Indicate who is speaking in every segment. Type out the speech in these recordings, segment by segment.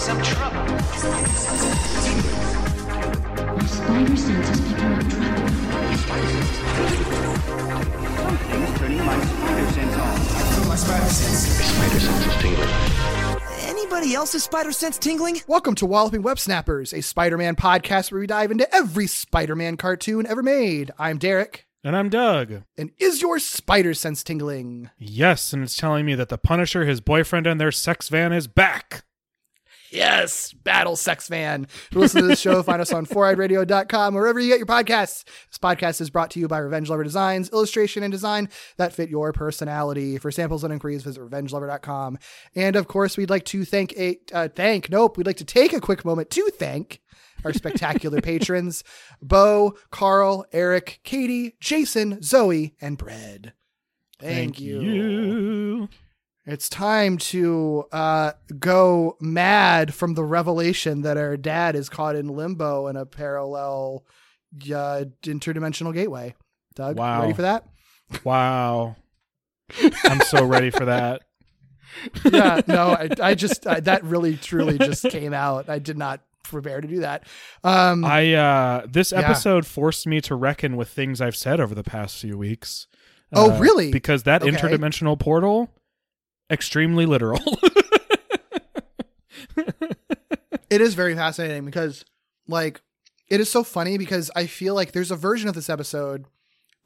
Speaker 1: Some trouble.
Speaker 2: My spider sense is picking up trouble.
Speaker 3: Something's turning my spider sense on.
Speaker 4: My spider sense is tingling.
Speaker 5: Anybody else's spider sense tingling?
Speaker 6: Welcome to Walloping Web Snappers, a Spider Man podcast where we dive into every Spider Man cartoon ever made. I'm Derek.
Speaker 7: And I'm Doug.
Speaker 6: And is your spider sense tingling?
Speaker 7: Yes, and it's telling me that the Punisher, his boyfriend, and their sex van is back.
Speaker 6: Yes, Battle Sex fan. Listen to this show, find us on foureyedradio.com, wherever you get your podcasts. This podcast is brought to you by Revenge Lover Designs, illustration and design that fit your personality. For samples and inquiries, visit revengelover.com. And of course, we'd like to thank a uh, thank. Nope, we'd like to take a quick moment to thank our spectacular patrons: Bo, Carl, Eric, Katie, Jason, Zoe, and Bread. Thank,
Speaker 7: you.
Speaker 6: It's time to uh, go mad from the revelation that our dad is caught in limbo in a parallel uh, interdimensional gateway. Doug,
Speaker 7: Wow.
Speaker 6: ready for that?
Speaker 7: Wow. I'm so ready for that.
Speaker 6: Yeah, no, I, I just I, that really truly just came out. I did not prepare to do that. Um,
Speaker 7: I uh this
Speaker 6: Yeah.
Speaker 7: episode forced me to reckon with things I've said over the past few weeks.
Speaker 6: Oh,
Speaker 7: Uh,
Speaker 6: really?
Speaker 7: Because that
Speaker 6: Okay.
Speaker 7: interdimensional portal extremely literal.
Speaker 6: it is very fascinating because like it is so funny because I feel like there's a version of this episode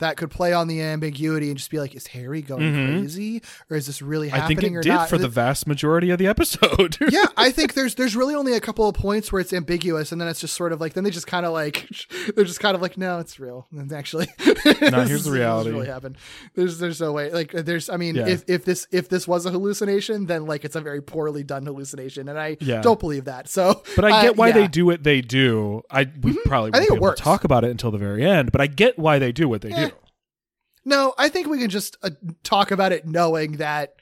Speaker 6: that could play on the ambiguity and just be like, is Harry going
Speaker 7: Mhm.
Speaker 6: crazy or is this really happening?
Speaker 7: I think it did
Speaker 6: not?
Speaker 7: for the vast majority of the episode.
Speaker 6: yeah, I think there's there's really only a couple of points where it's ambiguous, and then it's just sort of like then they just kind of like they're just kind of like no, it's real. And actually,
Speaker 7: No, here's the
Speaker 6: this
Speaker 7: reality.
Speaker 6: Really happened. There's there's no way. Like there's I mean
Speaker 7: Yeah.
Speaker 6: if if this if this was a hallucination, then like it's a very poorly done hallucination, and I
Speaker 7: Yeah.
Speaker 6: don't believe that. So,
Speaker 7: But I
Speaker 6: uh,
Speaker 7: get why
Speaker 6: yeah.
Speaker 7: they do what they do. I we probably
Speaker 6: I
Speaker 7: won't
Speaker 6: think
Speaker 7: be
Speaker 6: it
Speaker 7: able
Speaker 6: works.
Speaker 7: to talk about it until the very end, but I get why they do what they do.
Speaker 6: No, I think we can just uh, talk about it knowing that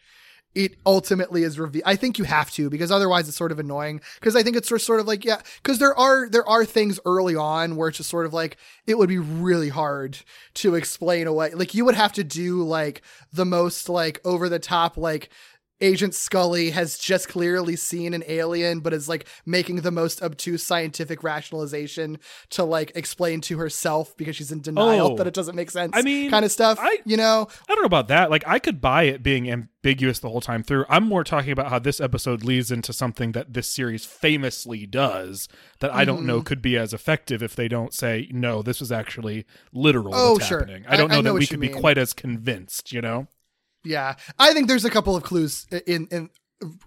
Speaker 6: it ultimately is revealed. I think you have to because otherwise it's sort of annoying. Because I think it's sort sort of like yeah. Because there are there are things early on where it's just sort of like it would be really hard to explain away. Like you would have to do like the most like over the top like. Agent Scully has just clearly seen an alien, but is like making the most obtuse scientific rationalization to like explain to herself because she's in denial
Speaker 7: Oh.
Speaker 6: that it doesn't make sense.
Speaker 7: I mean,
Speaker 6: kind of stuff.
Speaker 7: I-
Speaker 6: you know,
Speaker 7: I don't know about that. Like I could buy it being ambiguous the whole time through. I'm more talking about how this episode leads into something that this series famously does that I don't
Speaker 6: Mm-hmm.
Speaker 7: know could be as effective if they don't say no, this was actually literal
Speaker 6: Oh, sure.
Speaker 7: happening.
Speaker 6: I-
Speaker 7: I don't
Speaker 6: I
Speaker 7: know,
Speaker 6: know
Speaker 7: that
Speaker 6: what
Speaker 7: we could be quite as convinced, you know?
Speaker 6: Yeah, I think there's a couple of clues in in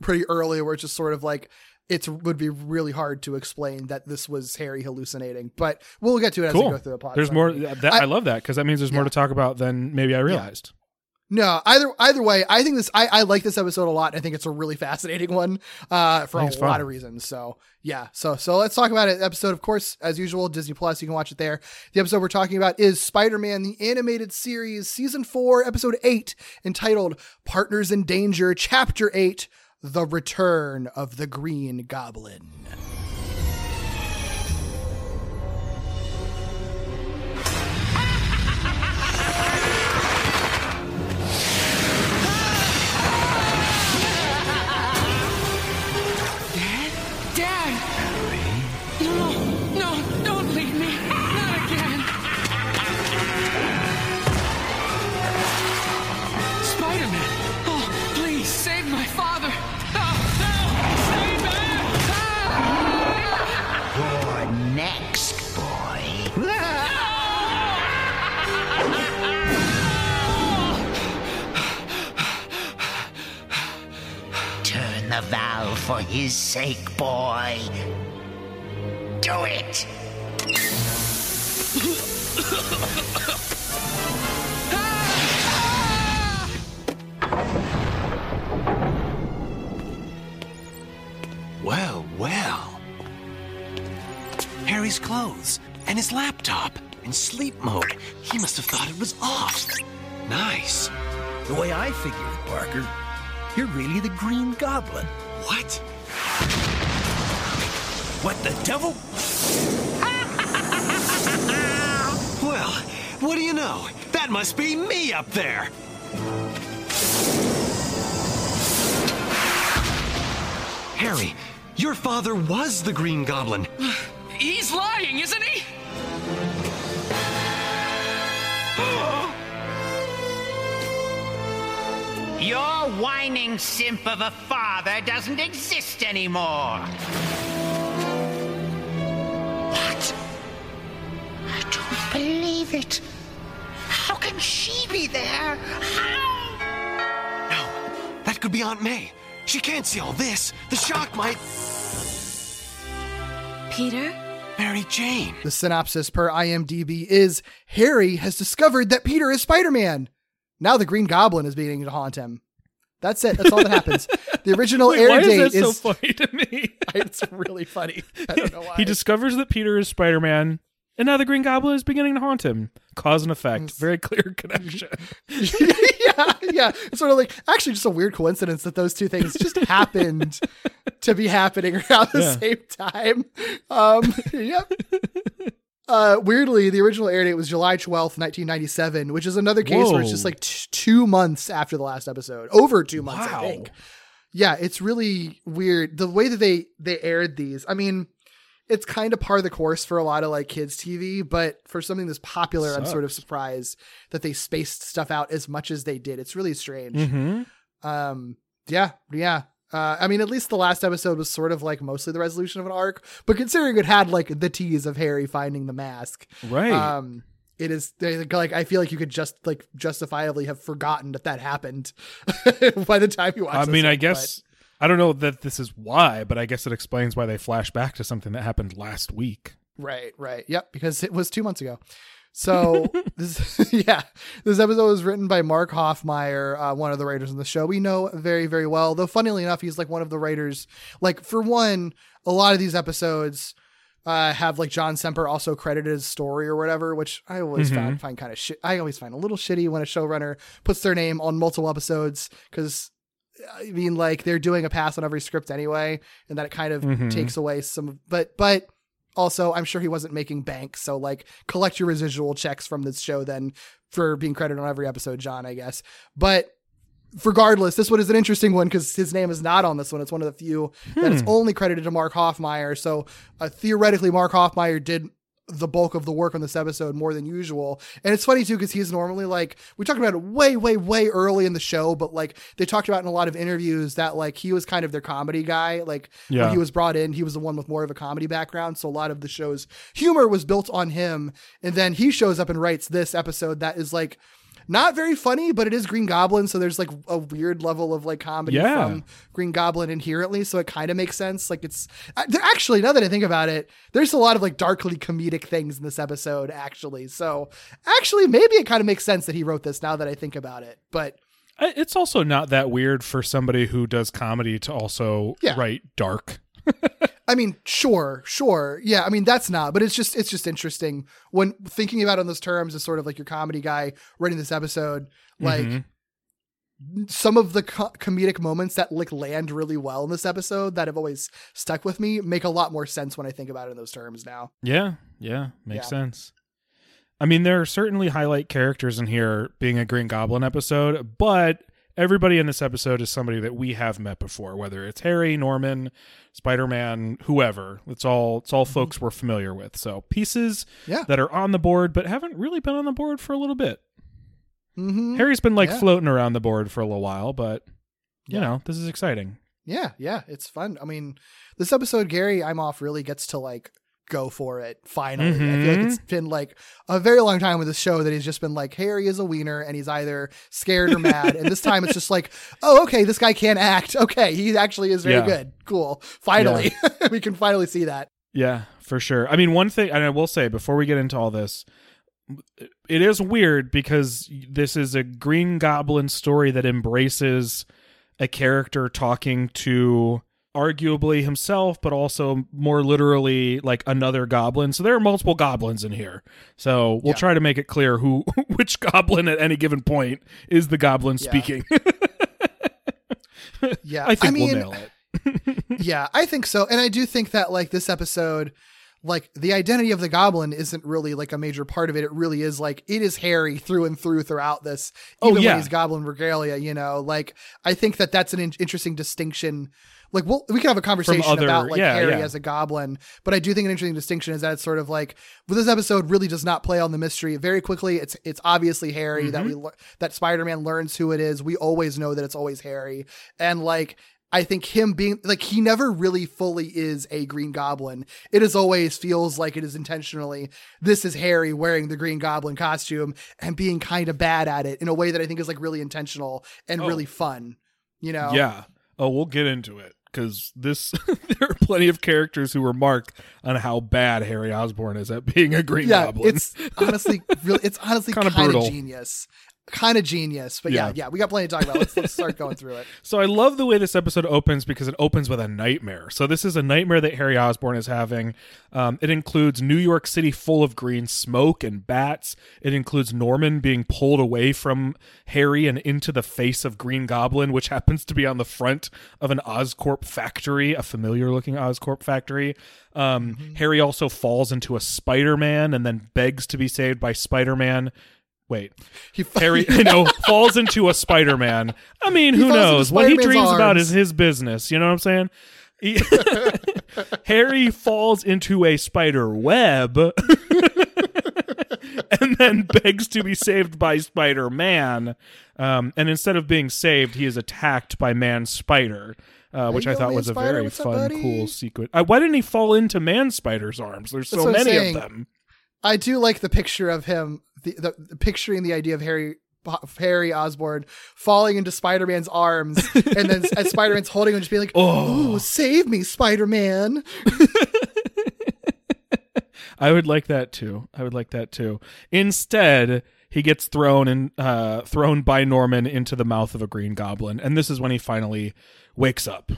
Speaker 6: pretty early where it's just sort of like it would be really hard to explain that this was Harry hallucinating, but we'll get to it as we go through the plot.
Speaker 7: There's more uh, that I,
Speaker 6: I-
Speaker 7: love that because that means there's more to talk about than maybe I realized.
Speaker 6: No, either either way, I think this I, I like this episode a lot. I think it's a really fascinating one uh, for a lot
Speaker 7: fun.
Speaker 6: of reasons. So yeah, so so let's talk about it. Episode, of course, as usual, Disney Plus. You can watch it there. The episode we're talking about is Spider-Man: The Animated Series, Season Four, Episode Eight, entitled "Partners in Danger," Chapter Eight: The Return of the Green Goblin.
Speaker 5: The for his sake, boy. Do it.
Speaker 4: Well, well.
Speaker 8: Harry's clothes, and his laptop. In sleep mode. He must have thought it was off. Nice.
Speaker 9: The way I figure it, Parker, you're really the Green Goblin.
Speaker 8: What?
Speaker 9: What the devil?
Speaker 8: Well, what do you know? That must be me up there. Harry, your father was the Green Goblin.
Speaker 1: He's lying, isn't he?
Speaker 5: Your whining simp of a father doesn't exist anymore. What? I don't believe it. How can she be there? How?
Speaker 8: No, that could be Aunt May. She can't see all this. The shock might.
Speaker 10: Peter?
Speaker 8: Mary Jane.
Speaker 6: The synopsis per IMDb is Harry has discovered that Peter is Spider Man. Now the Green Goblin is beginning to haunt him. That's it. That's all that happens. The original
Speaker 7: Wait,
Speaker 6: air date
Speaker 7: is that so funny to me?
Speaker 6: it's really funny. I don't know why.
Speaker 7: he discovers that Peter is Spider Man, and now the Green Goblin is beginning to haunt him. Cause and effect. Very clear connection.
Speaker 6: yeah, yeah. It's sort of like actually just a weird coincidence that those two things just happened to be happening around the
Speaker 7: Yeah.
Speaker 6: same time. Um, yep. Uh, weirdly, the original air date was July 12th, 1997, which is another case where it's just like t- two months after the last episode. Over two months,
Speaker 7: Wow.
Speaker 6: I think. Yeah, it's really weird. The way that they, they aired these, I mean, it's kind of par the course for a lot of like kids TV, but for something that's popular, I'm sort of surprised that they spaced stuff out as much as they did. It's really strange.
Speaker 7: hmm
Speaker 6: Um, yeah, yeah. Uh, I mean, at least the last episode was sort of like mostly the resolution of an arc, but considering it had like the tease of Harry finding the mask,
Speaker 7: Right.
Speaker 6: um, it is like I feel like you could just like justifiably have forgotten that that happened by the time you watch.
Speaker 7: It.
Speaker 6: I
Speaker 7: mean, I
Speaker 6: one,
Speaker 7: guess I don't know that this is why, but I guess it explains why they flash back to something that happened last week.
Speaker 6: right, right, yep, because it was two months ago. So this, yeah, this episode was written by Mark Hoffmeier, uh, one of the writers on the show. We know very, very well. Though, funnily enough, he's like one of the writers. Like for one, a lot of these episodes uh, have like John Semper also credited as story or whatever, which I always
Speaker 7: Mhm.
Speaker 6: found find kind of shit. I always find a little shitty when a showrunner puts their name on multiple episodes because. I mean, like they're doing a pass on every script anyway, and that it kind of
Speaker 7: Mhm.
Speaker 6: takes away some. But but also, I'm sure he wasn't making bank, so like collect your residual checks from this show then for being credited on every episode, John. I guess. But regardless, this one is an interesting one because his name is not on this one. It's one of the few that it's
Speaker 7: Hmm.
Speaker 6: only credited to Mark Hoffmeier. So uh, theoretically, Mark Hoffmeier did the bulk of the work on this episode more than usual. And it's funny too because he's normally like we talked about it way, way, way early in the show, but like they talked about in a lot of interviews that like he was kind of their comedy guy. Like
Speaker 7: Yeah.
Speaker 6: when he was brought in, he was the one with more of a comedy background. So a lot of the show's humor was built on him. And then he shows up and writes this episode that is like not very funny, but it is Green Goblin, so there's like a weird level of like comedy
Speaker 7: Yeah.
Speaker 6: from Green Goblin inherently, so it kind of makes sense. Like it's actually now that I think about it, there's a lot of like darkly comedic things in this episode actually. So actually, maybe it kind of makes sense that he wrote this now that I think about it. But
Speaker 7: It's also not that weird for somebody who does comedy to also
Speaker 6: Yeah.
Speaker 7: write dark.
Speaker 6: I mean, sure, sure. Yeah, I mean that's not, but it's just it's just interesting when thinking about it on those terms as sort of like your comedy guy writing this episode, like
Speaker 7: Mhm.
Speaker 6: some of the co- comedic moments that like land really well in this episode that have always stuck with me make a lot more sense when I think about it in those terms now.
Speaker 7: Yeah, yeah, makes
Speaker 6: Yeah.
Speaker 7: sense. I mean, there are certainly highlight characters in here being a Green Goblin episode, but everybody in this episode is somebody that we have met before, whether it's Harry, Norman, Spider-Man, whoever. It's all it's all folks we're familiar with. So pieces
Speaker 6: Mm-hmm. Yeah.
Speaker 7: that are on the board but haven't really been on the board for a little bit.
Speaker 6: Mm-hmm.
Speaker 7: Harry's been like
Speaker 6: Yeah.
Speaker 7: floating around the board for a little while, but you
Speaker 6: Yeah.
Speaker 7: know, this is exciting.
Speaker 6: Yeah, yeah, it's fun. I mean, this episode, Gary Imhoff really gets to like go for it finally. I feel like
Speaker 7: Mhm.
Speaker 6: it's been like a very long time with this show that he's just been like Harry is a wiener and he's either scared or mad. and this time it's just like, oh, okay, this guy can act. Okay, he actually is very
Speaker 7: Yeah.
Speaker 6: good. Cool. Finally, we can finally see that.
Speaker 7: Yeah, for sure. I mean, one thing, and I will say before we get into all this, it is weird because this is a Green Goblin story that embraces a character talking to arguably himself, but also more literally like another goblin. So there are multiple goblins in here. So we'll
Speaker 6: Yeah.
Speaker 7: try to make it clear who which goblin at any given point is the goblin
Speaker 6: Yeah.
Speaker 7: speaking.
Speaker 6: Yeah,
Speaker 7: I think
Speaker 6: mean,
Speaker 7: we'll nail it.
Speaker 6: yeah, I think so. And I do think that like this episode, like the identity of the goblin isn't really like a major part of it. It really is like it is Harry through and through throughout this.
Speaker 7: Oh, yeah.
Speaker 6: when he's goblin regalia, you know, like I think that that's an in- interesting distinction. Like we'll, we can have a conversation
Speaker 7: other-
Speaker 6: about like
Speaker 7: yeah,
Speaker 6: Harry
Speaker 7: yeah.
Speaker 6: as a goblin, but I do think an interesting distinction is that it's sort of like well, this episode really does not play on the mystery very quickly. It's it's obviously Harry that we
Speaker 7: Mm-hmm.
Speaker 6: that Spider Man learns who it is. We always know that it's always Harry, and like I think him being like he never really fully is a Green Goblin. It is always feels like it is intentionally this is Harry wearing the Green Goblin costume and being kind of bad at it in a way that I think is like really intentional and
Speaker 7: Oh.
Speaker 6: really fun. You know?
Speaker 7: Yeah. Oh, we'll get into it because this there are plenty of characters who were marked on how bad Harry Osborn is at being a Green
Speaker 6: yeah,
Speaker 7: Goblin.
Speaker 6: it's honestly really it's honestly kind genius. Kind of genius. But yeah.
Speaker 7: Yeah.
Speaker 6: yeah, we got plenty to talk about. Let's let's start going through it.
Speaker 7: So I love the way this episode opens because it opens with a nightmare. So this is a nightmare that Harry Osborn is having. Um, it includes New York City full of green smoke and bats. It includes Norman being pulled away from Harry and into the face of Green Goblin, which happens to be on the front of an Oscorp factory, a familiar looking Oscorp factory. Um, Harry also falls into a Spider Man and then begs to be saved by Spider Man. Wait,
Speaker 6: He
Speaker 7: Harry, you know, falls into a Spider Man. I mean,
Speaker 6: He
Speaker 7: who knows? What he dreams about is his business. You know what I'm saying? He- Harry falls into a spider web and then begs to be saved by Spider Man. Um, and instead of being saved, he is attacked by Man Spider. Uh, which I thought was a very fun, cool sequence. Uh, why didn't he fall into Man Spider's arms? There's so
Speaker 6: That's what I'm
Speaker 7: many of them.
Speaker 6: I do like the picture of him, the, the, the picturing the idea of Harry Harry Osborn falling into Spider Man's arms, and then as Spider Man's holding him, just being like, "Oh, save me, Spider Man!"
Speaker 7: I would like that too. I would like that too. Instead, he gets thrown and uh, thrown by Norman into the mouth of a green goblin, and this is when he finally wakes up.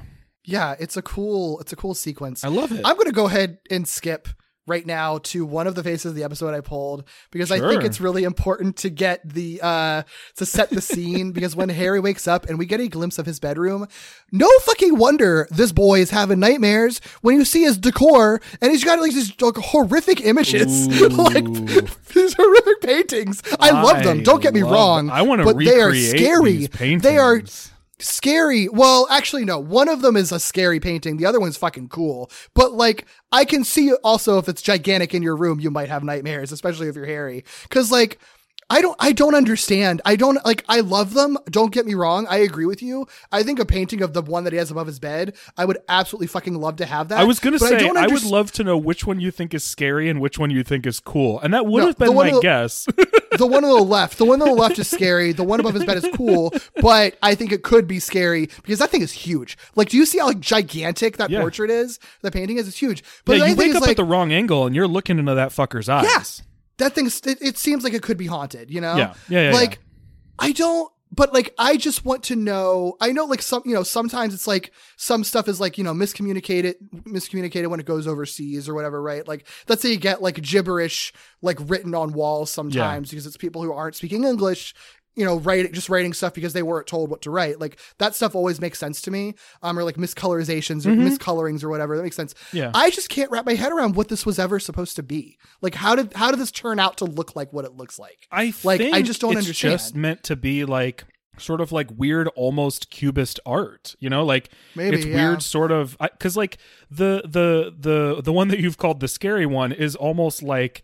Speaker 6: Yeah, it's a cool, it's a cool sequence.
Speaker 7: I love it.
Speaker 6: I'm gonna go ahead and skip right now to one of the faces of the episode I pulled because I think it's really important to get the uh to set the scene because when Harry wakes up and we get a glimpse of his bedroom, no fucking wonder this boy is having nightmares when you see his decor and he's got like these like, horrific images, like these horrific paintings. I love them. Don't get me
Speaker 7: love
Speaker 6: wrong.
Speaker 7: I wanna
Speaker 6: but they are scary. They are. Scary. Well, actually, no. One of them is a scary painting. The other one's fucking cool. But like, I can see also if it's gigantic in your room, you might have nightmares, especially if you're hairy. Because like, I don't, I don't understand. I don't like. I love them. Don't get me wrong. I agree with you. I think a painting of the one that he has above his bed, I would absolutely fucking love to have that.
Speaker 7: I was gonna
Speaker 6: But
Speaker 7: say I,
Speaker 6: don't
Speaker 7: would love to know which one you think is scary and which one you think is cool, and that would
Speaker 6: No,
Speaker 7: have been my
Speaker 6: the-
Speaker 7: guess.
Speaker 6: the one on the left, the one on the left is scary. The one above his bed is cool, but I think it could be scary because that thing is huge. Like, do you see how like, gigantic that
Speaker 7: Yeah.
Speaker 6: portrait is? The painting is. It's huge. But
Speaker 7: yeah, you wake up
Speaker 6: like,
Speaker 7: at the wrong angle and you're looking into that fucker's eyes.
Speaker 6: Yeah. That thing. It, it seems like it could be haunted. You know?
Speaker 7: Yeah. Yeah, yeah,
Speaker 6: Like,
Speaker 7: yeah.
Speaker 6: I don't. But like, I just want to know. I know, like some, you know, sometimes it's like some stuff is like you know miscommunicated, miscommunicated when it goes overseas or whatever, right? Like, let's say you get like gibberish like written on walls sometimes because it's people who aren't speaking English, you know, writing just writing stuff because they weren't told what to write. Like that stuff always makes sense to me. Um, or like miscolorizations or miscolorings or whatever. That makes sense.
Speaker 7: Mm-hmm. Yeah.
Speaker 6: I just can't wrap my head around what this was ever supposed to be. Like, how did how did this turn out to look like what it looks like?
Speaker 7: I
Speaker 6: like I just don't understand.
Speaker 7: just meant to be like sort of like weird almost cubist art you know like
Speaker 6: Maybe,
Speaker 7: it's
Speaker 6: yeah.
Speaker 7: weird sort of because like the the the the one that you've called the scary one is almost like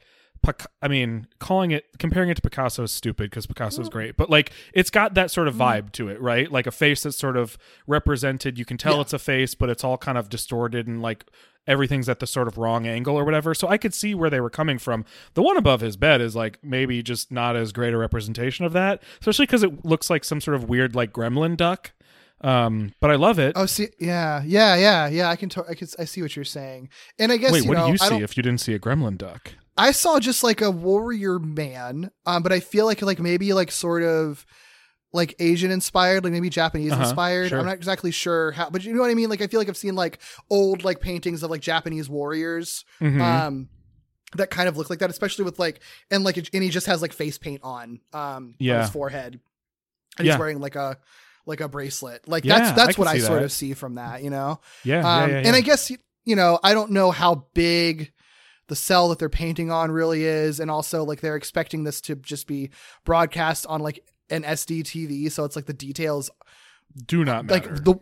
Speaker 7: I mean, calling it comparing it to Picasso is stupid because Picasso is great, but like it's got that sort of
Speaker 6: Mm.
Speaker 7: vibe to it, right? Like a face that's sort of represented. You can tell
Speaker 6: Yeah.
Speaker 7: it's a face, but it's all kind of distorted and like everything's at the sort of wrong angle or whatever. So I could see where they were coming from. The one above his bed is like maybe just not as great a representation of that, especially because it looks like some sort of weird like gremlin duck. Um, but I love it.
Speaker 6: Oh, see, yeah, yeah, yeah, yeah. I can, I can, I see what you're saying, and I guess
Speaker 7: Wait,
Speaker 6: you
Speaker 7: what
Speaker 6: know,
Speaker 7: do you see if you didn't see a gremlin duck?
Speaker 6: I saw just like a warrior man, um, but I feel like like maybe like sort of like Asian inspired, like maybe Japanese
Speaker 7: Uh-huh,
Speaker 6: inspired.
Speaker 7: sure.
Speaker 6: I'm not exactly sure how, but you know what I mean. Like I feel like I've seen like old like paintings of like Japanese warriors,
Speaker 7: Mhm.
Speaker 6: um, that kind of look like that, especially with like and like and he just has like face paint on, um, on
Speaker 7: Yeah.
Speaker 6: his forehead, and
Speaker 7: Yeah.
Speaker 6: he's wearing like a like a bracelet. Like
Speaker 7: Yeah,
Speaker 6: that's that's
Speaker 7: can
Speaker 6: what I sort
Speaker 7: that.
Speaker 6: of see from that, you know.
Speaker 7: Yeah,
Speaker 6: Um,
Speaker 7: yeah, yeah,
Speaker 6: And. I guess you know I don't know how big the cell that they're painting on really is, and also like they're expecting this to just be broadcast on like an SD TV, so it's like the details
Speaker 7: do not matter.
Speaker 6: like the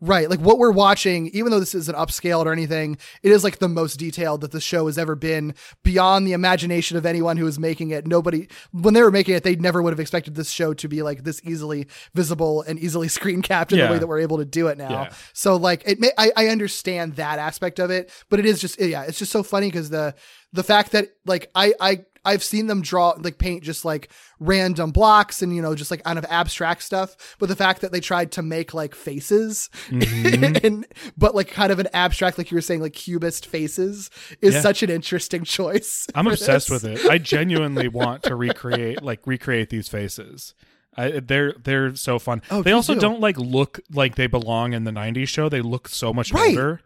Speaker 6: right like what we're watching even though this isn't upscaled or anything it is like the most detailed that the show has ever been beyond the imagination of anyone who was making it nobody when they were making it they never would have expected this show to be like this easily visible and easily screen capped in
Speaker 7: Yeah.
Speaker 6: the way that we're able to do it now
Speaker 7: Yeah.
Speaker 6: so like it may I, I understand that aspect of it but it is just yeah it's just so funny because the the fact that like i i I've seen them draw like paint just like random blocks and you know just like kind of abstract stuff but the fact that they tried to make like faces
Speaker 7: Mhm.
Speaker 6: and but like kind of an abstract like you were saying like cubist faces is
Speaker 7: Yeah.
Speaker 6: such an interesting choice
Speaker 7: I'm obsessed
Speaker 6: this.
Speaker 7: with it. I genuinely want to recreate like recreate these faces. I, they're they're so fun.
Speaker 6: Oh,
Speaker 7: they also
Speaker 6: do.
Speaker 7: don't like look like they belong in the '90s show. They look so much
Speaker 6: Right.
Speaker 7: older.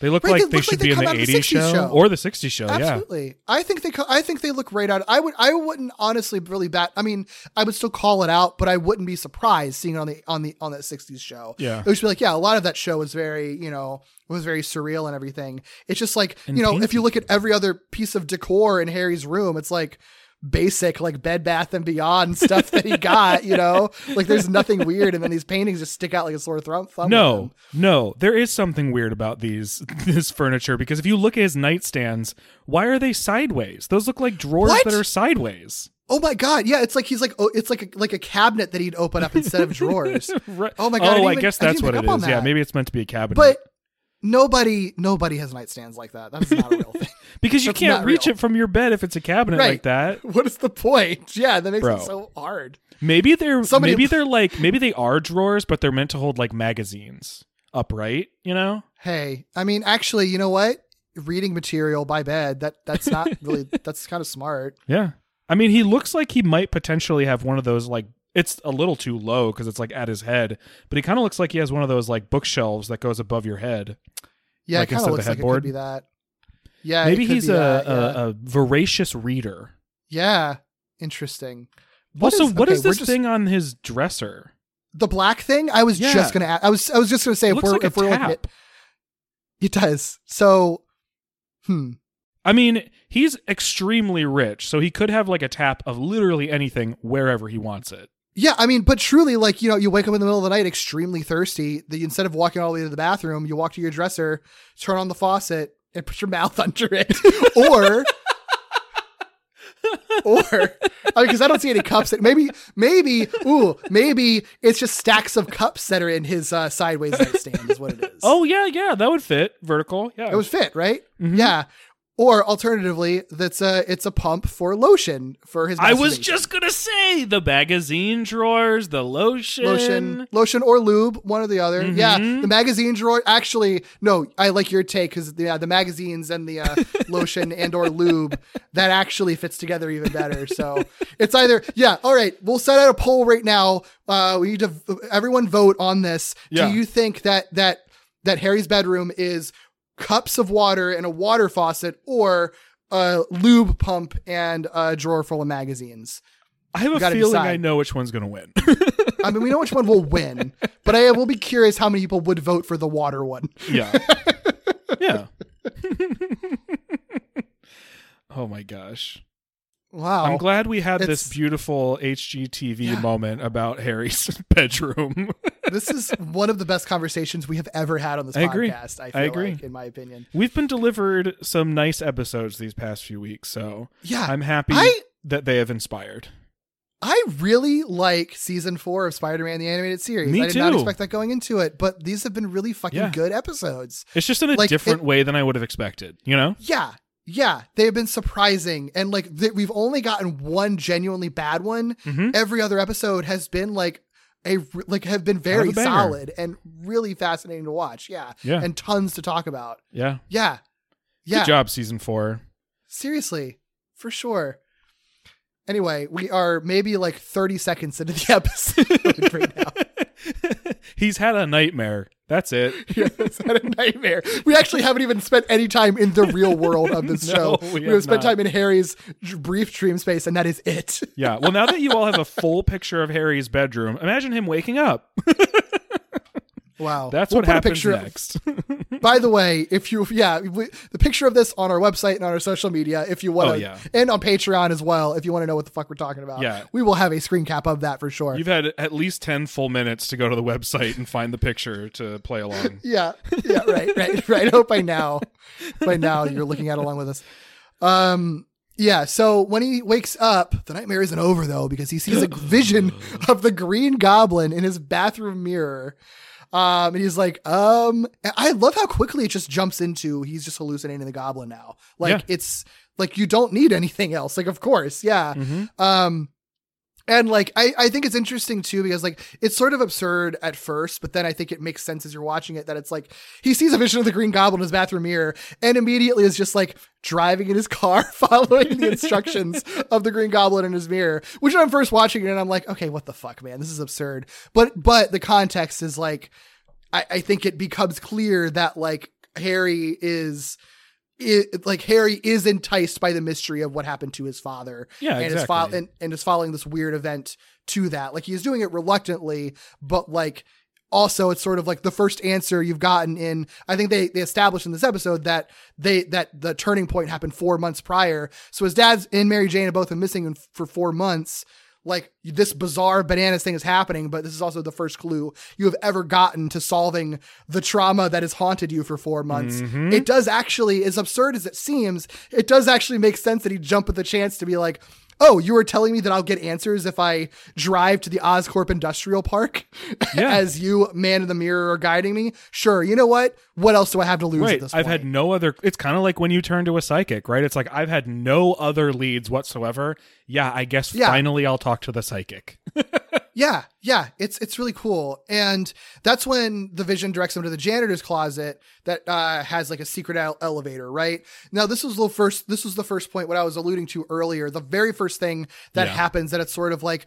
Speaker 7: They look
Speaker 6: Right,
Speaker 7: like
Speaker 6: they
Speaker 7: they, should
Speaker 6: like they
Speaker 7: be in the
Speaker 6: come out of the
Speaker 7: 80s show,
Speaker 6: show.
Speaker 7: or the 60s show. Yeah,
Speaker 6: Absolutely. I think they I think they look right out. I would I wouldn't honestly really bat I mean, I would still call it out, but I wouldn't be surprised seeing it on the on the on that 60s show.
Speaker 7: Yeah.
Speaker 6: It would just be like, yeah, a lot of that show was very, you know, was very surreal and everything. It's just like,
Speaker 7: And
Speaker 6: you know, if you look at every other piece of decor in Harry's room, it's like basic like bed bath and beyond stuff that he got you know like there's nothing weird and then these paintings just stick out like a sore thumb
Speaker 7: No, no, there is something weird about these this furniture because if you look at his nightstands, why are they sideways? Those look like drawers
Speaker 6: What?
Speaker 7: that are sideways.
Speaker 6: Oh my god, yeah, it's like he's like oh, it's like a, like a cabinet that he'd open up instead of drawers.
Speaker 7: Right.
Speaker 6: Oh my god!
Speaker 7: Oh, I
Speaker 6: even-
Speaker 7: guess that's
Speaker 6: even
Speaker 7: what
Speaker 6: it is.
Speaker 7: it
Speaker 6: up on
Speaker 7: is. Yeah, maybe it's meant to be a cabinet.
Speaker 6: But nobody nobody has nightstands like that. That's not a real thing.
Speaker 7: because you
Speaker 6: that's
Speaker 7: can't reach
Speaker 6: real.
Speaker 7: it from your bed if it's a cabinet
Speaker 6: Right.
Speaker 7: like that.
Speaker 6: What is the point? Yeah, that makes
Speaker 7: Bro.
Speaker 6: it so hard.
Speaker 7: Maybe they're
Speaker 6: Somebody-
Speaker 7: maybe they're like maybe they are drawers, but they're meant to hold like magazines upright. You know?
Speaker 6: Hey, I mean, actually, you know what? Reading material by bed that that's not really that's kind of smart.
Speaker 7: Yeah. I mean, he looks like he might potentially have one of those like it's a little too low because it's like at his head, but he kind of looks like he has one of those like bookshelves that goes above your head.
Speaker 6: Yeah,
Speaker 7: Like
Speaker 6: it kind
Speaker 7: instead
Speaker 6: of looks like it could
Speaker 7: headboard?
Speaker 6: be that. Yeah, it
Speaker 7: Maybe
Speaker 6: could
Speaker 7: he's
Speaker 6: be
Speaker 7: a,
Speaker 6: that, yeah.
Speaker 7: a, a voracious reader.
Speaker 6: yeah, interesting. What
Speaker 7: also,
Speaker 6: is-
Speaker 7: what
Speaker 6: okay,
Speaker 7: is this
Speaker 6: just-
Speaker 7: thing on his dresser?
Speaker 6: The black thing. I was
Speaker 7: Yeah.
Speaker 6: just gonna. a- I was. I was just gonna say
Speaker 7: It
Speaker 6: if we're
Speaker 7: like a
Speaker 6: if we're looking
Speaker 7: tap.
Speaker 6: at. It does. So, hmm.
Speaker 7: I mean, he's extremely rich, so he could have like a tap of literally anything wherever he wants it.
Speaker 6: Yeah, I mean, but truly, like you know, you wake up in the middle of the night extremely thirsty. You, instead of walking all the way to the bathroom, you walk to your dresser, turn on the faucet, and put your mouth under it, or. or I mean, because I don't see any cups. That, maybe, maybe, ooh, maybe it's just stacks of cups that are in his uh, sideways nightstand. Is what it is.
Speaker 7: Oh yeah, yeah, that would fit vertical. Yeah,
Speaker 6: It would fit, right?
Speaker 7: Mhm.
Speaker 6: Yeah. Or alternatively, that's a it's a pump for lotion for his.
Speaker 7: I was just gonna say the magazine drawers, the lotion.
Speaker 6: lotion, lotion or lube, one or the other. Yeah,
Speaker 7: Mhm.
Speaker 6: the magazine drawer. Actually, no, I like your take because yeah, the magazines and the uh, lotion and or lube that actually fits together even better. So it's either yeah. All right, we'll set out a poll right now. Uh, we need to everyone vote on this.
Speaker 7: Yeah.
Speaker 6: Do you think that that that Harry's bedroom is cups of water and a water faucet or a lube pump and a drawer full of magazines?
Speaker 7: I have a feeling
Speaker 6: decide.
Speaker 7: I know which one's gonna win.
Speaker 6: I mean, we know which one will win, but I will be curious how many people would vote for the water one.
Speaker 7: yeah, yeah. oh my gosh.
Speaker 6: Wow.
Speaker 7: I'm glad we had this beautiful HGTV
Speaker 6: Yeah.
Speaker 7: moment about Harry's bedroom.
Speaker 6: this is one of the best conversations we have ever had on this
Speaker 7: I agree.
Speaker 6: podcast. I
Speaker 7: I
Speaker 6: feel
Speaker 7: agree.
Speaker 6: like, in my opinion.
Speaker 7: We've been delivered some nice episodes these past few weeks, so
Speaker 6: Yeah,
Speaker 7: I'm happy
Speaker 6: I-
Speaker 7: that they have inspired.
Speaker 6: I really like season four of Spider-Man the animated series.
Speaker 7: Me
Speaker 6: I did not expect that going into it, but these have been really fucking
Speaker 7: Yeah.
Speaker 6: good episodes.
Speaker 7: It's just in a
Speaker 6: Like,
Speaker 7: different
Speaker 6: it-
Speaker 7: way than I would have expected, you know?
Speaker 6: Yeah. Yeah, they have been surprising, and like th- we've only gotten one genuinely bad one.
Speaker 7: Mhm.
Speaker 6: Every other episode has been like a like have been very
Speaker 7: of a banger.
Speaker 6: solid and really fascinating to watch. Yeah,
Speaker 7: Yeah.
Speaker 6: and tons to talk about.
Speaker 7: Yeah.
Speaker 6: Yeah, yeah.
Speaker 7: Good job, season four.
Speaker 6: Seriously, for sure. Anyway, we are maybe like 30 seconds into the episode right now.
Speaker 7: He's had a nightmare. That's it.
Speaker 6: Yeah, it's had a nightmare. We actually haven't even spent any time in the real world of this
Speaker 7: No,
Speaker 6: show.
Speaker 7: we
Speaker 6: We,
Speaker 7: have
Speaker 6: have spent
Speaker 7: not.
Speaker 6: time in Harry's brief dream space, and that is it.
Speaker 7: Yeah. Well, now that you all have a full picture of Harry's bedroom, imagine him waking up.
Speaker 6: Wow.
Speaker 7: That's
Speaker 6: We'll
Speaker 7: what happens
Speaker 6: picture of-
Speaker 7: next.
Speaker 6: By the way, if you, yeah, we, the picture of this on our website and on our social media, if you want to,
Speaker 7: Oh, yeah.
Speaker 6: and on Patreon as well, if you want to know what the fuck we're talking about.
Speaker 7: Yeah.
Speaker 6: We will have a screen cap of that for sure.
Speaker 7: You've had at least 10 full minutes to go to the website and find the picture to play along.
Speaker 6: yeah. Yeah. Right. Right. Right. I hope by now, by now you're looking at along with us. Um, yeah. So when he wakes up, the nightmare isn't over though, because he sees a vision of the green goblin in his bathroom mirror. Um, and he's like, um, I love how quickly it just jumps into he's just hallucinating the goblin now. Like
Speaker 7: Yeah.
Speaker 6: it's like you don't need anything else. Like, of course, yeah. Um, and like I, I think it's interesting too because like it's sort of absurd at first, but then I think it makes sense as you're watching it that it's like he sees a vision of the Green Goblin in his bathroom mirror and immediately is just like driving in his car, following the instructions of the Green Goblin in his mirror. Which I'm first watching it, and I'm like, okay, what the fuck, man, this is absurd. But but the context is like, I, I think it becomes clear that like Harry is. It, like Harry is enticed by the mystery of what happened to his father,
Speaker 7: Yeah,
Speaker 6: and is fo-
Speaker 7: exactly.
Speaker 6: and, and is following this weird event to that. Like he's doing it reluctantly, but like also it's sort of like the first answer you've gotten in I think they they established in this episode that they that the turning point happened 4 months prior. So his dad's and Mary Jane have both been missing for 4 months. Like this bizarre bananas thing is happening, but this is also the first clue you have ever gotten to solving the trauma that has haunted you for four months.
Speaker 7: Mhm.
Speaker 6: It does actually, as absurd as it seems, it does actually make sense that he jump at the chance to be like, oh, you were telling me that I'll get answers if I drive to the Oscorp Industrial Park
Speaker 7: Yeah.
Speaker 6: as you, man in the mirror, are guiding me? Sure. You know what? What else do I have to lose at
Speaker 7: Right. I've
Speaker 6: point?
Speaker 7: had no other. It's kind of like when you turn to a psychic, right? It's like I've had no other leads whatsoever. Yeah, I guess
Speaker 6: Yeah.
Speaker 7: finally I'll talk to the psychic.
Speaker 6: Yeah, yeah, it's it's really cool, and that's when the Vision directs him to the janitor's closet that uh, has like a secret ele- elevator. Right now, this was the first. This was the first point what I was alluding to earlier. The very first thing that
Speaker 7: Yeah.
Speaker 6: happens that it's sort of like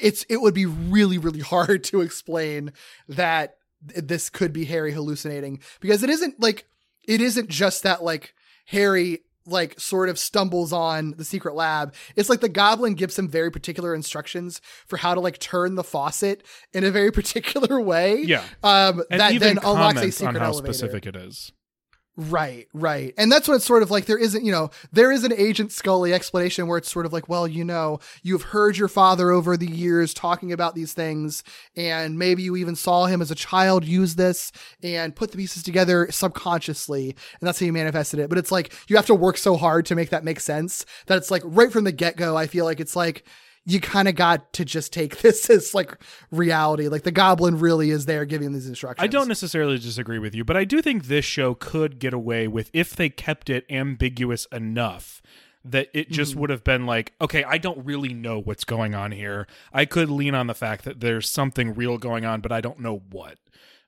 Speaker 6: it's it would be really really hard to explain that th- this could be Harry hallucinating because it isn't like it isn't just that like Harry like sort of stumbles on the secret lab. It's like the goblin gives him very particular instructions for how to like turn the faucet in a very particular way.
Speaker 7: Yeah.
Speaker 6: Um
Speaker 7: And
Speaker 6: that
Speaker 7: even
Speaker 6: then unlocks a secret
Speaker 7: on how
Speaker 6: elevator.
Speaker 7: specific it is.
Speaker 6: Right, right. And that's what it's sort of like there isn't, you know, there is an Agent Scully explanation where it's sort of like, well, you know, you've heard your father over the years talking about these things, and maybe you even saw him as a child use this and put the pieces together subconsciously, and that's how you manifested it. But it's like you have to work so hard to make that make sense that it's like right from the get go, I feel like it's like you kind of got to just take this as like reality. Like the goblin really is there giving these instructions.
Speaker 7: I don't necessarily disagree with you, but I do think this show could get away with if they kept it ambiguous enough that it just
Speaker 6: Mm-hmm.
Speaker 7: would have been like, okay, I don't really know what's going on here. I could lean on the fact that there's something real going on, but I don't know what.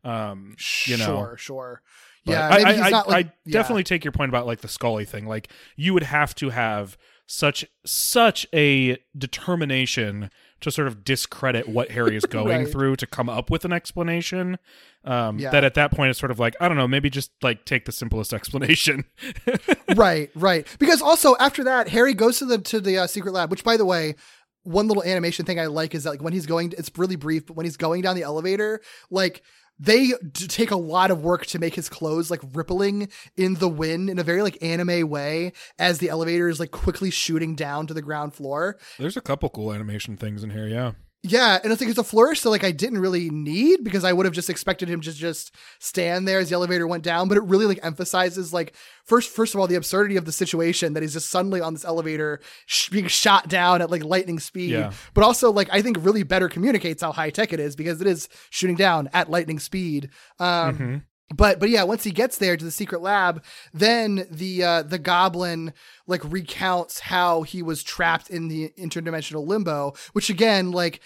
Speaker 7: Um, you know,
Speaker 6: Sure, sure.
Speaker 7: But
Speaker 6: Yeah,
Speaker 7: I,
Speaker 6: maybe
Speaker 7: I,
Speaker 6: he's
Speaker 7: I-
Speaker 6: not like
Speaker 7: I
Speaker 6: yeah.
Speaker 7: definitely take your point about like the Scully thing. Like you would have to have such such a determination to sort of discredit what Harry is going
Speaker 6: Right.
Speaker 7: through to come up with an explanation. Um,
Speaker 6: Yeah.
Speaker 7: That at that point it's sort of like I don't know, maybe just like take the simplest explanation.
Speaker 6: right, right. Because also after that, Harry goes to the to the uh, secret lab. Which, by the way, one little animation thing I like is that like when he's going, it's really brief, but when he's going down the elevator, like they take a lot of work to make his clothes like rippling in the wind in a very like anime way as the elevator is like quickly shooting down to the ground floor.
Speaker 7: There's a couple cool animation things in here, yeah.
Speaker 6: Yeah, and it's like it's a flourish that like I didn't really need because I would have just expected him to just stand there as the elevator went down. But it really like emphasizes like first first of all the absurdity of the situation that he's just suddenly on this elevator sh- being shot down at like lightning speed.
Speaker 7: Yeah.
Speaker 6: But also like I think really better communicates how high tech it is because it is shooting down at lightning speed. Um,
Speaker 7: Mhm.
Speaker 6: But but yeah, once he gets there to the secret lab, then the uh, the goblin like recounts how he was trapped in the interdimensional limbo, which again like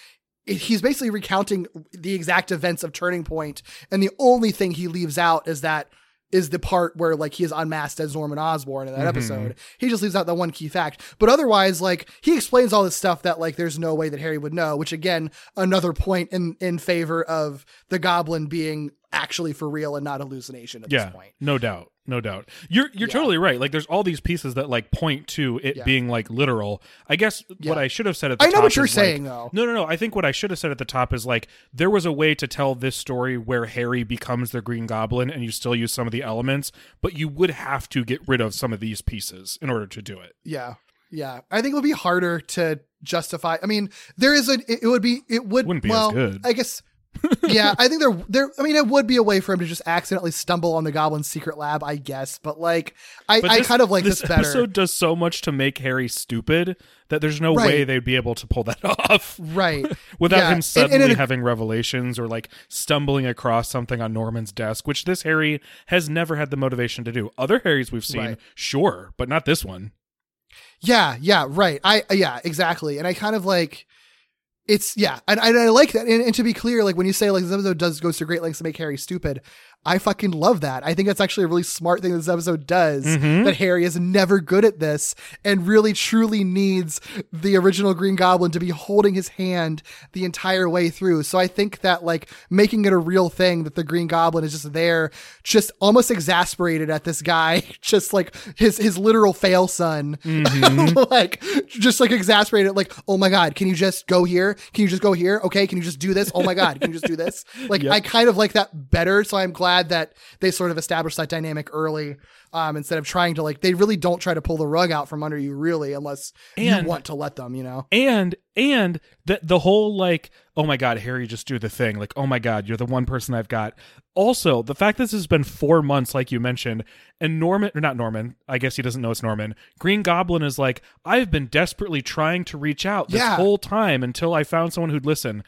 Speaker 6: he's basically recounting the exact events of Turning Point, and the only thing he leaves out is that is the part where like he is unmasked as Norman Osborn in that
Speaker 7: Mhm.
Speaker 6: episode. He just leaves out that one key fact. But otherwise, like he explains all this stuff that like there's no way that Harry would know, which again, another point in in favor of the goblin being actually for real and not hallucination at
Speaker 7: yeah,
Speaker 6: this point.
Speaker 7: no doubt, no doubt. You're you're totally right. Like, there's all these pieces that like point to it
Speaker 6: Yeah.
Speaker 7: being like literal. I guess
Speaker 6: Yeah.
Speaker 7: what I should have said at the top.
Speaker 6: I know what you're
Speaker 7: is, like-
Speaker 6: saying, though.
Speaker 7: No, no, no. I think what I should have said at the top is like there was a way to tell this story where Harry becomes the Green Goblin, and you still use some of the elements, but you would have to get rid of some of these pieces in order to do it.
Speaker 6: Yeah. Yeah. I think it would be harder to justify. I mean, there is a it would be it would
Speaker 7: Wouldn't be as
Speaker 6: well,
Speaker 7: good.
Speaker 6: I guess yeah, I think there there I mean it would be a way for him to just accidentally stumble on the goblin's secret lab, I guess. But like I,
Speaker 7: But
Speaker 6: I kind of like this, better.
Speaker 7: episode does so much to make Harry stupid that there's no
Speaker 6: Right.
Speaker 7: way they'd be able to pull that off.
Speaker 6: Right.
Speaker 7: Without
Speaker 6: Yeah.
Speaker 7: him
Speaker 6: And- and
Speaker 7: suddenly
Speaker 6: it-
Speaker 7: having revelations or like stumbling across something on Norman's desk, which this Harry has never had the motivation to do. Other Harrys we've seen,
Speaker 6: Right.
Speaker 7: sure, but not this one.
Speaker 6: Yeah, yeah, right. I yeah, exactly. And I kind of like it's yeah, and, and I like that. And, and to be clear, like when you say like this episode does goes to great lengths to make Harry stupid, I fucking love that. I think that's actually a really smart thing this episode does.
Speaker 7: Mhm.
Speaker 6: That Harry is never good at this and really truly needs the original Green Goblin to be holding his hand the entire way through. So I think that like making it a real thing that the Green Goblin is just there, just almost exasperated at this guy, just like his his literal fail son, like just like exasperated, like oh my god, can you just go here? Can you just go here? Okay, can you just do this? Oh my god, can you just do this? Like
Speaker 7: Yep.
Speaker 6: I kind of like that better, so I'm glad that they sort of established that dynamic early. Um, instead of trying to like, they really don't try to pull the rug out from under you, really, unless
Speaker 7: And-
Speaker 6: you want to let them, you know.
Speaker 7: And and the the whole like, oh my god, Harry, just do the thing. Like, oh my god, you're the one person I've got. Also, the fact that this has been four months, like you mentioned, and Norman or not Norman, I guess he doesn't know it's Norman. Green Goblin is like, I've been desperately trying to reach out this
Speaker 6: Yeah.
Speaker 7: whole time until I found someone who'd listen.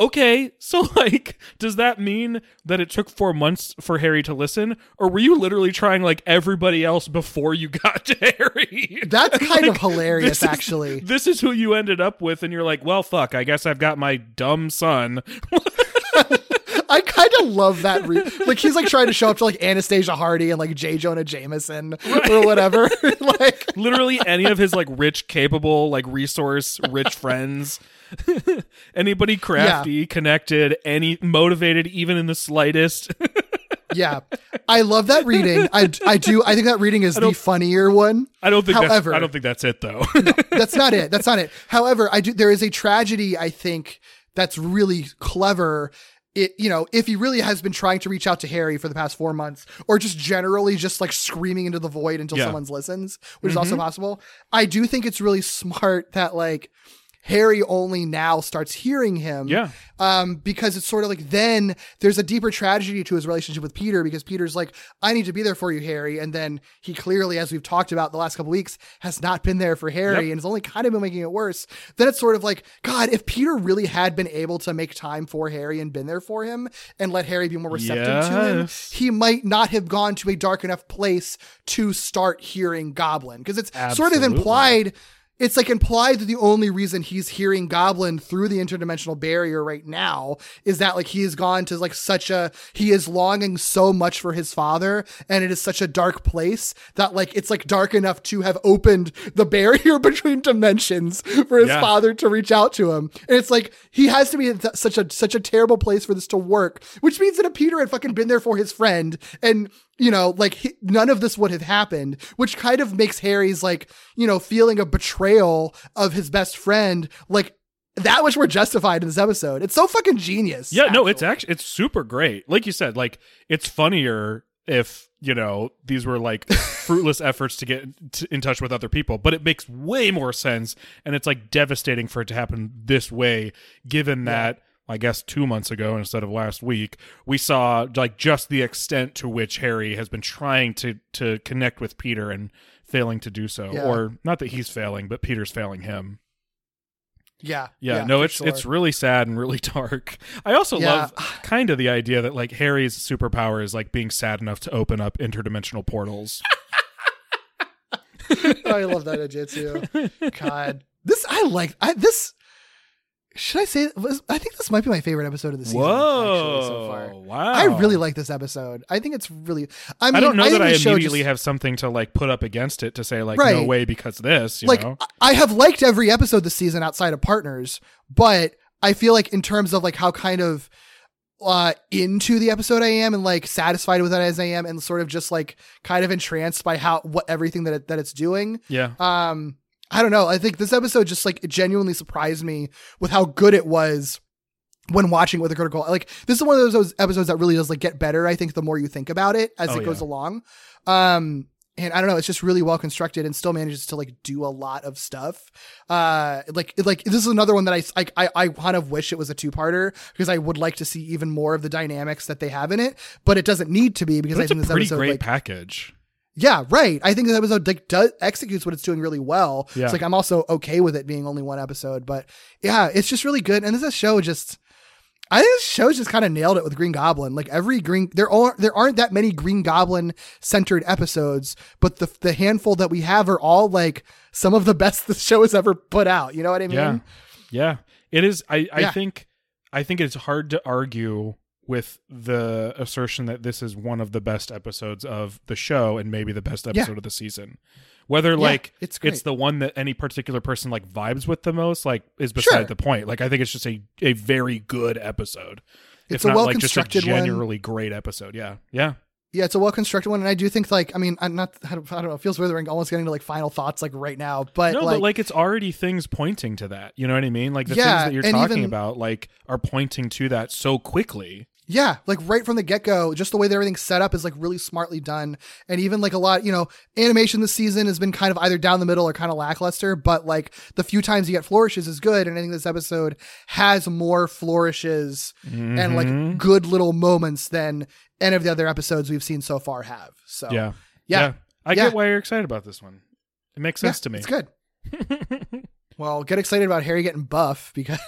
Speaker 7: Okay, so like, does that mean that it took four months for Harry to listen, or were you literally trying like everybody else before you got to Harry?
Speaker 6: That's kind of hilarious,
Speaker 7: this is-
Speaker 6: actually.
Speaker 7: this is who you ended up with, and you're like, well, fuck, I guess I've got my dumb son.
Speaker 6: I kind of love that. Re- like he's like trying to show up to like Anastasia Hardy and like J. Jonah Jameson or whatever. like
Speaker 7: Literally any of his like rich, capable, like resource rich friends. Anybody crafty, connected, any motivated, even in the slightest.
Speaker 6: yeah, I love that reading. I I do. I think that reading is the funnier one.
Speaker 7: I don't think
Speaker 6: However,
Speaker 7: that's, I don't think that's it though.
Speaker 6: that's not it. That's not it. However, I do. There is a tragedy. I think that's really clever. It, you know, if he really has been trying to reach out to Harry for the past four months, or just generally just like screaming into the void until
Speaker 7: Yeah.
Speaker 6: someone listens, which is mm-hmm. also possible. I do think it's really smart that like Harry only now starts hearing him.
Speaker 7: Yeah.
Speaker 6: Um, because it's sort of like then there's a deeper tragedy to his relationship with Peter because Peter's like, I need to be there for you, Harry. And then he clearly, as we've talked about the last couple weeks, has not been there for Harry
Speaker 7: Yep.
Speaker 6: and has only kind of been making it worse. Then it's sort of like, God, if Peter really had been able to make time for Harry and been there for him and let Harry be more receptive to him, he might not have gone to a dark enough place to start hearing Goblin. Because it's sort of implied it's like implied that the only reason he's hearing Goblin through the interdimensional barrier right now is that like he has gone to like such a he is longing so much for his father and it is such a dark place that like it's like dark enough to have opened the barrier between dimensions for his
Speaker 7: Yeah.
Speaker 6: father to reach out to him. And it's like he has to be in th- such a such a terrible place for this to work, which means that if Peter had fucking been there for his friend and you know, like none of this would have happened, which kind of makes Harry's like, you know, feeling a betrayal of his best friend like that much more justified in this episode. It's so fucking genius.
Speaker 7: Yeah, no, it's actually it's super great. Like you said, like it's funnier if you know these were like fruitless efforts to get t- in touch with other people, but it makes way more sense, and it's like devastating for it to happen this way, given that. I guess two months ago instead of last week, we saw like just the extent to which Harry has been trying to to connect with Peter and failing to do so,
Speaker 6: Yeah.
Speaker 7: or not that he's failing, but Peter's failing him.
Speaker 6: Yeah.
Speaker 7: Yeah, no, it's
Speaker 6: sure.
Speaker 7: it's really sad and really dark. I also
Speaker 6: Yeah.
Speaker 7: love kind of the idea that like Harry's superpower is like being sad enough to open up interdimensional portals.
Speaker 6: I love that idea too. God, this I like. I, this should I say? Was, I think this might be my favorite episode of the season.
Speaker 7: Whoa!
Speaker 6: actually, so far.
Speaker 7: Wow!
Speaker 6: I really like this episode. I think it's really. I mean,
Speaker 7: I don't know
Speaker 6: think
Speaker 7: that I immediately
Speaker 6: just-
Speaker 7: have something to like put up against it to say like no way because this. You
Speaker 6: like
Speaker 7: know?
Speaker 6: I- I have liked every episode this season outside of Partners, but I feel like in terms of like how kind of uh into the episode I am and like satisfied with it as I am and sort of just like kind of entranced by how what everything that it, that it's doing.
Speaker 7: Yeah.
Speaker 6: Um I don't know. I think this episode just like genuinely surprised me with how good it was when watching with a critical like this is one of those, episodes that really does like get better i think the more you think about it as
Speaker 7: Oh,
Speaker 6: it goes
Speaker 7: yeah.
Speaker 6: along um and i don't know it's just really well constructed and still manages to like do a lot of stuff uh like like this is another one that i like i i kind of wish it was a two-parter because i would like to see even more of the dynamics that they have in it but it doesn't need to be because
Speaker 7: But
Speaker 6: i think this
Speaker 7: pretty
Speaker 6: episode
Speaker 7: great
Speaker 6: like
Speaker 7: package.
Speaker 6: Yeah, right. I think this episode like does executes what it's doing really well.
Speaker 7: Yeah.
Speaker 6: It's like I'm also okay with it being only one episode, but yeah, it's just really good. And this is show just I think this show just kind of nailed it with Green Goblin. Like every Green there are there aren't that many Green Goblin centered episodes, but the the handful that we have are all like some of the best the show has ever put out. You know what I mean?
Speaker 7: Yeah. Yeah. It is I, I
Speaker 6: Yeah.
Speaker 7: think I think it's hard to argue with the assertion that this is one of the best episodes of the show and maybe the best episode
Speaker 6: Yeah.
Speaker 7: of the season. Whether like
Speaker 6: it's great.
Speaker 7: it's the one that any particular person like vibes with the most, like is beside
Speaker 6: Sure.
Speaker 7: the point. Like I think it's just a, a very good episode.
Speaker 6: It's
Speaker 7: if
Speaker 6: a
Speaker 7: not like just a
Speaker 6: well-constructed one.
Speaker 7: generally great episode. Yeah. Yeah.
Speaker 6: Yeah, it's a well constructed one, and I do think like I mean I'm not I don't, I don't know it feels withering almost getting to like final thoughts like right now, but
Speaker 7: no,
Speaker 6: like,
Speaker 7: but like it's already things pointing to that. You know what I mean? Like the
Speaker 6: Yeah,
Speaker 7: things that you're talking
Speaker 6: even-
Speaker 7: about, like, are pointing to that so quickly.
Speaker 6: Yeah, like right from the get go, just the way that everything's set up is like really smartly done. And even like a lot, you know, animation this season has been kind of either down the middle or kind of lackluster, but like the few times you get flourishes is good. And I think this episode has more flourishes and
Speaker 7: Mhm.
Speaker 6: like good little moments than any of the other episodes we've seen so far have. So
Speaker 7: yeah.
Speaker 6: yeah.
Speaker 7: I
Speaker 6: Yeah.
Speaker 7: get why you're excited about this one. It makes
Speaker 6: Yeah,
Speaker 7: sense to me.
Speaker 6: It's good. well, get excited about Harry getting buff because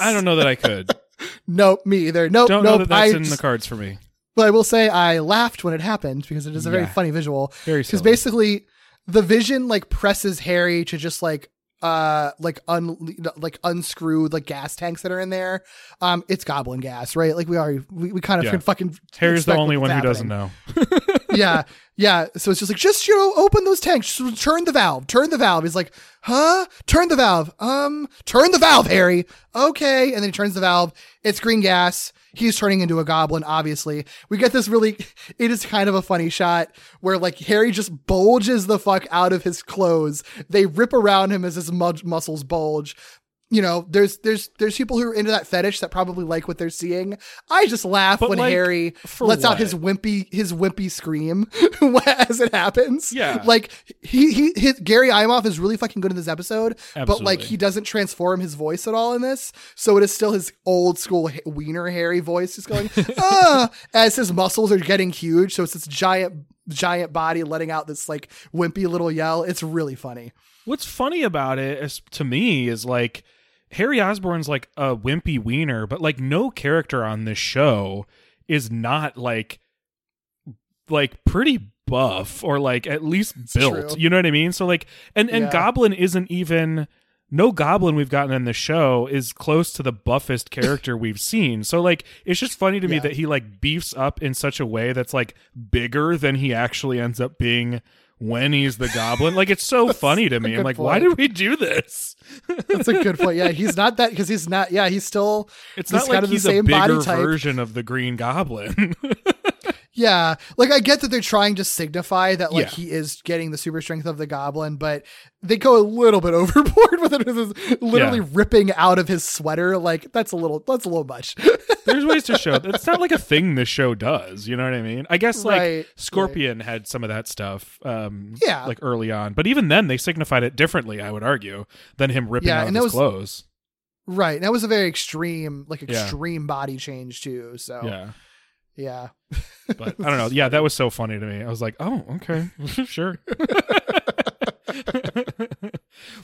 Speaker 7: I don't know that I could.
Speaker 6: Nope, me either. Nope,
Speaker 7: don't
Speaker 6: nope.
Speaker 7: know that that's
Speaker 6: I
Speaker 7: in the cards for me.
Speaker 6: But I will say I laughed when it happened because it is a very
Speaker 7: Yeah.
Speaker 6: funny visual.
Speaker 7: Very
Speaker 6: Because basically, the vision like presses Harry to just like uh like un like unscrew the gas tanks that are in there. Um, it's goblin gas, right? Like we are we, we kind of
Speaker 7: Yeah.
Speaker 6: fucking.
Speaker 7: Harry's the only one who
Speaker 6: happening.
Speaker 7: doesn't know.
Speaker 6: yeah, yeah. So it's just like, just you know, open those tanks, just turn the valve, turn the valve. He's like, huh? Turn the valve. Um, turn the valve, Harry. Okay, and then he turns the valve. It's green gas. He's turning into a goblin. Obviously, we get this really. It is kind of a funny shot where like Harry just bulges the fuck out of his clothes. They rip around him as his mu- muscles bulge you know, there's there's there's people who are into that fetish that probably like what they're seeing. I just laugh
Speaker 7: But,
Speaker 6: when
Speaker 7: like,
Speaker 6: Harry lets out his wimpy his wimpy scream as it happens.
Speaker 7: Yeah.
Speaker 6: like he he his, Gary Imhoff is really fucking good in this episode, but like he doesn't transform his voice at all in this, so it is still his old school wiener Harry voice just going ah as his muscles are getting huge. So it's this giant giant body letting out this like wimpy little yell. It's really funny.
Speaker 7: What's funny about it is, to me is like Harry Osborn's like a wimpy wiener, but like no character on this show is not like like pretty buff or like at least built.
Speaker 6: true.
Speaker 7: You know what I mean? So like and and
Speaker 6: Yeah.
Speaker 7: Goblin isn't even no goblin we've gotten in the show is close to the buffest character we've seen. So like it's just funny to me
Speaker 6: Yeah.
Speaker 7: that he like beefs up in such a way that's like bigger than he actually ends up being when he's the goblin. Like it's so funny to me. I'm like, why
Speaker 6: point.
Speaker 7: did we do this?
Speaker 6: That's a good point. Yeah, he's not that because he's not. Yeah, he's still.
Speaker 7: It's
Speaker 6: this
Speaker 7: not like
Speaker 6: of the
Speaker 7: he's a
Speaker 6: same
Speaker 7: bigger
Speaker 6: body type.
Speaker 7: version of the Green Goblin.
Speaker 6: Yeah, like I get that they're trying to signify that like
Speaker 7: Yeah.
Speaker 6: he is getting the super strength of the goblin, but they go a little bit overboard with it. With literally
Speaker 7: Yeah.
Speaker 6: ripping out of his sweater. Like that's a little. That's a little much.
Speaker 7: There's ways to show it's not like a thing this show does. You know what I mean? I guess like
Speaker 6: Right,
Speaker 7: Scorpion had some of that stuff. Um,
Speaker 6: Yeah.
Speaker 7: like early on, but even then they signified it differently. I would argue than him ripping
Speaker 6: Yeah,
Speaker 7: out
Speaker 6: and
Speaker 7: his
Speaker 6: was-
Speaker 7: clothes.
Speaker 6: right. That was a very extreme, like extreme body change too. So
Speaker 7: Yeah.
Speaker 6: Yeah.
Speaker 7: But I don't know. Yeah, that was so funny to me. I was like, oh, okay, sure.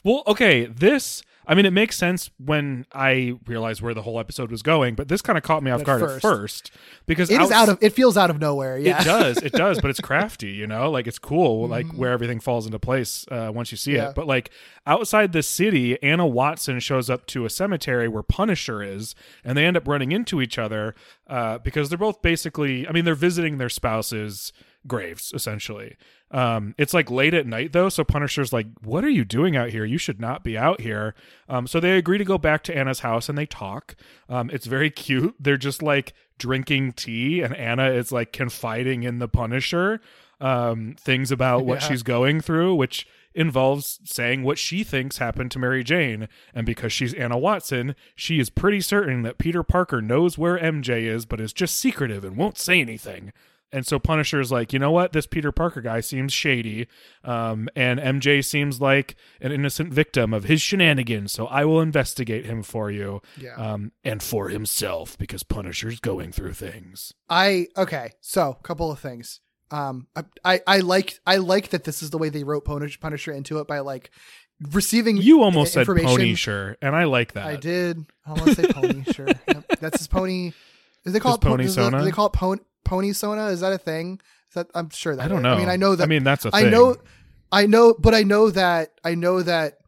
Speaker 7: well, okay. This I mean, it makes sense when I realized where the whole episode was going, but this kind of caught me off
Speaker 6: At
Speaker 7: guard at
Speaker 6: first.
Speaker 7: first because
Speaker 6: It is
Speaker 7: outs-
Speaker 6: out of. It feels out of nowhere. Yeah.
Speaker 7: It does, it does, but it's crafty, you know. Like it's cool, like where everything falls into place uh, once you see
Speaker 6: Mm-hmm. Yeah.
Speaker 7: it. But like outside the city, Anna Watson shows up to a cemetery where Punisher is, and they end up running into each other uh, because they're both basically. I mean, they're visiting their spouses' graves essentially. Um, it's like late at night though, so Punisher's like, "What are you doing out here? You should not be out here." Um, so they agree to go back to Anna's house and they talk. Um, it's very cute. They're just like drinking tea, and Anna is like confiding in the Punisher um, things about what
Speaker 6: Yeah.
Speaker 7: she's going through, which involves saying what she thinks happened to Mary Jane. And because she's Anna Watson, she is pretty certain that Peter Parker knows where MJ is, but is just secretive and won't say anything. And so Punisher's like, you know what? This Peter Parker guy seems shady. Um, and MJ seems like an innocent victim of his shenanigans. So I will investigate him for you.
Speaker 6: Yeah.
Speaker 7: Um, and for himself, because Punisher's going through things.
Speaker 6: I okay. So a couple of things. Um, I, I I like I like that this is the way they wrote Punish, Punisher into it by like receiving.
Speaker 7: You almost said sure, and I like that.
Speaker 6: I did. I almost say pony. Sure, Yep. that's his pony. Is they call
Speaker 7: His
Speaker 6: it po-
Speaker 7: pony
Speaker 6: is
Speaker 7: sona?
Speaker 6: Do they call it pony, pony sona? Is that a thing? Is that I'm sure that
Speaker 7: I don't
Speaker 6: is.
Speaker 7: know.
Speaker 6: I mean, I know that.
Speaker 7: I mean, that's a
Speaker 6: I
Speaker 7: thing.
Speaker 6: know. I know, but I know that I know that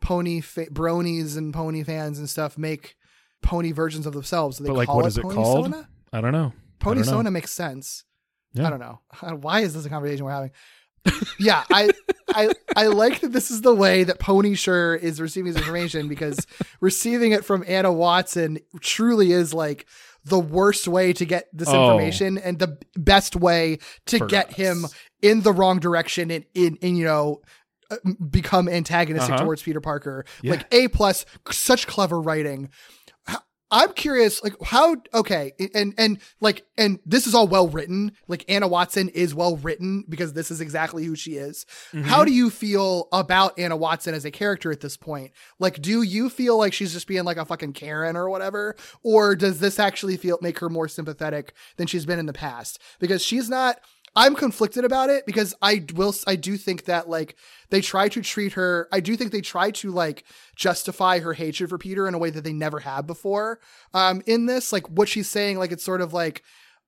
Speaker 6: pony fa- bronies and pony fans and stuff make pony versions of themselves. They
Speaker 7: But like,
Speaker 6: call
Speaker 7: what
Speaker 6: it
Speaker 7: is it
Speaker 6: pony
Speaker 7: called?
Speaker 6: Sona?
Speaker 7: I don't know.
Speaker 6: Pony
Speaker 7: don't know.
Speaker 6: Sona makes sense.
Speaker 7: Yeah.
Speaker 6: I don't know. Why is this a conversation we're having? yeah, I I I like that this is the way that Pony Sure is receiving his information because receiving it from Anna Watson truly is like the worst way to get this
Speaker 7: Oh.
Speaker 6: information and the best way to
Speaker 7: For
Speaker 6: get
Speaker 7: us.
Speaker 6: him in the wrong direction and in, in you know uh, become antagonistic
Speaker 7: Uh-huh.
Speaker 6: towards Peter Parker.
Speaker 7: Yeah.
Speaker 6: Like A plus, such clever writing. I'm curious, like how okay, and and like and this is all well written. Like Anna Watson is well written because this is exactly who she is.
Speaker 7: Mm-hmm.
Speaker 6: How do you feel about Anna Watson as a character at this point? Like, do you feel like she's just being like a fucking Karen or whatever, or does this actually feel make her more sympathetic than she's been in the past? Because she's not. I'm conflicted about it because I will I do think that like they try to treat her I do think they try to like justify her hatred for Peter in a way that they never have before. Um in this like what she's saying like it's sort of like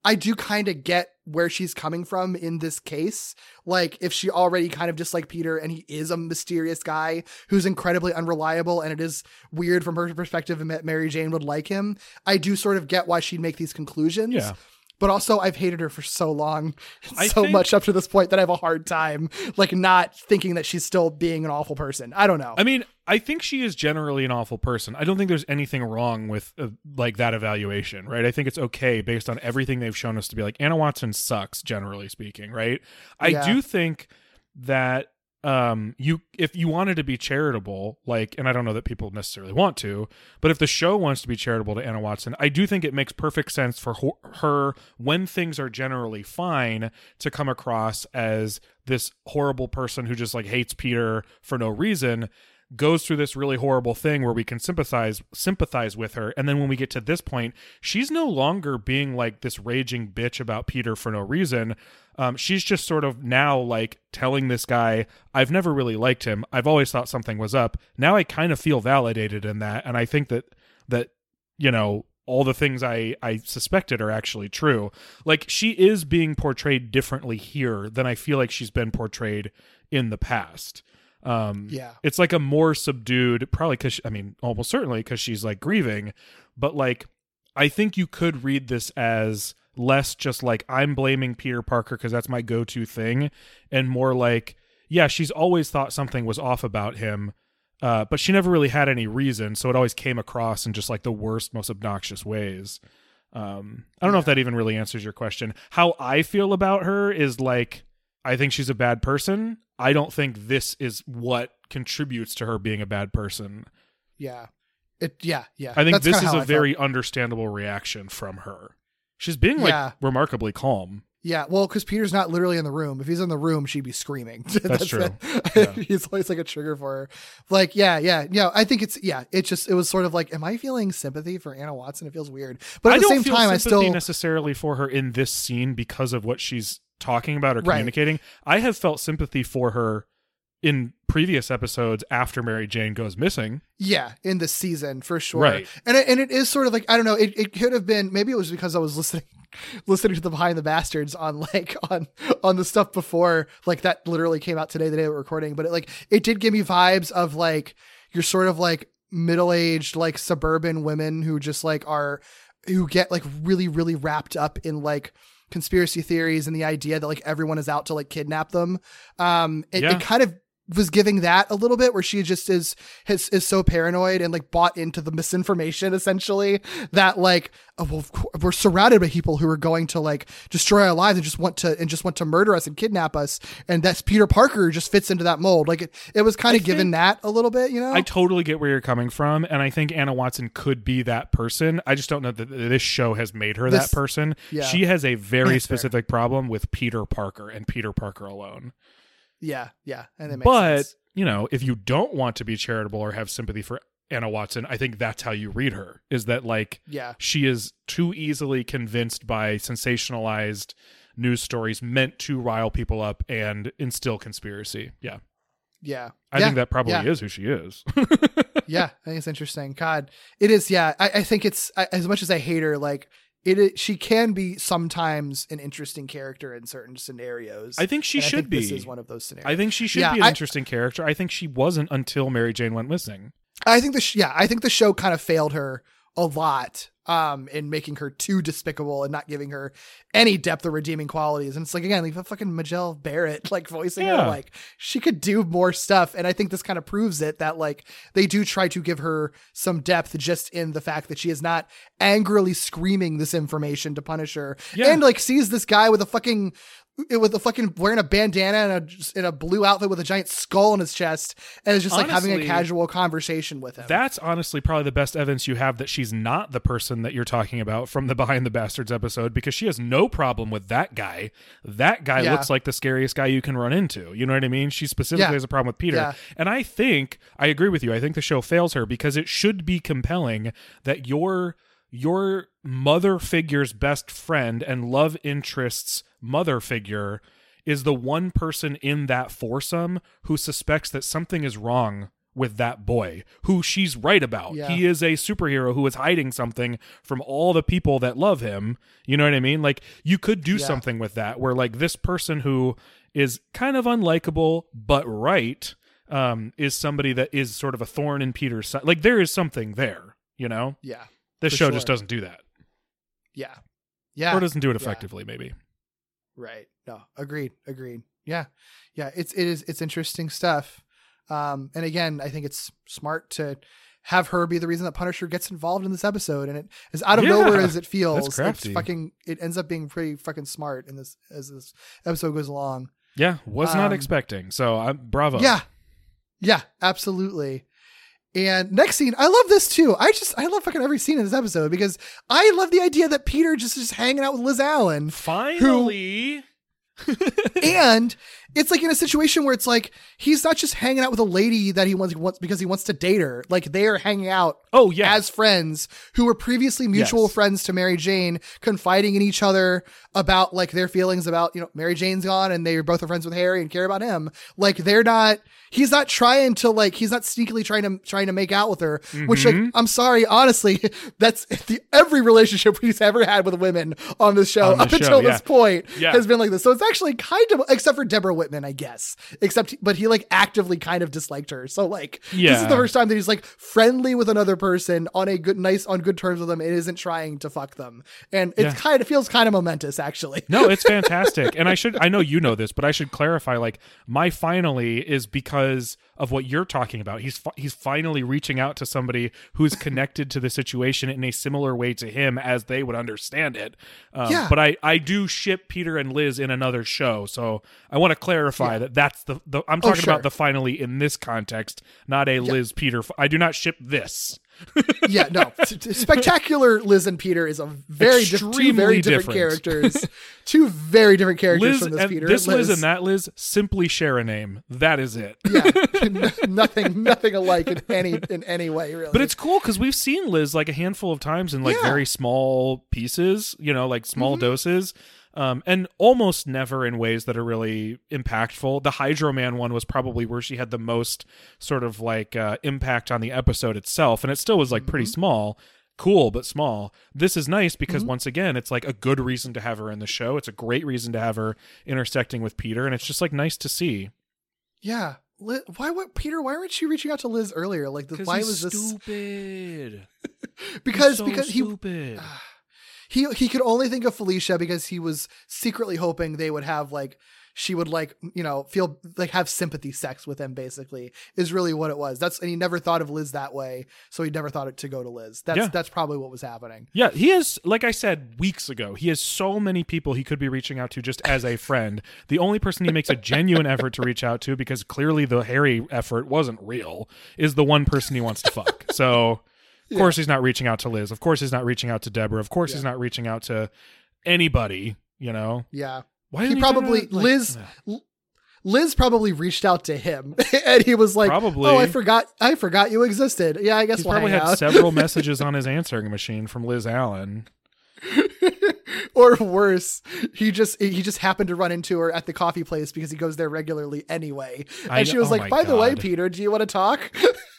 Speaker 6: I do kind of get where she's coming from in this case. Like if she already kind of disliked Peter and he is a mysterious guy who's incredibly unreliable and it is weird from her perspective that Mary Jane would like him, I do sort of get why she'd make these conclusions.
Speaker 7: Yeah.
Speaker 6: But also, I've hated her for so long,
Speaker 7: I
Speaker 6: so
Speaker 7: think-
Speaker 6: much up to this point that I have a hard time, like, not thinking that she's still being an awful person. I don't know.
Speaker 7: I mean, I think she is generally an awful person. I don't think there's anything wrong with uh, like that evaluation, right? I think it's okay based on everything they've shown us to be like Anna Watson sucks generally speaking, right? I
Speaker 6: Yeah.
Speaker 7: do think that um you if you wanted to be charitable like and i don't know that people necessarily want to but if the show wants to be charitable to anna watson i do think it makes perfect sense for her when things are generally fine to come across as this horrible person who just like hates peter for no reason goes through this really horrible thing where we can sympathize sympathize with her. And then when we get to this point she's no longer being like this raging bitch about peter for no reason. Um, she's just sort of now like telling this guy i've never really liked him. I've always thought something was up. Now i kind of feel validated in that. And i think that that you know all the things i i suspected are actually true. Like she is being portrayed differently here than i feel like she's been portrayed in the past um
Speaker 6: Yeah.
Speaker 7: it's like a more subdued probably because i mean almost certainly because she's like grieving but like i think you could read this as less just like i'm blaming peter parker because that's my go-to thing and more like yeah she's always thought something was off about him uh, but she never really had any reason so it always came across in just like the worst most obnoxious ways. Um i don't know if that even really answers your question. How i feel about her is like i think she's a bad person i don't think this is what contributes to her being a bad person
Speaker 6: yeah. It, yeah, yeah.
Speaker 7: i think
Speaker 6: That's
Speaker 7: this is a
Speaker 6: I felt.
Speaker 7: very understandable reaction from her she's being like
Speaker 6: Yeah.
Speaker 7: remarkably calm
Speaker 6: Yeah, well, because Peter's not literally in the room. If he's in the room, she'd be screaming.
Speaker 7: That's true. Yeah.
Speaker 6: he's always like a trigger for her. Like, yeah, yeah, yeah. I think it's yeah. It just it was sort of like, am I feeling sympathy for Anna Watson? It feels weird, but at
Speaker 7: I
Speaker 6: the same time, I still
Speaker 7: necessarily for her in this scene because of what she's talking about or
Speaker 6: Right.
Speaker 7: communicating. I have felt sympathy for her in previous episodes after Mary Jane goes missing.
Speaker 6: Yeah, in the season for sure.
Speaker 7: Right.
Speaker 6: And it, and it is sort of like I don't know. It, it could have been maybe it was because I was listening listening to the Behind the Bastards on like on on the stuff before like that literally came out today the day we're recording. But it like it did give me vibes of like you're sort of like middle aged like suburban women who just like are who get like really really wrapped up in like conspiracy theories and the idea that like everyone is out to like kidnap them. Um, it,
Speaker 7: Yeah.
Speaker 6: it kind of was giving that a little bit where she just is is, is so paranoid and like bought into the misinformation essentially that like oh, well, of cour- we're surrounded by people who are going to like destroy our lives and just want to and just want to murder us and kidnap us and that's Peter Parker just fits into that mold like it, it was kind of given that a little bit you know
Speaker 7: I totally get where you're coming from, and I think Anna Watson could be that person. I just don't know that this show has made her
Speaker 6: This-
Speaker 7: that person.
Speaker 6: yeah.
Speaker 7: She has a very
Speaker 6: That's fair.
Speaker 7: specific problem with Peter Parker and Peter Parker alone.
Speaker 6: Yeah yeah and that makes
Speaker 7: But,
Speaker 6: sense.
Speaker 7: you know, if you don't want to be charitable or have sympathy for Anna Watson, I think that's how you read her. Is that like
Speaker 6: Yeah.
Speaker 7: she is too easily convinced by sensationalized news stories meant to rile people up and instill conspiracy. Yeah.
Speaker 6: yeah
Speaker 7: I
Speaker 6: Yeah.
Speaker 7: think that probably
Speaker 6: Yeah.
Speaker 7: is who she is.
Speaker 6: yeah, I think it's interesting. God, it is. Yeah, I, I think it's I, as much as I hate her, like it. is- She can be sometimes an interesting character in certain scenarios.
Speaker 7: I think she should
Speaker 6: think
Speaker 7: be.
Speaker 6: This is one of those scenarios.
Speaker 7: I think she should
Speaker 6: Yeah,
Speaker 7: be an
Speaker 6: I-
Speaker 7: interesting character. I think she wasn't until Mary Jane went missing.
Speaker 6: I think the sh- yeah, I think the show kind of failed her a lot um in making her too despicable and not giving her any depth or redeeming qualities. And it's like again, like the fucking Majel Barrett like voicing
Speaker 7: Yeah.
Speaker 6: her like she could do more stuff and I think this kind of proves it that like they do try to give her some depth just in the fact that she is not angrily screaming this information to Punisher
Speaker 7: Yeah.
Speaker 6: and like sees this guy with a fucking with a fucking wearing a bandana and a in a blue outfit with a giant skull on his chest and is just like having a casual conversation with him.
Speaker 7: That's honestly probably the best evidence you have that she's not the person that you're talking about from the Behind the Bastards episode because she has no problem with that guy. That guy
Speaker 6: Yeah.
Speaker 7: looks like the scariest guy you can run into. You know what I mean? She specifically
Speaker 6: Yeah.
Speaker 7: has a problem with Peter.
Speaker 6: Yeah.
Speaker 7: And I think I agree with you. I think the show fails her because it should be compelling that your your mother figure's best friend and love interest's mother figure is the one person in that foursome who suspects that something is wrong with that boy who she's right about.
Speaker 6: Yeah.
Speaker 7: He is a superhero who is hiding something from all the people that love him. You know what I mean? Like you could do
Speaker 6: Yeah.
Speaker 7: something with that where like this person who is kind of unlikable but right um is somebody that is sort of a thorn in Peter's side. Like there is something there, you know?
Speaker 6: yeah.
Speaker 7: This show
Speaker 6: sure.
Speaker 7: just doesn't do that.
Speaker 6: Yeah. Yeah.
Speaker 7: Or doesn't do it
Speaker 6: Yeah.
Speaker 7: effectively maybe.
Speaker 6: Right. No. Agreed. Agreed. Yeah. Yeah. It's it is it's interesting stuff. Um, and again, I think it's smart to have her be the reason that Punisher gets involved in this episode, and it as out of
Speaker 7: Yeah.
Speaker 6: nowhere as it feels, it's fucking. It ends up being pretty fucking smart in this as this episode goes along.
Speaker 7: Yeah, was not
Speaker 6: Um,
Speaker 7: expecting. So I'm bravo.
Speaker 6: Yeah. Yeah, absolutely. And next scene, I love this too. I just I love fucking every scene in this episode because I love the idea that Peter just is hanging out with Liz Allen.
Speaker 7: Finally.
Speaker 6: and it's like in a situation where it's like he's not just hanging out with a lady that he wants, wants because he wants to date her. Like they are hanging out
Speaker 7: Oh yeah.
Speaker 6: as friends who were previously mutual
Speaker 7: Yes.
Speaker 6: friends to Mary Jane, confiding in each other about like their feelings about, you know, Mary Jane's gone and they're both are friends with Harry and care about him. Like they're not he's not trying to like he's not sneakily trying to trying to make out with her, which like
Speaker 7: Mm-hmm.
Speaker 6: I'm sorry, honestly, that's the every relationship he's ever had with women on this show
Speaker 7: On
Speaker 6: up
Speaker 7: show,
Speaker 6: until
Speaker 7: yeah.
Speaker 6: this point
Speaker 7: Yeah.
Speaker 6: has been like this. So it's actually kind of except for Deborah Whitman, I guess. Except but he like actively kind of disliked her. So like this is the first time that he's like friendly with another person on a good nice on good terms with them and isn't trying to fuck them. And it
Speaker 7: Yeah.
Speaker 6: kind of feels kind of momentous actually.
Speaker 7: No, it's fantastic. and I should I know you know this, but I should clarify like my finally is because of what you're talking about. He's fi- he's finally reaching out to somebody who's connected to the situation in a similar way to him as they would understand it. Um,
Speaker 6: Yeah.
Speaker 7: but I I do ship Peter and Liz in another show, so I want to clarify that that's the, the I'm
Speaker 6: Oh,
Speaker 7: talking
Speaker 6: sure.
Speaker 7: about the finally in this context, not a Liz Peter. I do not ship this.
Speaker 6: yeah, no. Spectacular Liz and Peter is a very diff- two very different,
Speaker 7: different.
Speaker 6: characters. two very different characters
Speaker 7: Liz
Speaker 6: from this
Speaker 7: and
Speaker 6: Peter.
Speaker 7: this Liz and that Liz simply share a name. That is it.
Speaker 6: yeah, nothing, nothing alike in any in any way, really.
Speaker 7: But it's cool because we've seen Liz like a handful of times in like
Speaker 6: Yeah. Mm-hmm.
Speaker 7: very small pieces, you know, like small doses. Um, and almost never in ways that are really impactful. The Hydro Man one was probably where she had the most sort of like uh, impact on the episode itself, and it still was like pretty small, cool but small. This is nice because once again, it's like a good reason to have her in the show. It's a great reason to have her intersecting with Peter, and it's just like nice to see.
Speaker 6: Yeah. Li- why what Peter, why weren't you reaching out to Liz earlier? Like why was this
Speaker 7: stupid?
Speaker 6: because because he
Speaker 7: stupid.
Speaker 6: he he could only think of Felicia because he was secretly hoping they would have like she would like you know feel like have sympathy sex with him basically is really what it was that's and he never thought of liz that way so he never thought it to go to liz that's
Speaker 7: Yeah.
Speaker 6: that's probably what was happening
Speaker 7: Yeah, he is like I said weeks ago, he has so many people he could be reaching out to just as a friend. The only person he makes a genuine effort to reach out to, because clearly the Harry effort wasn't real, is the one person he wants to fuck. So, of course, he's not reaching out to Liz. Of course, he's not reaching out to Deborah. Of course, he's not reaching out to anybody, you know?
Speaker 6: yeah
Speaker 7: Why
Speaker 6: he
Speaker 7: didn't try to,
Speaker 6: probably
Speaker 7: like-
Speaker 6: liz. L- liz probably reached out to him and he was like
Speaker 7: Probably.
Speaker 6: oh i forgot i forgot you existed yeah i guess we'll
Speaker 7: probably had several messages on his answering machine from Liz Allen.
Speaker 6: or worse he just he just happened to run into her at the coffee place because he goes there regularly anyway and
Speaker 7: I
Speaker 6: she was
Speaker 7: oh
Speaker 6: like by the way peter do you want to talk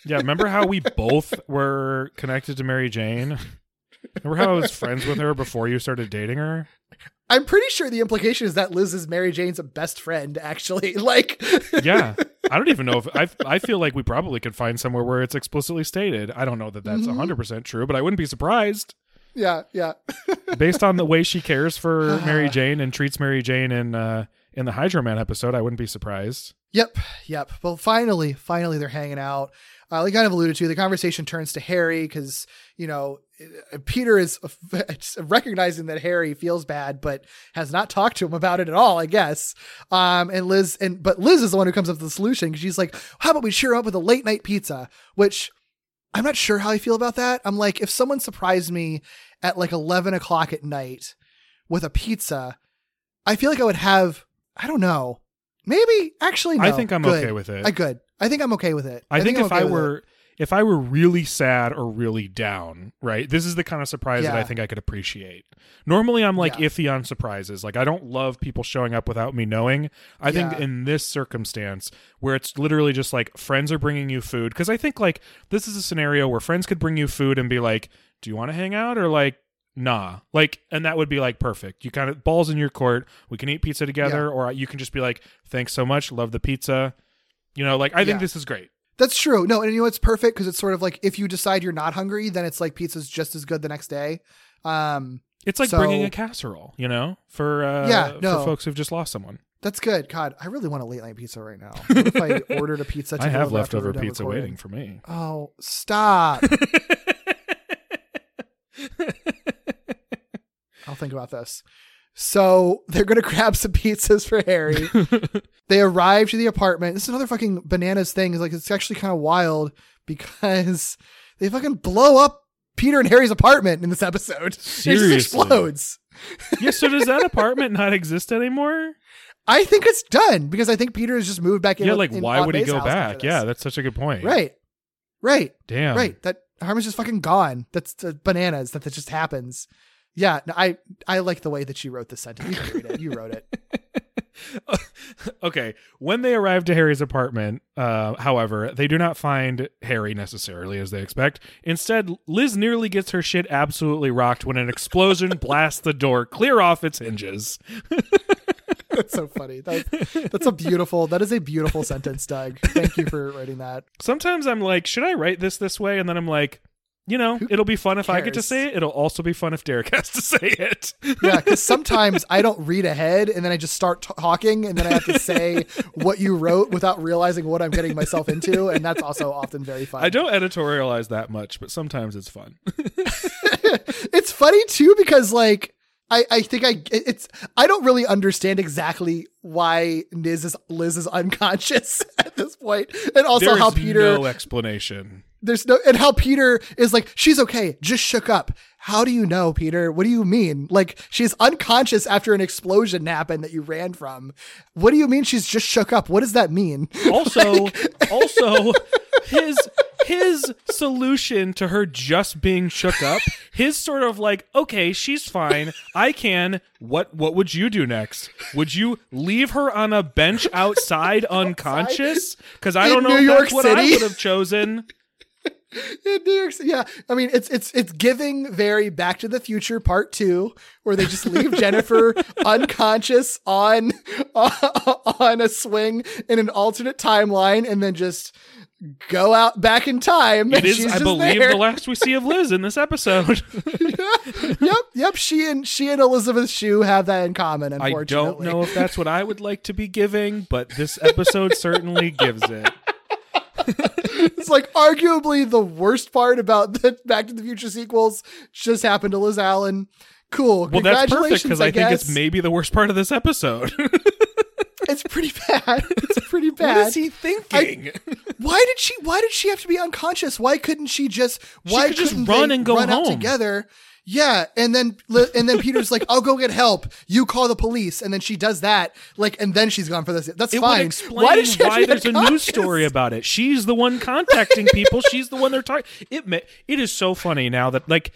Speaker 7: Yeah, remember how we both were connected to Mary Jane? Remember how I was friends with her before you started dating her?
Speaker 6: i'm pretty sure the implication is that liz is mary jane's best friend actually like
Speaker 7: Yeah, I don't even know if I. I feel like we probably could find somewhere where it's explicitly stated. I don't know that that's
Speaker 6: Mm-hmm.
Speaker 7: 100 percent true, but I wouldn't be surprised
Speaker 6: yeah yeah
Speaker 7: based on the way she cares for Mary Jane and treats Mary Jane in uh, in the Hydro Man episode. I wouldn't be surprised.
Speaker 6: Yep, yep. Well, finally, finally, they're hanging out. Uh, like kind of alluded to, the conversation turns to Harry because you know uh, Peter is recognizing that Harry feels bad, but has not talked to him about it at all. I guess. Um, and Liz and but Liz is the one who comes up with the solution because she's like, "How about we cheer up with a late night pizza?" Which I'm not sure how I feel about that. I'm like, if someone surprised me at like 11 o'clock at night with a pizza, I feel like I would have. I don't know. Maybe actually, no.
Speaker 7: I think I'm
Speaker 6: Good.
Speaker 7: okay with it.
Speaker 6: I could. I think I'm okay with it.
Speaker 7: I, think,
Speaker 6: I'm
Speaker 7: if
Speaker 6: okay
Speaker 7: I
Speaker 6: with it.
Speaker 7: were if I were really sad or really down, right? This is the kind of surprise that I think I could appreciate. Normally I'm like
Speaker 6: Yeah.
Speaker 7: iffy on surprises. Like I don't love people showing up without me knowing. I think in this circumstance where it's literally just like friends are bringing you food cuz I think like this is a scenario where friends could bring you food and be like, "Do you want to hang out?" or like Nah, like, and that would be like perfect. You kind of balls in your court. We can eat pizza together,
Speaker 6: Yeah.
Speaker 7: or you can just be like, "Thanks so much, love the pizza." You know, like I think
Speaker 6: Yeah.
Speaker 7: this is great.
Speaker 6: That's true. No, and you know it's perfect because it's sort of like if you decide you're not hungry, then it's like pizza's just as good the next day. Um,
Speaker 7: It's like
Speaker 6: So-
Speaker 7: bringing a casserole, you know, for uh,
Speaker 6: Yeah,
Speaker 7: for
Speaker 6: no.
Speaker 7: folks who've just lost someone.
Speaker 6: that's good. God, I really want a late night pizza right now. What if I ordered a pizza?
Speaker 7: I have leftover pizza
Speaker 6: recording?
Speaker 7: waiting for me.
Speaker 6: Oh, stop! I'll think about this. So they're gonna grab some pizzas for Harry. they arrive to the apartment. This is another fucking bananas thing. Is like it's actually kind of wild because they fucking blow up Peter and Harry's apartment in this episode. It just explodes.
Speaker 7: yeah, so does that apartment not exist anymore?
Speaker 6: I think it's done because I think Peter has just moved back in.
Speaker 7: Yeah, like
Speaker 6: in
Speaker 7: why would he go back? Yeah, that's such a good point.
Speaker 6: right, right,
Speaker 7: Damn.
Speaker 6: right. That Harmon's just fucking gone. That's the bananas that that just happens. Yeah, no, I I like the way that you wrote this sentence. You it. You wrote it.
Speaker 7: okay. When they arrive to Harry's apartment, uh, however, they do not find Harry necessarily as they expect. Instead, Liz nearly gets her shit absolutely rocked when an explosion blasts the door clear off its hinges.
Speaker 6: That's so funny. That's that's a beautiful. That is a beautiful sentence, Doug. Thank you for writing that.
Speaker 7: Sometimes I'm like, should I write this this way? And then I'm like, you know, it'll be fun if I get to say it. It'll also be fun if Derek has to say it.
Speaker 6: Yeah, because sometimes I don't read ahead and then I just start talking and then I have to say what you wrote without realizing what I'm getting myself into, and that's also often very fun.
Speaker 7: I don't editorialize that much, but sometimes it's fun.
Speaker 6: it's funny too because like I, I think I it's I don't really understand exactly why Liz is Liz is unconscious at this point, and also
Speaker 7: There's
Speaker 6: how Peter
Speaker 7: no explanation.
Speaker 6: there's no and how Peter is like she's okay, just shook up. How do you know, Peter? What do you mean? Like she's unconscious after an explosion happened that you ran from. What do you mean she's just shook up? What does that mean?
Speaker 7: Also, also his his solution to her just being shook up, his sort of like, okay, she's fine. I can. What what would you do next? Would you leave her on a bench outside unconscious? Because I don't know
Speaker 6: New
Speaker 7: if
Speaker 6: York
Speaker 7: that's what I would have chosen.
Speaker 6: in New York City. Yeah, I mean it's it's it's giving very Back to the Future Part Two, where they just leave Jennifer unconscious on on a swing in an alternate timeline, and then just go out back in time.
Speaker 7: It is, I believe,
Speaker 6: there.
Speaker 7: the last we see of Liz in this episode.
Speaker 6: yep, yep. She and she and Elizabeth Shue have that in common. Unfortunately, I
Speaker 7: don't know if that's what I would like to be giving, but this episode certainly gives it.
Speaker 6: it's like arguably the worst part about the Back to the Future sequels just happened to Liz Allen. Cool.
Speaker 7: Well, that's perfect
Speaker 6: Congratulations,
Speaker 7: because I, think it's maybe the worst part of this episode.
Speaker 6: It's pretty bad. It's pretty bad.
Speaker 7: what is he thinking?
Speaker 6: Why did she? Why did she have to be unconscious? Why couldn't she just? Why
Speaker 7: could just run and go
Speaker 6: run
Speaker 7: home.
Speaker 6: together? Yeah, and then and then Peter's like, "I'll go get help. You call the police." And then she does that, like, and then she's gone for this. That's
Speaker 7: it
Speaker 6: fine. why did she
Speaker 7: why there's a news story about it. She's the one contacting people. She's the one they're talking. It it is so funny now that like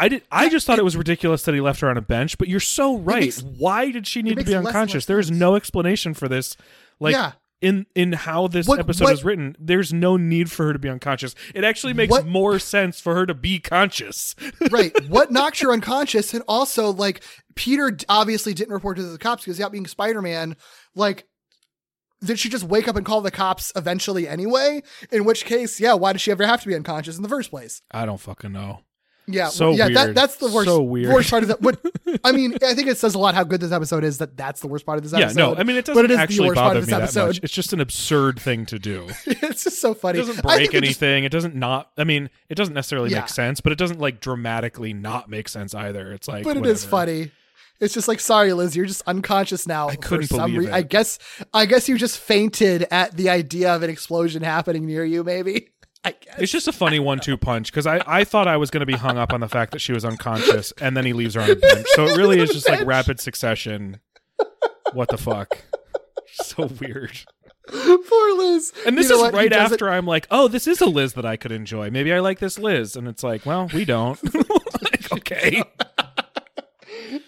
Speaker 7: I did. I just thought it was ridiculous that he left her on a bench. But you're so right.
Speaker 6: makes-
Speaker 7: why did she need to be unconscious? There is no explanation for this. Like
Speaker 6: Yeah.
Speaker 7: in in how this
Speaker 6: What-
Speaker 7: episode
Speaker 6: what-
Speaker 7: is written, there's no need for her to be unconscious. It actually makes
Speaker 6: What-
Speaker 7: more sense for her to be conscious.
Speaker 6: right. What knocks her unconscious? And also, like, Peter obviously didn't report to the cops because, yeah, being Spider Man, like, did she just wake up and call the cops eventually anyway? In which case, yeah, why did she ever have to be unconscious in the first place?
Speaker 7: I don't fucking know.
Speaker 6: Yeah,
Speaker 7: So
Speaker 6: yeah, that
Speaker 7: weird.
Speaker 6: that's the worst.
Speaker 7: So weird.
Speaker 6: Worst part of that. What I mean, I think it says a lot how good this episode is. That that's the worst part of this episode.
Speaker 7: Yeah, no, I mean it doesn't
Speaker 6: but it is the
Speaker 7: actually
Speaker 6: worst part
Speaker 7: bother
Speaker 6: of
Speaker 7: me
Speaker 6: this
Speaker 7: that much.
Speaker 6: episode.
Speaker 7: It's just an absurd thing to do.
Speaker 6: it's just so funny.
Speaker 7: It doesn't break
Speaker 6: it just-
Speaker 7: anything. It doesn't not. I mean, it doesn't necessarily
Speaker 6: Yeah.
Speaker 7: make sense, but it doesn't like dramatically not make sense either. It's like,
Speaker 6: but it is funny. It's just like, sorry, Liz, you're just unconscious now. I
Speaker 7: couldn't believe
Speaker 6: rea-
Speaker 7: it.
Speaker 6: I guess, I guess you just fainted at the idea of an explosion happening near you. Maybe. I guess.
Speaker 7: It's just a funny one-two punch because I, I thought I was going to be hung up on the fact that she was unconscious, and then he leaves her on a bench. So it really is just like rapid succession. What the fuck? So weird.
Speaker 6: Poor Liz.
Speaker 7: And this
Speaker 6: You know
Speaker 7: is
Speaker 6: what?
Speaker 7: Right after I'm like, oh, this is a Liz that I could enjoy. Maybe I like this Liz, and it's like, well, we don't. like, okay.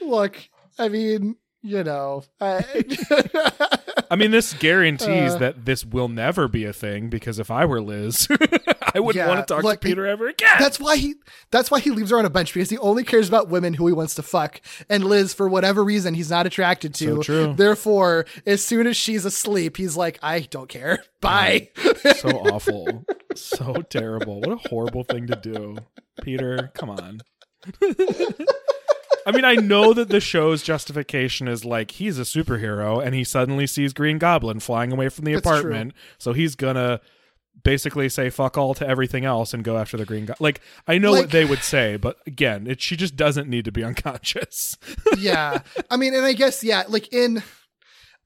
Speaker 6: Look, I mean, you know, I,
Speaker 7: I mean, this guarantees
Speaker 6: Uh.
Speaker 7: that this will never be a thing because if I were Liz, I wouldn't
Speaker 6: Yeah,
Speaker 7: want to talk
Speaker 6: look,
Speaker 7: to Peter ever again.
Speaker 6: That's why he. That's why he leaves her on a bench because he only cares about women who he wants to fuck. And Liz, for whatever reason, he's not attracted to.
Speaker 7: So true.
Speaker 6: Therefore, as soon as she's asleep, he's like, I don't care. Bye.
Speaker 7: so awful. So terrible. What a horrible thing to do. Peter, come on. I mean, I know that the show's justification is like he's a superhero and he suddenly sees Green Goblin flying away from the
Speaker 6: That's
Speaker 7: apartment. So he's gonna basically say fuck all to everything else and go after the Green Goblin. Like, I know
Speaker 6: Like-
Speaker 7: what they would say, but again, it, she just doesn't need to be unconscious.
Speaker 6: yeah. I mean, and I guess, yeah, like in.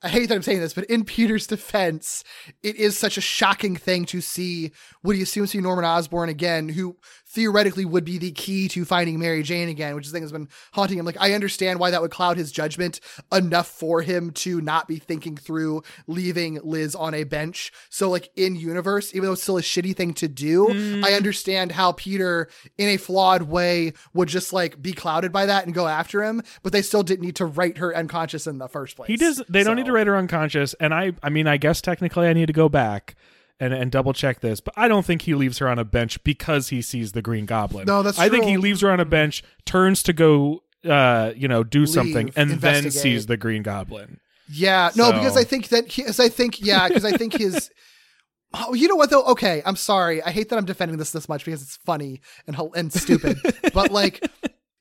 Speaker 6: I hate that I'm saying this, but in Peter's defense, it is such a shocking thing to see what he assumes to be Norman Osborn again, who theoretically would be the key to finding Mary Jane again, which is the thing that's been haunting him. Like, I understand why that would cloud his judgment enough for him to not be thinking through leaving Liz on a bench. So, like, in universe, even though it's still a shitty thing to do, mm. I understand how Peter, in a flawed way, would just like be clouded by that and go after him, but they still didn't need to write her unconscious in the first place.
Speaker 7: He does. They don't need to write her unconscious. And I, I mean, I guess technically I need to go back and and double check this, but I don't think he leaves her on a bench because he sees the Green Goblin.
Speaker 6: No, that's
Speaker 7: I think he leaves her on a bench, turns to go, uh, you know, do something, and then sees the Green Goblin.
Speaker 6: Yeah, no,
Speaker 7: So-
Speaker 6: because I think that as I think, yeah, because I think his. Oh, you know what though? Okay, I'm sorry. I hate that I'm defending this this much because it's funny and and stupid. but like,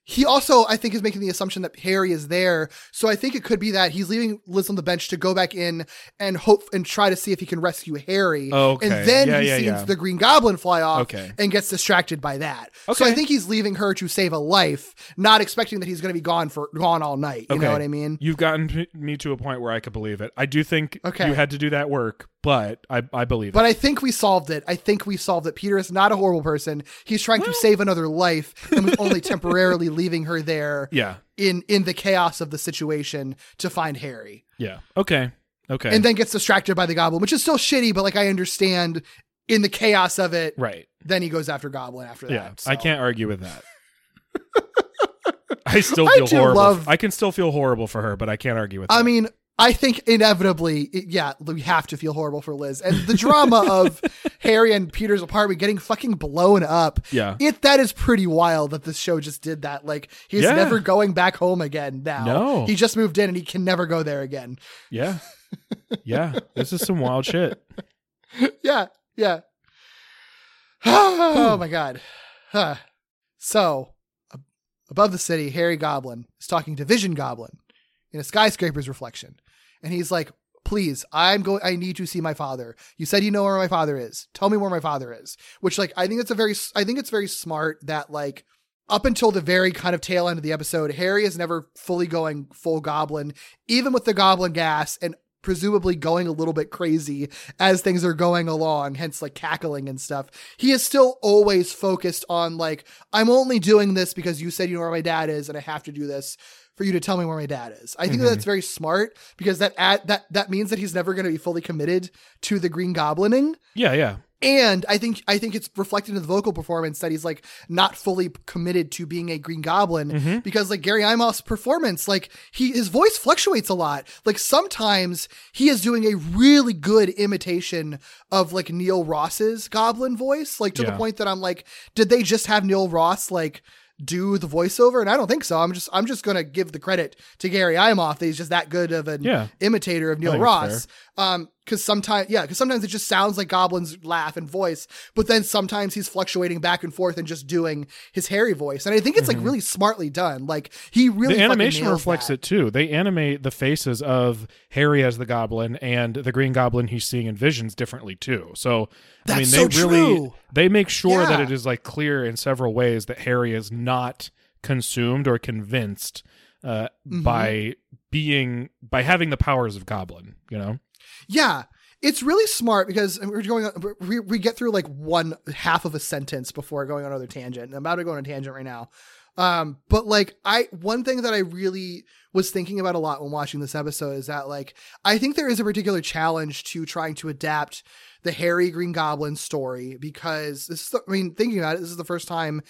Speaker 6: he also I think is making the assumption that Harry is there. So I think it could be that he's leaving Liz on the bench to go back in and hope and try to see if he can rescue Harry.
Speaker 7: Okay.
Speaker 6: and then
Speaker 7: Yeah,
Speaker 6: he
Speaker 7: yeah,
Speaker 6: sees
Speaker 7: yeah.
Speaker 6: the Green Goblin fly off.
Speaker 7: Okay.
Speaker 6: and gets distracted by that.
Speaker 7: Okay.
Speaker 6: So I think he's leaving her to save a life, not expecting that he's going to be gone for gone all night. You know what I mean?
Speaker 7: You've gotten me to a point where I could believe it. I do think
Speaker 6: Okay.
Speaker 7: you had to do that work, but I, I believe
Speaker 6: But
Speaker 7: it.
Speaker 6: I think we solved it. I think we solved it. Peter is not a horrible person. He's trying to save another life and was only temporarily leaving her there
Speaker 7: Yeah.
Speaker 6: in in the chaos of the situation to find Harry.
Speaker 7: Yeah. Okay. Okay.
Speaker 6: And then gets distracted by the goblin, which is still shitty, but like I understand in the chaos of it,
Speaker 7: Right.
Speaker 6: then he goes after Goblin after that.
Speaker 7: Yeah.
Speaker 6: so.
Speaker 7: I can't argue with that. I still feel
Speaker 6: do
Speaker 7: horrible.
Speaker 6: love-
Speaker 7: I can still feel horrible for her, but I can't argue with
Speaker 6: I
Speaker 7: that.
Speaker 6: mean, I think inevitably, it- yeah, we have to feel horrible for Liz and the drama of Harry and Peter's apartment getting fucking blown up.
Speaker 7: Yeah.
Speaker 6: it that is pretty wild that this show just did that. Like he's
Speaker 7: Yeah.
Speaker 6: never going back home again. Now,
Speaker 7: No.
Speaker 6: he just moved in and he can never go there again.
Speaker 7: Yeah. Yeah. This is some wild shit.
Speaker 6: yeah, yeah. oh my god. Huh. So, ab- above the city, Harry Goblin is talking to Vision Goblin in a skyscraper's reflection, and he's like, "Please, I'm going. I need to see my father. You said you know where my father is. Tell me where my father is." Which, like, I think it's a very, I think it's very smart that like. Up until the very kind of tail end of the episode, Harry is never fully going full goblin, even with the goblin gas and presumably going a little bit crazy as things are going along, hence like cackling and stuff. He is still always focused on like, I'm only doing this because you said you know where my dad is and I have to do this for you to tell me where my dad is. I think
Speaker 7: Mhm.
Speaker 6: that's very smart because that ad, that that means that he's never going to be fully committed to the green goblining.
Speaker 7: Yeah, yeah.
Speaker 6: And I think I think it's reflected in the vocal performance that he's like not fully committed to being a Green Goblin
Speaker 7: Mhm.
Speaker 6: because like Gary Imhoff's performance, like he his voice fluctuates a lot. Like sometimes he is doing a really good imitation of like Neil Ross's Goblin voice, like to the point that I'm like, did they just have Neil Ross like do the voiceover? And I don't think so. I'm just I'm just gonna give the credit to Gary Imhoff that he's just that good of an
Speaker 7: Yeah.
Speaker 6: imitator of Neil Ross. Um, because sometimes, yeah, because sometimes it just sounds like Goblin's laugh and voice, but then sometimes he's fluctuating back and forth and just doing his Harry voice, and I think it's like really smartly done. Like he really
Speaker 7: Mm-hmm. the animation reflects
Speaker 6: that.
Speaker 7: it too. They animate the faces of Harry as the Goblin and the Green Goblin he's seeing in visions differently too. So I mean, they
Speaker 6: so
Speaker 7: really
Speaker 6: true.
Speaker 7: they make sure that it is like clear in several ways that Harry is not consumed or convinced uh,
Speaker 6: Mhm.
Speaker 7: by being by having the powers of Goblin. You know,
Speaker 6: Yeah. It's really smart because we're going we, we get through like one half of a sentence before going on another tangent. I'm about to go on a tangent right now. Um, but like I, one thing that I really was thinking about a lot when watching this episode is that like, I think there is a particular challenge to trying to adapt the Harry Green Goblin story because this is, the, I mean, thinking about it, this is the first time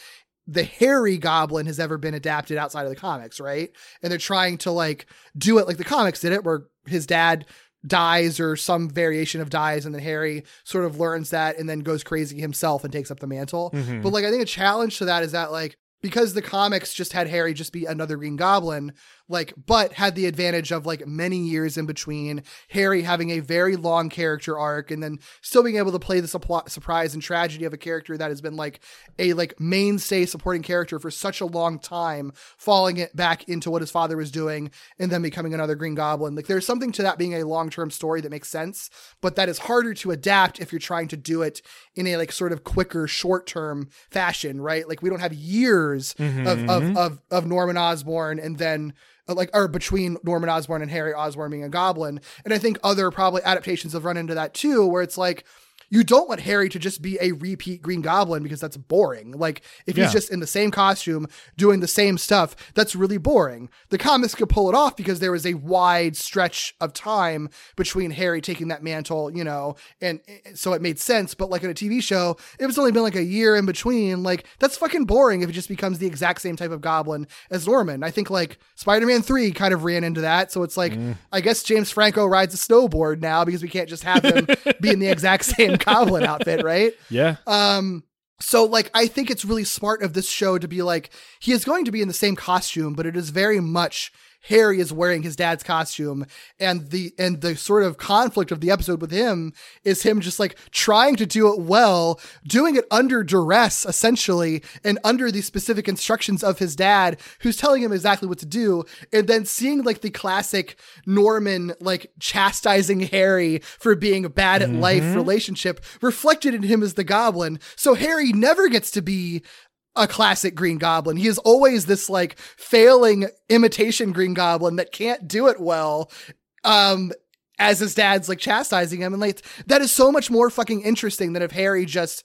Speaker 6: the Harry Goblin has ever been adapted outside of the comics, right? And they're trying to like do it like the comics did it, where his dad dies or some variation of dies, and then Harry sort of learns that and then goes crazy himself and takes up the mantle.
Speaker 7: Mhm.
Speaker 6: But like, I think a challenge to that is that like because the comics just had Harry just be another Green Goblin, like, but had the advantage of like many years in between Harry having a very long character arc and then still being able to play the suppl- surprise and tragedy of a character that has been like a like mainstay supporting character for such a long time, falling it back into what his father was doing and then becoming another Green Goblin. Like, there's something to that being a long term story that makes sense, but that is harder to adapt if you're trying to do it in a like sort of quicker, short term fashion, right? Like, we don't have years of, of,
Speaker 7: Mhm.
Speaker 6: of, of Norman Osborn and then Uh, like or between Norman Osborn and Harry Osborn being a goblin. And I think other probably adaptations have run into that too, where it's like you don't want Harry to just be a repeat Green Goblin because that's boring. Like if
Speaker 7: Yeah.
Speaker 6: he's just in the same costume doing the same stuff, that's really boring. The comics could pull it off because there was a wide stretch of time between Harry taking that mantle, you know, and and so it made sense. But like in a TV show, it was only been like a year in between. Like that's fucking boring if it just becomes the exact same type of goblin as Norman. I think like Spider-Man 3 kind of ran into that. So it's like, mm. I guess James Franco rides a snowboard now because we can't just have him be in the exact same goblin outfit, right?
Speaker 7: yeah,
Speaker 6: Um, so like I think it's really smart of this show to be like he is going to be in the same costume, but it is very much Harry is wearing his dad's costume and the and the sort of conflict of the episode with him is him just like trying to do it well, doing it under duress essentially and under the specific instructions of his dad who's telling him exactly what to do and then seeing like the classic Norman like chastising Harry for being bad at life mm-hmm. relationship reflected in him as the goblin. So Harry never gets to be a classic Green Goblin. He is always this like failing imitation Green Goblin that can't do it well. Um, as his dad's like chastising him, and like that is so much more fucking interesting than if Harry just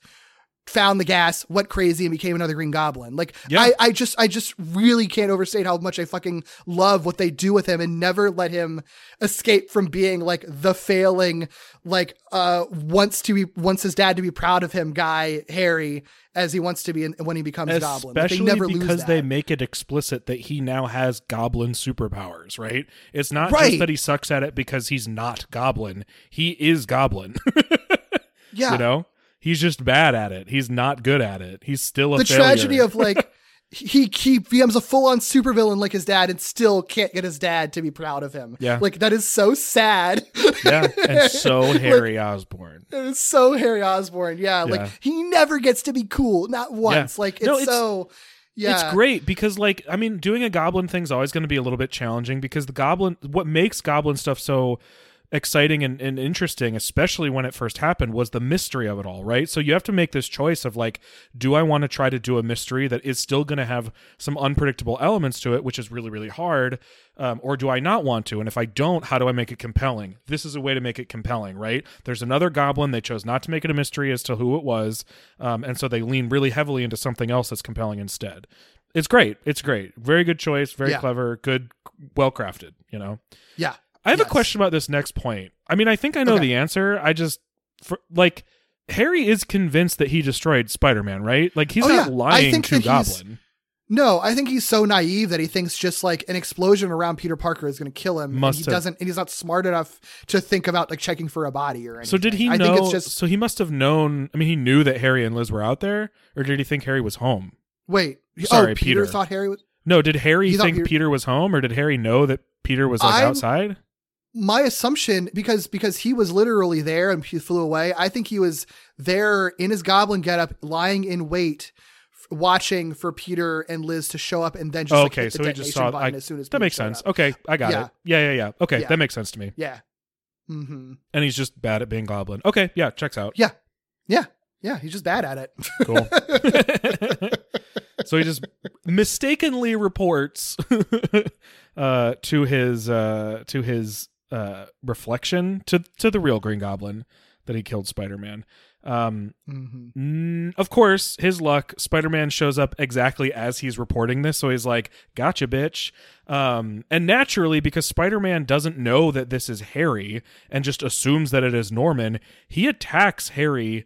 Speaker 6: found the gas, went crazy, and became another Green Goblin. Like
Speaker 7: Yeah.
Speaker 6: I, I just I just really can't overstate how much I fucking love what they do with him and never let him escape from being like the failing, like uh wants to be wants his dad to be proud of him guy Harry as he wants to be in, when he becomes Goblin. Like,
Speaker 7: Especially
Speaker 6: they never
Speaker 7: because they make it explicit that he now has goblin superpowers, right? It's not
Speaker 6: Right.
Speaker 7: just that he sucks at it because he's not goblin. He is goblin.
Speaker 6: yeah.
Speaker 7: You know? He's just bad at it. He's not good at it. He's still a
Speaker 6: the
Speaker 7: failure.
Speaker 6: tragedy of like he he becomes a full on supervillain like his dad and still can't get his dad to be proud of him.
Speaker 7: Yeah.
Speaker 6: Like that is so sad.
Speaker 7: Yeah, and so Harry Osborn.
Speaker 6: It is so Harry Osborn. Yeah,
Speaker 7: Yeah.
Speaker 6: Like he never gets to be cool, not once. Like it's,
Speaker 7: No, it's-
Speaker 6: so yeah.
Speaker 7: It's great because like I mean doing a goblin thing is always going to be a little bit challenging because the goblin what makes goblin stuff so exciting and, and interesting especially when it first happened was the mystery of it all right? So you have to make this choice of like do i want to try to do a mystery that is still going to have some unpredictable elements to it which is really really hard um, or do i not want to? And if i don't how do i make it compelling? This is a way to make it compelling right? There's another goblin they chose not to make it a mystery as to who it was um, and so they lean really heavily into something else that's compelling instead. It's great it's great. Very good choice very
Speaker 6: Yeah.
Speaker 7: clever good well crafted you know?
Speaker 6: Yeah.
Speaker 7: I have a question about this next point. I mean, I think I know
Speaker 6: Okay.
Speaker 7: the answer. I just for, like Harry is convinced that he destroyed Spider-Man, right? Like he's
Speaker 6: Oh,
Speaker 7: not
Speaker 6: yeah.
Speaker 7: Lying to Goblin.
Speaker 6: No, I think he's so naive that he thinks just like an explosion around Peter Parker is going to kill him.
Speaker 7: Must
Speaker 6: and
Speaker 7: have.
Speaker 6: doesn't, and he's not smart enough to think about like checking for a body or anything.
Speaker 7: So did he
Speaker 6: I
Speaker 7: know?
Speaker 6: think it's just
Speaker 7: so he must have known. I mean, he knew that Harry and Liz were out there, or did he think Harry was home?
Speaker 6: wait.
Speaker 7: Oh, Sorry,
Speaker 6: oh, Peter,
Speaker 7: Peter.
Speaker 6: thought Harry was.
Speaker 7: No, did Harry
Speaker 6: He
Speaker 7: think
Speaker 6: Peter-
Speaker 7: Peter was home, or did Harry know that Peter was like
Speaker 6: I'm-
Speaker 7: outside?
Speaker 6: My assumption because because he was literally there and he flew away i think he was there in his goblin getup lying in wait f- watching for peter and liz to show up and then just
Speaker 7: Oh,
Speaker 6: like,
Speaker 7: okay, so he just saw. I,
Speaker 6: as soon as
Speaker 7: that
Speaker 6: Peter
Speaker 7: makes sense.
Speaker 6: up.
Speaker 7: Okay, I got
Speaker 6: Yeah.
Speaker 7: it. Yeah, yeah, yeah. Okay,
Speaker 6: Yeah.
Speaker 7: that makes sense to me.
Speaker 6: yeah hmm
Speaker 7: And he's just bad at being Goblin. Okay, yeah, checks out.
Speaker 6: yeah yeah yeah he's just bad at it
Speaker 7: Cool. so he just mistakenly reports uh, to his uh, to his uh, reflection to to the real Green Goblin that he killed Spider Man. Um,
Speaker 6: Mhm.
Speaker 7: mm, of course, his luck. Spider Man shows up exactly as he's reporting this, so he's like, "Gotcha, bitch." Um, and naturally, because Spider Man doesn't know that this is Harry and just assumes that it is Norman, he attacks Harry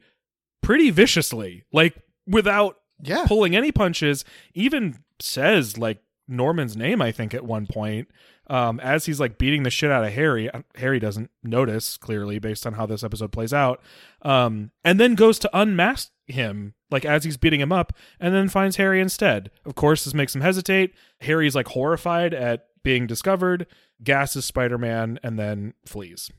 Speaker 7: pretty viciously, like without
Speaker 6: yeah
Speaker 7: pulling any punches. Even says like Norman's name, I think, at one point. Um, as he's like beating the shit out of Harry, Uh, Harry doesn't notice clearly based on how this episode plays out. Um, and then goes to unmask him, like as he's beating him up, and then finds Harry instead. Of course, this makes him hesitate. Harry's like horrified at being discovered, gasses Spider Man, and then flees.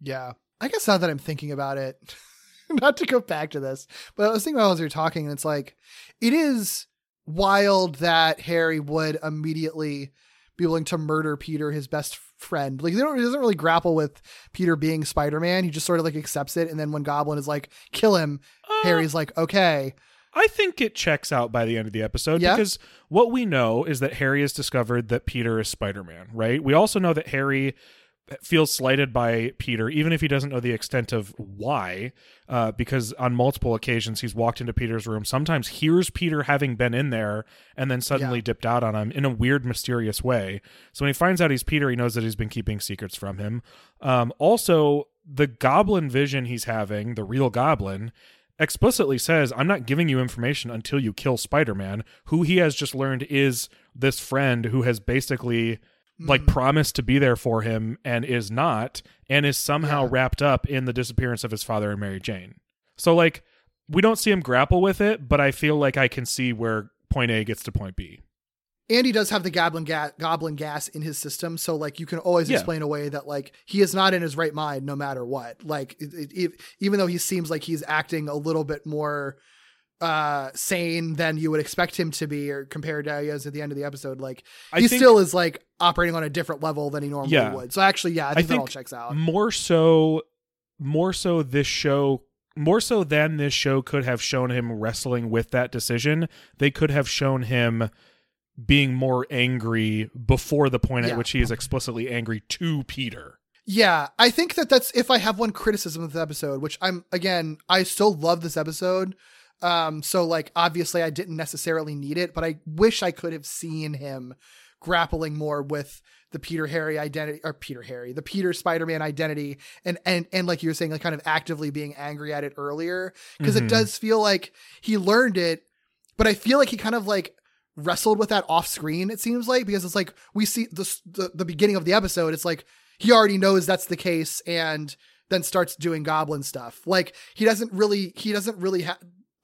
Speaker 6: Yeah. I guess now that I'm thinking about it, not to go back to this, but I was thinking about as you're talking, and it's like, it is wild that Harry would immediately be willing to murder Peter, his best friend. Like, they don't, he doesn't really grapple with Peter being Spider Man. He just sort of like accepts it. And then when Goblin is like, kill him,
Speaker 7: Uh,
Speaker 6: Harry's like, okay.
Speaker 7: I think it checks out by the end of the episode
Speaker 6: Yeah?
Speaker 7: because what we know is that Harry has discovered that Peter is Spider Man, right? We also know that Harry feels slighted by Peter, even if he doesn't know the extent of why, uh, because on multiple occasions he's walked into Peter's room, sometimes hears Peter having been in there, and then suddenly
Speaker 6: Yeah.
Speaker 7: dipped out on him in a weird, mysterious way. So when he finds out he's Peter, he knows that he's been keeping secrets from him. Um, also, the goblin vision he's having, the real goblin, explicitly says, I'm not giving you information until you kill Spider Man, who he has just learned is this friend who has basically like mm. promised to be there for him and is not, and is somehow
Speaker 6: Yeah.
Speaker 7: wrapped up in the disappearance of his father and Mary Jane. So, like, we don't see him grapple with it, but I feel like I can see where point A gets to point B.
Speaker 6: And he does have the goblin, ga- goblin gas in his system. So, like, you can always
Speaker 7: Yeah.
Speaker 6: explain away that, like, he is not in his right mind no matter what. Like, it, it- even though he seems like he's acting a little bit more uh sane than you would expect him to be or compared to how he is at the end of the episode like
Speaker 7: I
Speaker 6: he
Speaker 7: think-
Speaker 6: still is like operating on a different level than he normally
Speaker 7: Yeah.
Speaker 6: would so actually yeah i
Speaker 7: I
Speaker 6: think, that
Speaker 7: think
Speaker 6: all checks out
Speaker 7: more so more so this show more so than this show could have shown him wrestling with that decision they could have shown him being more angry before the point
Speaker 6: Yeah.
Speaker 7: at which he is explicitly angry to peter
Speaker 6: Yeah, I think that that's if I have one criticism of the episode, which I'm again, I still love this episode. Um, so like obviously I didn't necessarily need it, but I wish I could have seen him grappling more with the Peter Harry identity or Peter Harry, the Peter Spider-Man identity and and and like you were saying like kind of actively being angry at it earlier because
Speaker 7: Mhm.
Speaker 6: it does feel like he learned it but I feel like he kind of like wrestled with that off screen it seems like because it's like we see the the, the beginning of the episode it's like he already knows that's the case and then starts doing goblin stuff like he doesn't really he doesn't really have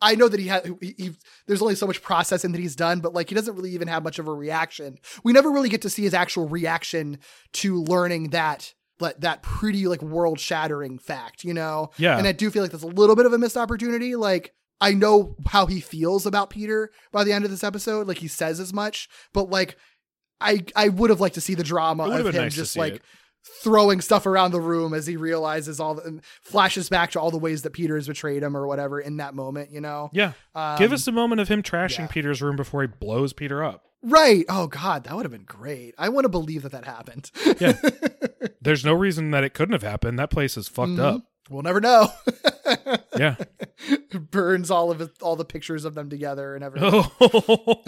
Speaker 6: I know that he had he, he there's only so much processing that he's done but like he doesn't really even have much of a reaction we never really get to see his actual reaction to learning that but that pretty like world shattering fact you know
Speaker 7: Yeah.
Speaker 6: and I do feel like that's a little bit of a missed opportunity like I know how he feels about Peter by the end of this episode. Like he says as much, but like I I would have liked to see the drama of him
Speaker 7: nice
Speaker 6: just like
Speaker 7: it.
Speaker 6: Throwing stuff around the room as he realizes all the flashes back to all the ways that Peter has betrayed him or whatever in that moment, you know?
Speaker 7: Yeah.
Speaker 6: Um,
Speaker 7: Give us a moment of him trashing
Speaker 6: yeah.
Speaker 7: Peter's room before he blows Peter up.
Speaker 6: Right. Oh God, that would have been great. I want to believe that that happened.
Speaker 7: Yeah. There's no reason that it couldn't have happened. That place is fucked
Speaker 6: Mhm.
Speaker 7: up.
Speaker 6: We'll never know.
Speaker 7: Yeah.
Speaker 6: Burns all of it, all the pictures of them together and everything.
Speaker 7: Oh.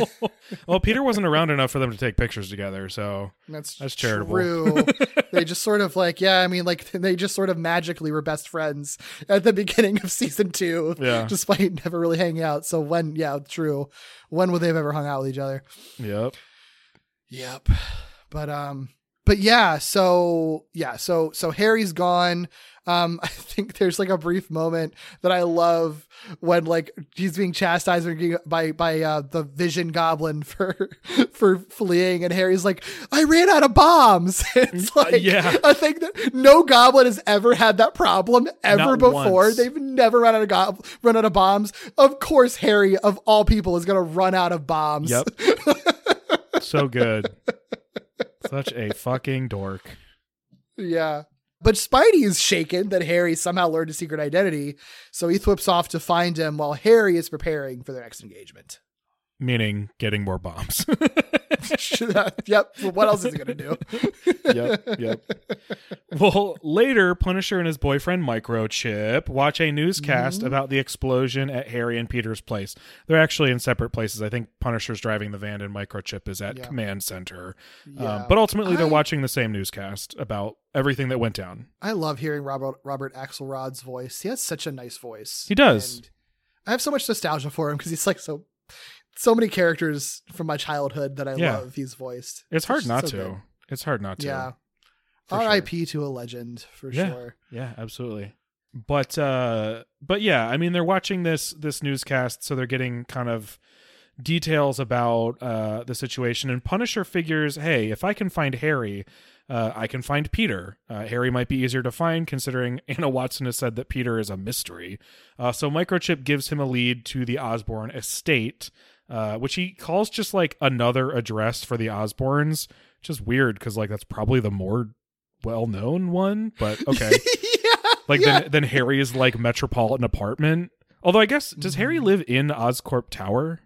Speaker 7: well, Peter wasn't around enough for them to take pictures together, so
Speaker 6: That's
Speaker 7: that's charitable.
Speaker 6: True. they just sort of like, yeah, I mean, like they just sort of magically were best friends at the beginning of season two,
Speaker 7: Yeah.
Speaker 6: despite never really hanging out. So when, yeah, true. When would they have ever hung out with each other?
Speaker 7: Yep.
Speaker 6: Yep. But um, but yeah, so yeah, so so Harry's gone. Um, I think there's like a brief moment that I love when like he's being chastised by by uh, the Vision Goblin for for fleeing, and Harry's like, "I ran out of bombs." it's like
Speaker 7: Uh, yeah.
Speaker 6: a thing that no Goblin has ever had that problem ever
Speaker 7: Not
Speaker 6: before.
Speaker 7: once.
Speaker 6: They've never run out of gob- run out of bombs. Of course, Harry of all people is gonna run out of bombs.
Speaker 7: Yep. so good. Such a fucking dork.
Speaker 6: Yeah. But Spidey is shaken that Harry somehow learned his secret identity, so he thwips off to find him while Harry is preparing for their next engagement.
Speaker 7: Meaning getting more bombs.
Speaker 6: yep. Well, what else is he going to do?
Speaker 7: yep, yep. Well, later, Punisher and his boyfriend Microchip watch a newscast
Speaker 6: Mm-hmm.
Speaker 7: about the explosion at Harry and Peter's place. They're actually in separate places. I think Punisher's driving the van and Microchip is at
Speaker 6: Yeah.
Speaker 7: Command Center.
Speaker 6: Yeah.
Speaker 7: Um, but ultimately, they're
Speaker 6: I-
Speaker 7: watching the same newscast about everything that went down.
Speaker 6: I love hearing Robert Robert Axelrod's voice. He has such a nice voice.
Speaker 7: He does.
Speaker 6: And I have so much nostalgia for him because he's like so so many characters from my childhood that I
Speaker 7: Yeah.
Speaker 6: love he's voiced.
Speaker 7: It's hard not
Speaker 6: so
Speaker 7: to.
Speaker 6: good.
Speaker 7: It's hard not to.
Speaker 6: Yeah.
Speaker 7: For sure.
Speaker 6: R.I.P. to a legend for
Speaker 7: yeah,
Speaker 6: sure.
Speaker 7: Yeah, absolutely. But uh but yeah, I mean they're watching this this newscast so they're getting kind of details about uh the situation and Punisher figures, hey, if I can find Harry, uh, I can find Peter. Uh, Harry might be easier to find considering Anna Watson has said that Peter is a mystery. Uh, so Microchip gives him a lead to the Osborn estate, uh, which he calls just like another address for the Osborns, which is weird because like that's probably the more well known one, but okay.
Speaker 6: yeah.
Speaker 7: Like
Speaker 6: yeah.
Speaker 7: then then Harry is like metropolitan apartment. Although I guess does Harry live in Oscorp Tower?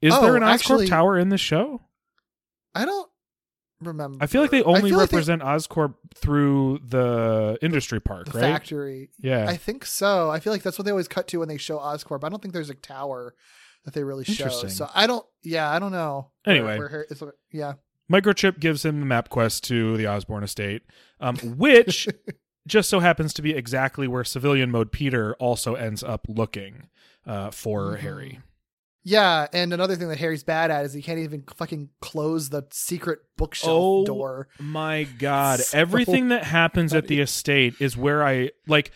Speaker 7: Is
Speaker 6: Mm-hmm. Oh,
Speaker 7: there an Oscorp
Speaker 6: actually-
Speaker 7: Tower in the show?
Speaker 6: I don't remember.
Speaker 7: I feel like they only
Speaker 6: feel like they-
Speaker 7: represent Oscorp through the industry park,
Speaker 6: the
Speaker 7: right?
Speaker 6: factory.
Speaker 7: Yeah.
Speaker 6: I think so. I feel like that's what they always cut to when they show Oscorp. I don't think there's a tower that they really show. So I don't. Yeah, I don't know.
Speaker 7: Anyway.
Speaker 6: where, is- yeah.
Speaker 7: Microchip gives him the map quest to the Osborn estate, um, which just so happens to be exactly where civilian mode Peter also ends up looking uh, for
Speaker 6: Mhm.
Speaker 7: Harry.
Speaker 6: Yeah, and another thing that Harry's bad at is he can't even fucking close the secret bookshelf
Speaker 7: Oh,
Speaker 6: door.
Speaker 7: My God,
Speaker 6: So
Speaker 7: everything that happens at the estate is where I like.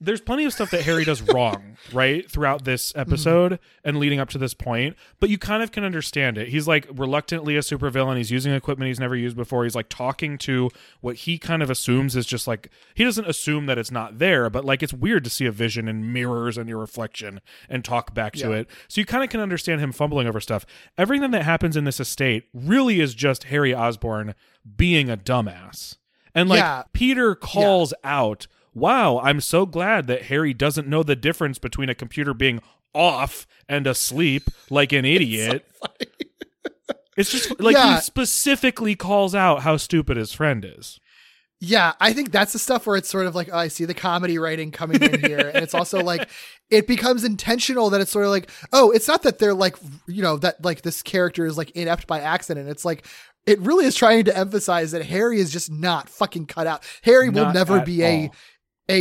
Speaker 7: There's plenty of stuff that Harry does wrong, right, throughout this mm-hmm. episode and leading up to this point, but you kind of can understand it. He's like reluctantly a supervillain. He's using equipment he's never used before. He's like talking to what he kind of assumes is just like he doesn't assume that it's not there, but like it's weird to see a vision and mirrors and your reflection and talk back to
Speaker 6: Yeah.
Speaker 7: it. So you kind of can understand him fumbling over stuff. Everything that happens in this estate really is just Harry Osborn being a dumbass. And like
Speaker 6: Yeah.
Speaker 7: Peter calls out, "Wow, I'm so glad that Harry doesn't know the difference between a computer being off and asleep like an idiot." It's just like
Speaker 6: Yeah.
Speaker 7: he specifically calls out how stupid his friend is.
Speaker 6: Yeah, I think that's the stuff where it's sort of like, oh, I see the comedy writing coming in here. and it's also like, it becomes intentional that it's sort of like, oh, it's not that they're like, you know, that like this character is like inept by accident. It's like, it really is trying to emphasize that Harry is just not fucking cut out. Harry will never be
Speaker 7: all.
Speaker 6: a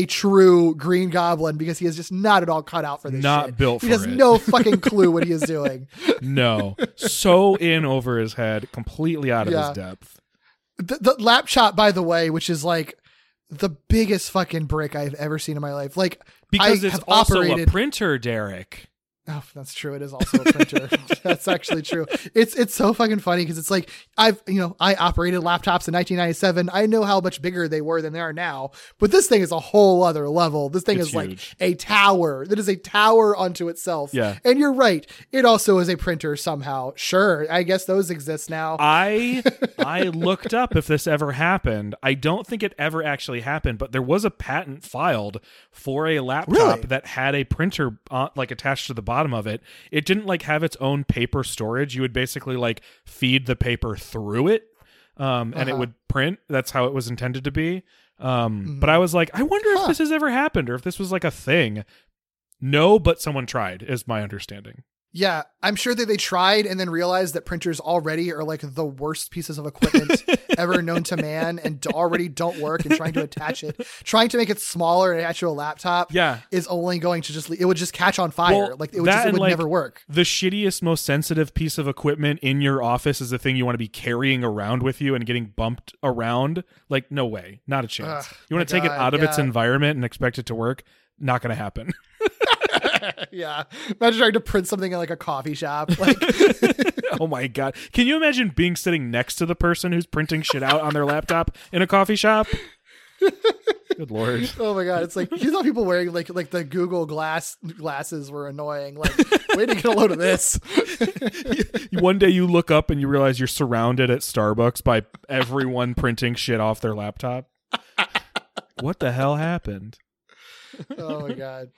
Speaker 6: true Green Goblin because he is just not at all cut out for this.
Speaker 7: Not
Speaker 6: shit.
Speaker 7: built
Speaker 6: He
Speaker 7: for
Speaker 6: has
Speaker 7: it.
Speaker 6: no fucking clue what he is doing.
Speaker 7: No, so in over his head, completely out of
Speaker 6: Yeah.
Speaker 7: his depth.
Speaker 6: the, the lap shot, by the way, which is like the biggest fucking brick I've ever seen in my life. Like
Speaker 7: Because
Speaker 6: I
Speaker 7: it's also
Speaker 6: operated.
Speaker 7: a printer, Derek.
Speaker 6: Oh, that's true. It is also a printer. that's actually true. It's it's so fucking funny because it's like I've you know I operated laptops in 1997. I know how much bigger they were than they are now. But this thing is a whole other level. This thing
Speaker 7: It's
Speaker 6: is like a tower. That is a tower unto itself.
Speaker 7: Yeah.
Speaker 6: And you're right. It also is a printer somehow. Sure. I guess those exist now.
Speaker 7: I I looked up if this ever happened. I don't think it ever actually happened, but there was a patent filed for a laptop
Speaker 6: Really?
Speaker 7: that had a printer uh, like attached to the bottom of it. It didn't like have its own paper storage. You would basically like feed the paper through it, um, and it
Speaker 6: Uh-huh.
Speaker 7: would print. That's how it was intended to be. Um, But I was like, I wonder
Speaker 6: Huh.
Speaker 7: if this has ever happened or if this was like a thing. No, but someone tried, is my understanding.
Speaker 6: Yeah, I'm sure that they tried and then realized that printers already are like the worst pieces of equipment ever known to man and already don't work and trying to attach it, trying to make it smaller and attach to a laptop
Speaker 7: Yeah.
Speaker 6: is only going to just, it would just catch on fire.
Speaker 7: Well,
Speaker 6: like it would, just, it would
Speaker 7: like,
Speaker 6: never work.
Speaker 7: The shittiest, most sensitive piece of equipment in your office is the thing you want to be carrying around with you and getting bumped around. Like, no way, not a chance.
Speaker 6: Ugh,
Speaker 7: you want to take it out of its environment and expect it to work? Not going to happen.
Speaker 6: yeah. Imagine trying to print something in like a coffee shop. Like,
Speaker 7: oh my god, can you imagine being sitting next to the person who's printing shit out on their laptop in a coffee shop? Good lord.
Speaker 6: oh my God. It's like, you thought people wearing like, like the Google glass glasses were annoying. Like, way to get a load of this.
Speaker 7: One day you look up and you realize you're surrounded at Starbucks by everyone printing shit off their laptop. what the hell happened?
Speaker 6: oh my god.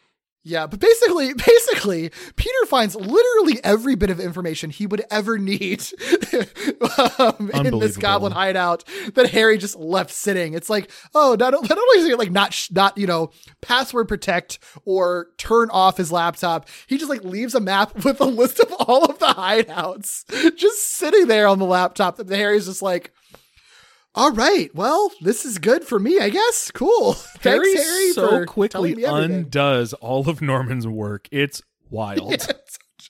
Speaker 6: Yeah, but basically, basically, Peter finds literally every bit of information he would ever need um, in this goblin hideout that Harry just left sitting. It's like, oh, not, not only is he like not sh- not you know password protect or turn off his laptop, he just like leaves a map with a list of all of the hideouts just sitting there on the laptop. That Harry's just like. All right. Well, this is good for me, I guess. Cool. Thanks,
Speaker 7: Harry
Speaker 6: Harry,
Speaker 7: so
Speaker 6: for
Speaker 7: quickly undoes all of Norman's work. It's wild.
Speaker 6: Yes.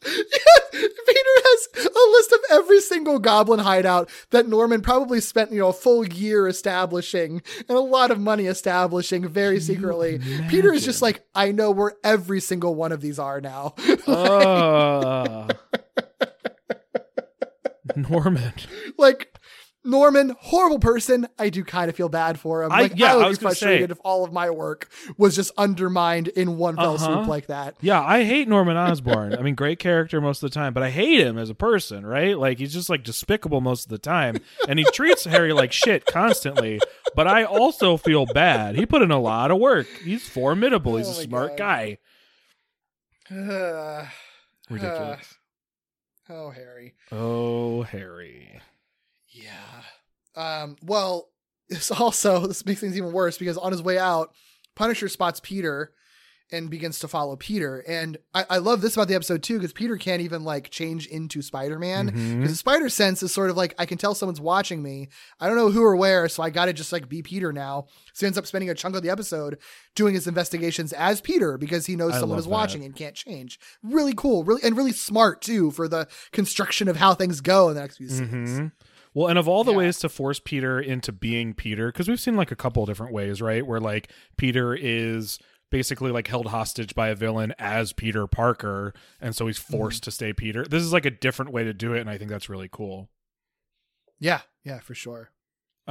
Speaker 6: Yes. Peter has a list of every single goblin hideout that Norman probably spent, you know, a full year establishing and a lot of money establishing very secretly. Peter is just like, I know where every single one of these are now.
Speaker 7: Uh, Norman.
Speaker 6: like Norman, horrible person. I do kind of feel bad for him.
Speaker 7: I-
Speaker 6: Like,
Speaker 7: yeah,
Speaker 6: I would
Speaker 7: I
Speaker 6: be
Speaker 7: was say-
Speaker 6: frustrated if all of my work was just undermined in one fell
Speaker 7: Uh-huh.
Speaker 6: swoop like that.
Speaker 7: Yeah, I hate Norman Osborn. I mean, great character most of the time, but I hate him as a person, right? Like he's just like despicable most of the time, and he treats Harry like shit constantly. But I also feel bad. He put in a lot of work. He's formidable. He's
Speaker 6: Oh
Speaker 7: a smart
Speaker 6: God.
Speaker 7: guy.
Speaker 6: Uh,
Speaker 7: Ridiculous.
Speaker 6: oh, Harry.
Speaker 7: Oh, Harry.
Speaker 6: Yeah. Um, well, this also this makes things even worse because on his way out, Punisher spots Peter and begins to follow Peter. And I, I love this about the episode too, because Peter can't even like change into Spider-Man. Because
Speaker 7: Mhm.
Speaker 6: the spider sense is sort of like I can tell someone's watching me. I don't know who or where, so I gotta just like be Peter now. So he ends up spending a chunk of the episode doing his investigations as Peter because he knows
Speaker 7: I
Speaker 6: someone is watching and can't change. Really cool, really and really smart too for the construction of how things go in the next few scenes.
Speaker 7: Mhm. Well, and of all the
Speaker 6: Yeah.
Speaker 7: ways to force Peter into being Peter, because we've seen like a couple different ways, right? Where like Peter is basically like held hostage by a villain as Peter Parker, and so he's
Speaker 6: Mm-hmm.
Speaker 7: forced to stay Peter. This is like a different way to do it, and I think that's really cool.
Speaker 6: Yeah, yeah, for sure.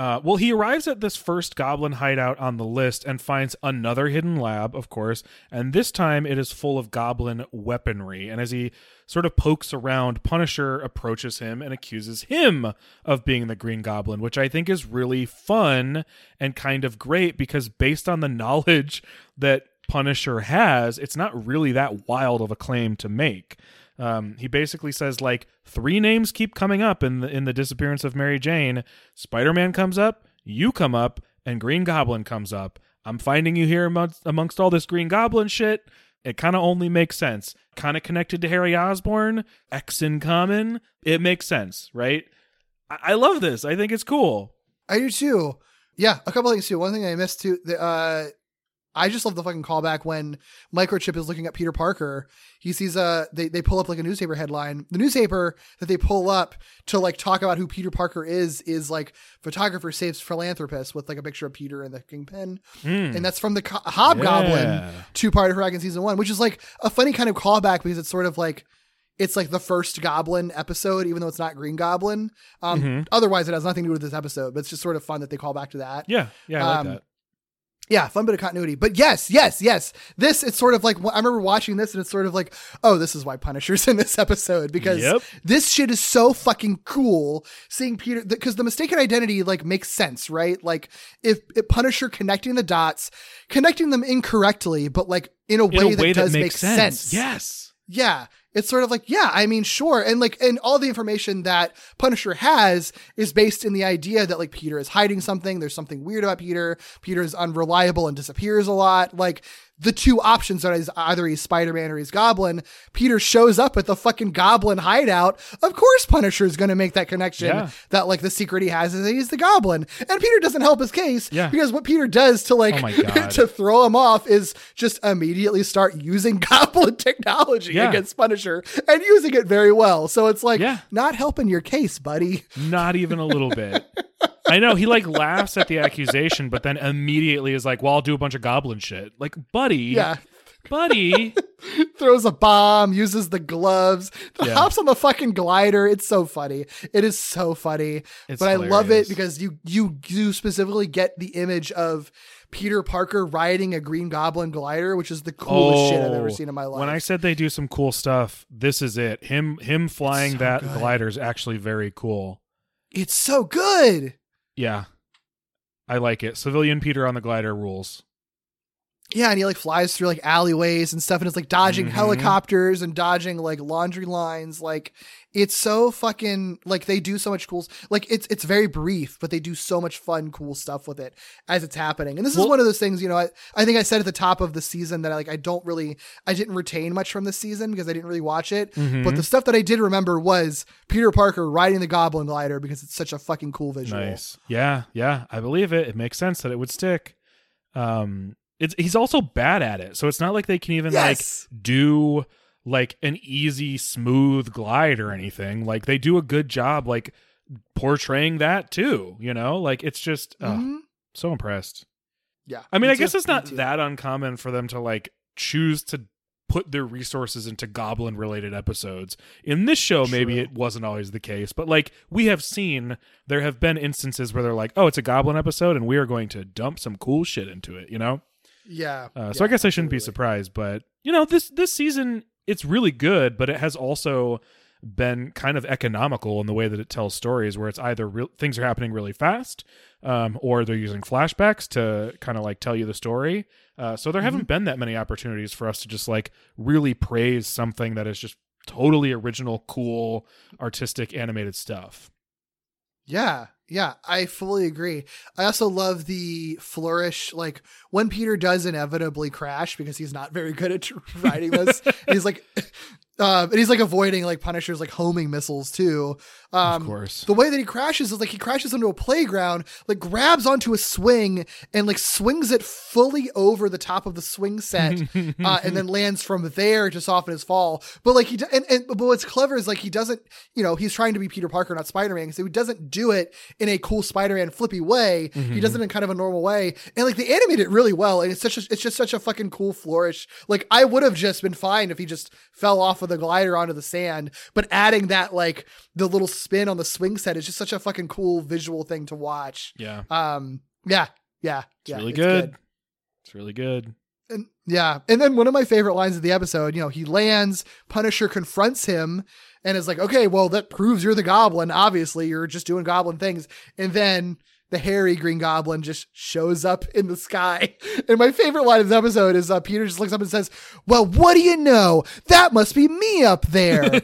Speaker 7: Uh, well, he arrives at this first goblin hideout on the list and finds another hidden lab, of course, and this time it is full of goblin weaponry. And as he sort of pokes around, Punisher approaches him and accuses him of being the Green Goblin, which I think is really fun and kind of great because based on the knowledge that Punisher has, it's not really that wild of a claim to make. Um, he basically says like three names keep coming up in the in the disappearance of Mary Jane. Spider Man comes up, you come up, and Green Goblin comes up. I'm finding you here amongst, amongst all this Green Goblin shit. It kind of only makes sense. Kind of connected to Harry Osborn, X in common. It makes sense, right? I, I love this. I think it's cool.
Speaker 6: I do too. Yeah, a couple things too. One thing I missed too. The, uh, I just love the fucking callback when Microchip is looking at Peter Parker. He sees a they they pull up like a newspaper headline. The newspaper that they pull up to like talk about who Peter Parker is is like photographer saves philanthropist with like a picture of Peter and the Kingpin,
Speaker 7: Hmm.
Speaker 6: and that's from the co- Hobgoblin
Speaker 7: Yeah.
Speaker 6: two part of season one, which is like a funny kind of callback because it's sort of like it's like the first Goblin episode, even though it's not Green Goblin. Um,
Speaker 7: Mhm.
Speaker 6: Otherwise, it has nothing to do with this episode, but it's just sort of fun that they call back to that.
Speaker 7: Yeah, yeah, I like
Speaker 6: Um,
Speaker 7: that.
Speaker 6: Yeah, fun bit of continuity. But yes, yes, yes. This it's sort of like I remember watching this and it's sort of like, oh, this is why Punisher's in this episode because
Speaker 7: Yep.
Speaker 6: this shit is so fucking cool. Seeing Peter because the mistaken identity like makes sense, right? Like if, if Punisher connecting the dots, connecting them incorrectly, but like in a way,
Speaker 7: In a
Speaker 6: that
Speaker 7: way
Speaker 6: does
Speaker 7: that
Speaker 6: make
Speaker 7: makes
Speaker 6: sense.
Speaker 7: sense. Yes.
Speaker 6: Yeah. It's sort of like, yeah, I mean, sure. And like, and all the information that Punisher has is based in the idea that like Peter is hiding something. There's something weird about Peter. Peter is unreliable and disappears a lot. Like, the two options are either he's Spider-Man or he's Goblin. Peter shows up at the fucking Goblin hideout. Of course Punisher is going to make that connection
Speaker 7: Yeah.
Speaker 6: that like the secret he has is that he's the Goblin. And Peter doesn't help his case
Speaker 7: Yeah.
Speaker 6: because what Peter does to like
Speaker 7: Oh
Speaker 6: to throw him off is just immediately start using Goblin technology
Speaker 7: Yeah.
Speaker 6: against Punisher and using it very well. So it's like not helping your case, buddy.
Speaker 7: Not even a little bit. I know he like laughs at the accusation, but then immediately is like, "Well, I'll do a bunch of goblin shit." Like, buddy,
Speaker 6: Yeah.
Speaker 7: buddy.
Speaker 6: Throws a bomb, uses the gloves,
Speaker 7: Yeah.
Speaker 6: hops on the fucking glider. It's so funny. It is so funny.
Speaker 7: It's
Speaker 6: but I love it because you you you specifically get the image of Peter Parker riding a Green Goblin glider, which is the coolest shit I've ever
Speaker 7: Oh,
Speaker 6: seen in my life.
Speaker 7: When I said they do some cool stuff, this is it. Him him flying
Speaker 6: so
Speaker 7: that
Speaker 6: good.
Speaker 7: glider is actually very cool.
Speaker 6: it's so good.
Speaker 7: Yeah. I like it. Civilian Peter on the glider rules.
Speaker 6: Yeah, and he like flies through like alleyways and stuff, and it's like dodging
Speaker 7: Mhm.
Speaker 6: helicopters and dodging like laundry lines. Like it's so fucking like they do so much cool. Like it's it's very brief, but they do so much fun, cool stuff with it as it's happening. And this is one of those things, you know. I, I think I said at the top of the season that I like I don't really I didn't retain much from this season because I didn't really watch it.
Speaker 7: Mhm.
Speaker 6: But the stuff that I did remember was Peter Parker riding the Goblin glider because it's such a fucking cool visual.
Speaker 7: Nice. Yeah, yeah, I believe it. It makes sense that it would stick. Um it's he's also bad at it. So it's not like they can even
Speaker 6: Yes.
Speaker 7: like do like an easy smooth glide or anything. Like they do a good job like portraying that too, you know? Like it's just
Speaker 6: Mhm.
Speaker 7: so impressed.
Speaker 6: Yeah.
Speaker 7: I mean,
Speaker 6: Me
Speaker 7: I guess it's not that uncommon for them to like choose to put their resources into goblin related episodes. In this show, maybe it wasn't always the case, but like we have seen, there have been instances where they're like, oh, it's a goblin episode and we are going to dump some cool shit into it, you know?
Speaker 6: Yeah.
Speaker 7: Uh, so
Speaker 6: yeah,
Speaker 7: I guess I shouldn't be surprised, but you know, this this season it's really good, but it has also been kind of economical in the way that it tells stories, where it's either real, things are happening really fast, um, or they're using flashbacks to kind of like tell you the story. Uh, so there
Speaker 6: Mm-hmm.
Speaker 7: haven't been that many opportunities for us to just like really praise something that is just totally original, cool, artistic, animated stuff.
Speaker 6: Yeah, yeah, I fully agree. I also love the flourish, like when Peter does inevitably crash because he's not very good at riding this. he's like, uh, and he's like avoiding like Punisher's like homing missiles too. Um,
Speaker 7: of course.
Speaker 6: the way that he crashes is like he crashes into a playground, like grabs onto a swing and like swings it fully over the top of the swing set, uh, and then lands from there to soften his fall. But like he d- and, and but what's clever is like he doesn't, you know, he's trying to be Peter Parker, not Spider Man, so he doesn't do it in a cool Spider Man flippy way. He does it in kind of a normal way, and like they animate it really well, and it's such a, it's just such a fucking cool flourish. Like I would have just been fine if he just fell off of the glider onto the sand, but adding that like the little spin on the swing set is just such a fucking cool visual thing to watch.
Speaker 7: Yeah,
Speaker 6: Um, yeah, yeah,
Speaker 7: it's
Speaker 6: yeah,
Speaker 7: really good. It's really good.
Speaker 6: And yeah, and then one of my favorite lines of the episode, you know, he lands, Punisher confronts him and is like, "Okay, well, that proves you're the Goblin. Obviously, you're just doing Goblin things." And then the Harry Green Goblin just shows up in the sky. And my favorite line of the episode is uh, Peter just looks up and says, "Well, what do you know? That must be me up there."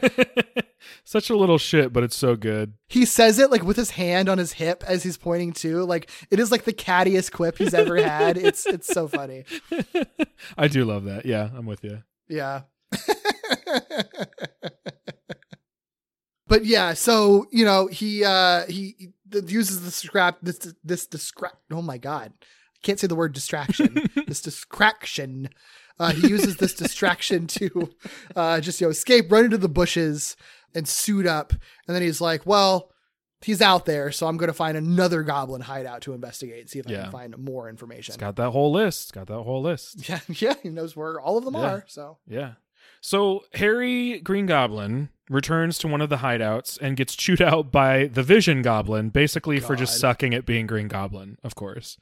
Speaker 7: Such a little shit, but it's so good.
Speaker 6: he says it like with his hand on his hip as he's pointing to. Like it is like the cattiest quip he's ever had. It's it's so funny.
Speaker 7: I do love that. Yeah, I'm with you.
Speaker 6: Yeah. but yeah, so you know he uh he, he th- uses the scrap this this distract. Oh my god, I can't say the word distraction. this distraction. Uh, he uses this distraction to uh, just you know escape, run into the bushes, and suit up. And then he's like, "Well, he's out there, so I'm going to find another goblin hideout to investigate and see if I can find more information."
Speaker 7: It's got that whole list. It's got that whole list.
Speaker 6: Yeah, yeah, he knows where all of them
Speaker 7: Yeah.
Speaker 6: are. So
Speaker 7: Yeah. So Harry Green Goblin returns to one of the hideouts and gets chewed out by the Vision Goblin, basically for just sucking at being Green Goblin, of course.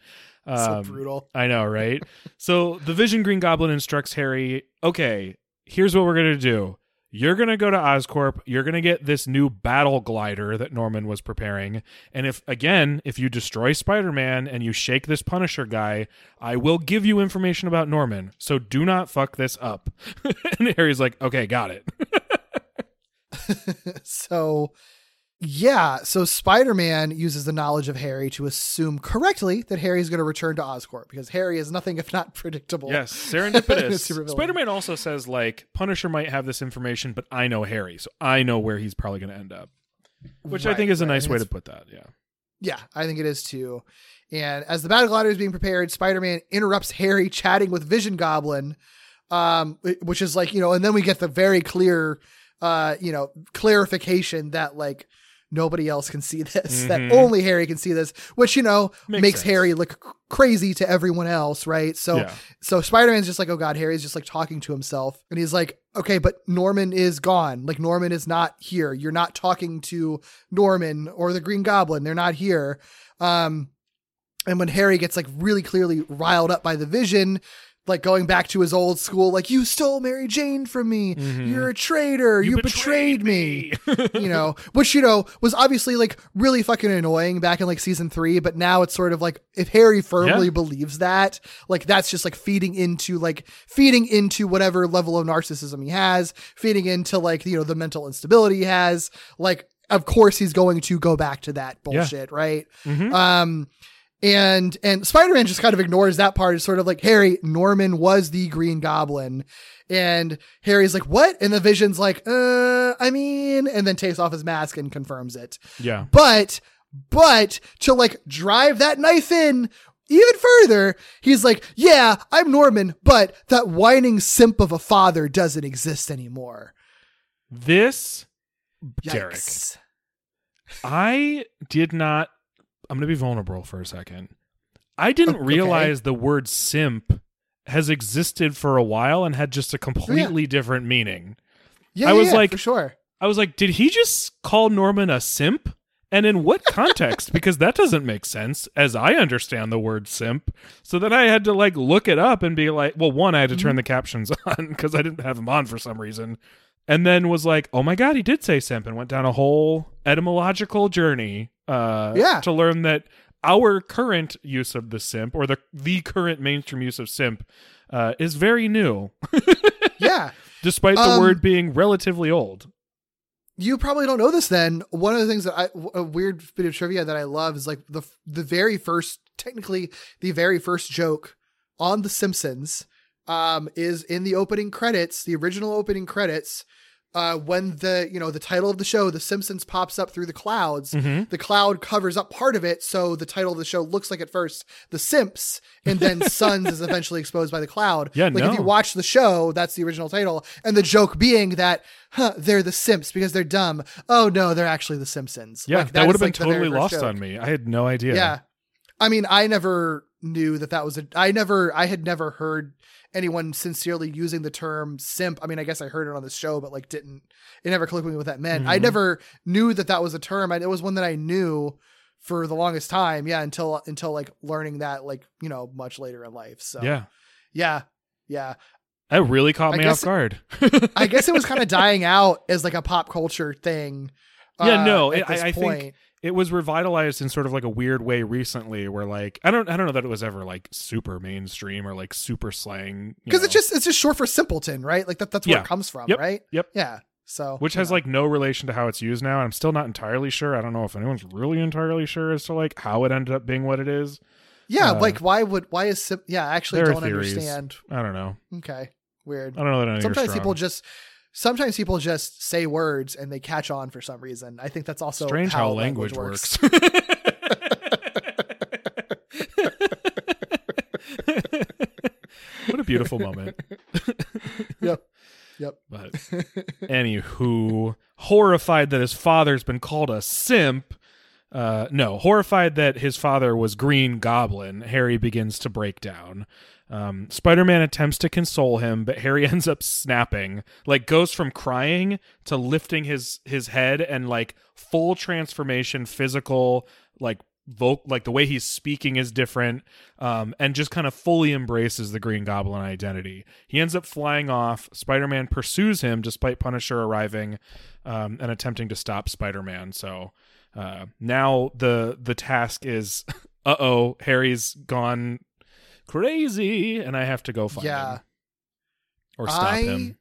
Speaker 6: so
Speaker 7: Um,
Speaker 6: brutal.
Speaker 7: I know, right? so the Vision Green Goblin instructs Harry, okay, here's what we're going to do. You're going to go to Oscorp. You're going to get this new battle glider that Norman was preparing. And if, again, if you destroy Spider Man and you shake this Punisher guy, I will give you information about Norman. So do not fuck this up. and Harry's like, okay, got it.
Speaker 6: so yeah, so Spider-Man uses the knowledge of Harry to assume correctly that Harry is going to return to Oscorp because Harry is nothing if not predictable.
Speaker 7: yes, serendipitous. Spider Man also says, like, Punisher might have this information, but I know Harry. So I know where he's probably going to end up. Which I think is a nice way to put that. Yeah.
Speaker 6: Yeah, I think it is too. And as the battle glider is being prepared, Spider-Man interrupts Harry chatting with Vision Goblin, um, which is like you know, and then we get the very clear, uh, you know, clarification that like nobody else can see this, that
Speaker 7: Mhm.
Speaker 6: only Harry can see this, which you know
Speaker 7: Makes
Speaker 6: makes. Harry look c- crazy to everyone else, right? So
Speaker 7: Yeah.
Speaker 6: so Spider-Man's just like, oh god, Harry's just like talking to himself, and he's like, okay, but Norman is gone. Like Norman is not here. You're not talking to Norman or the Green Goblin. They're not here. Um, and when Harry gets like really clearly riled up by the Vision, like going back to his old school, like you stole Mary Jane from me.
Speaker 7: Mhm.
Speaker 6: You're a traitor. You, betrayed, me. you know, which you know was obviously like really fucking annoying back in like season three, but now it's sort of like if Harry firmly
Speaker 7: Yeah.
Speaker 6: believes that, like that's just like feeding into like feeding into whatever level of narcissism he has, feeding into like you know the mental instability he has. Like, of course he's going to go back to that bullshit, right?
Speaker 7: Mhm.
Speaker 6: Um, and and Spider-Man just kind of ignores that part. It's sort of like Harry Norman was the Green Goblin, and Harry's like, "What?" And the Vision's like, "Uh, I mean," and then takes off his mask and confirms it.
Speaker 7: yeah.
Speaker 6: But but to like drive that knife in even further, he's like, "Yeah, I'm Norman, but that whining simp of a father doesn't exist anymore."
Speaker 7: This, Derek, I did not. I'm going to be vulnerable for a second. I didn't
Speaker 6: Okay.
Speaker 7: realize the word simp has existed for a while and had just a completely different meaning.
Speaker 6: Yeah,
Speaker 7: I
Speaker 6: yeah,
Speaker 7: was
Speaker 6: yeah,
Speaker 7: like-
Speaker 6: for sure.
Speaker 7: I was like, did he just call Norman a simp? And in what context? because that doesn't make sense as I understand the word simp. So then I had to like look it up and be like, well, one, I had to
Speaker 6: Mm-hmm.
Speaker 7: turn the captions on because I didn't have them on for some reason. And then was like, oh my God, he did say simp and went down a whole etymological journey uh,
Speaker 6: Yeah.
Speaker 7: to learn that our current use of the simp or the, the current mainstream use of simp uh, is very new,
Speaker 6: Yeah.
Speaker 7: despite the
Speaker 6: Um,
Speaker 7: word being relatively old.
Speaker 6: you probably don't know this then one of the things that i a weird bit of trivia that i love is like the the very first technically the very first joke on the simpsons um is in the opening credits the original opening credits uh when the you know the title of the show the simpsons pops up through the clouds
Speaker 7: Mhm.
Speaker 6: the cloud covers up part of it so the title of the show looks like at first the simps and then sons is eventually exposed by the cloud
Speaker 7: Yeah,
Speaker 6: like if you watch the show that's the original title and the joke being that huh they're the simps because they're dumb oh no they're actually the simpsons
Speaker 7: Yeah,
Speaker 6: Like,
Speaker 7: that would have been
Speaker 6: like,
Speaker 7: totally lost
Speaker 6: joke.
Speaker 7: on me. I had no idea.
Speaker 6: yeah i mean i never knew that that was a i never i had never heard anyone sincerely using the term simp i mean i guess i heard it on the show but like didn't it never clicked with me what that meant i
Speaker 7: Mhm.
Speaker 6: never knew that that was a term I, it was one that i knew for the longest time yeah until until like learning that like you know much later in life so
Speaker 7: Yeah.
Speaker 6: yeah yeah
Speaker 7: That really caught me off guard.
Speaker 6: I guess it was kind of dying out as like a pop culture thing.
Speaker 7: Yeah,
Speaker 6: uh,
Speaker 7: no, I-
Speaker 6: this
Speaker 7: I think-
Speaker 6: point.
Speaker 7: It was revitalized in sort of like a weird way recently where like I don't I don't know that it was ever like super mainstream or like super slang.
Speaker 6: Because it's just it's just short for simpleton, right? Like that that's where
Speaker 7: Yeah.
Speaker 6: it comes from,
Speaker 7: Yep.
Speaker 6: right?
Speaker 7: Yep.
Speaker 6: Yeah. So
Speaker 7: which has
Speaker 6: know.
Speaker 7: like no relation to how it's used now. I'm still not entirely sure. I don't know if anyone's really entirely sure as to like how it ended up being what it is.
Speaker 6: Yeah,
Speaker 7: uh,
Speaker 6: like why would why is sim- yeah, I actually don't understand.
Speaker 7: I don't know.
Speaker 6: Okay. Weird.
Speaker 7: I don't know that
Speaker 6: sometimes people just sometimes people just say words and they catch on for some reason. I think that's also
Speaker 7: strange
Speaker 6: how,
Speaker 7: how, language, works. what a beautiful moment.
Speaker 6: Yep. Yep.
Speaker 7: But anywho, horrified that his father's been called a simp. Uh, no, horrified that his father was Green Goblin, Harry begins to break down. Um, Spider Man attempts to console him, but Harry ends up snapping, like goes from crying to lifting his his head and like full transformation, physical, like voc like the way he's speaking is different, um, and just kind of fully embraces the Green Goblin identity. He ends up flying off. Spider Man pursues him despite Punisher arriving um, and attempting to stop Spider Man. So uh, now the the task is, uh oh, Harry's gone crazy, and I have to go find
Speaker 6: Yeah.
Speaker 7: him or stop
Speaker 6: I
Speaker 7: him.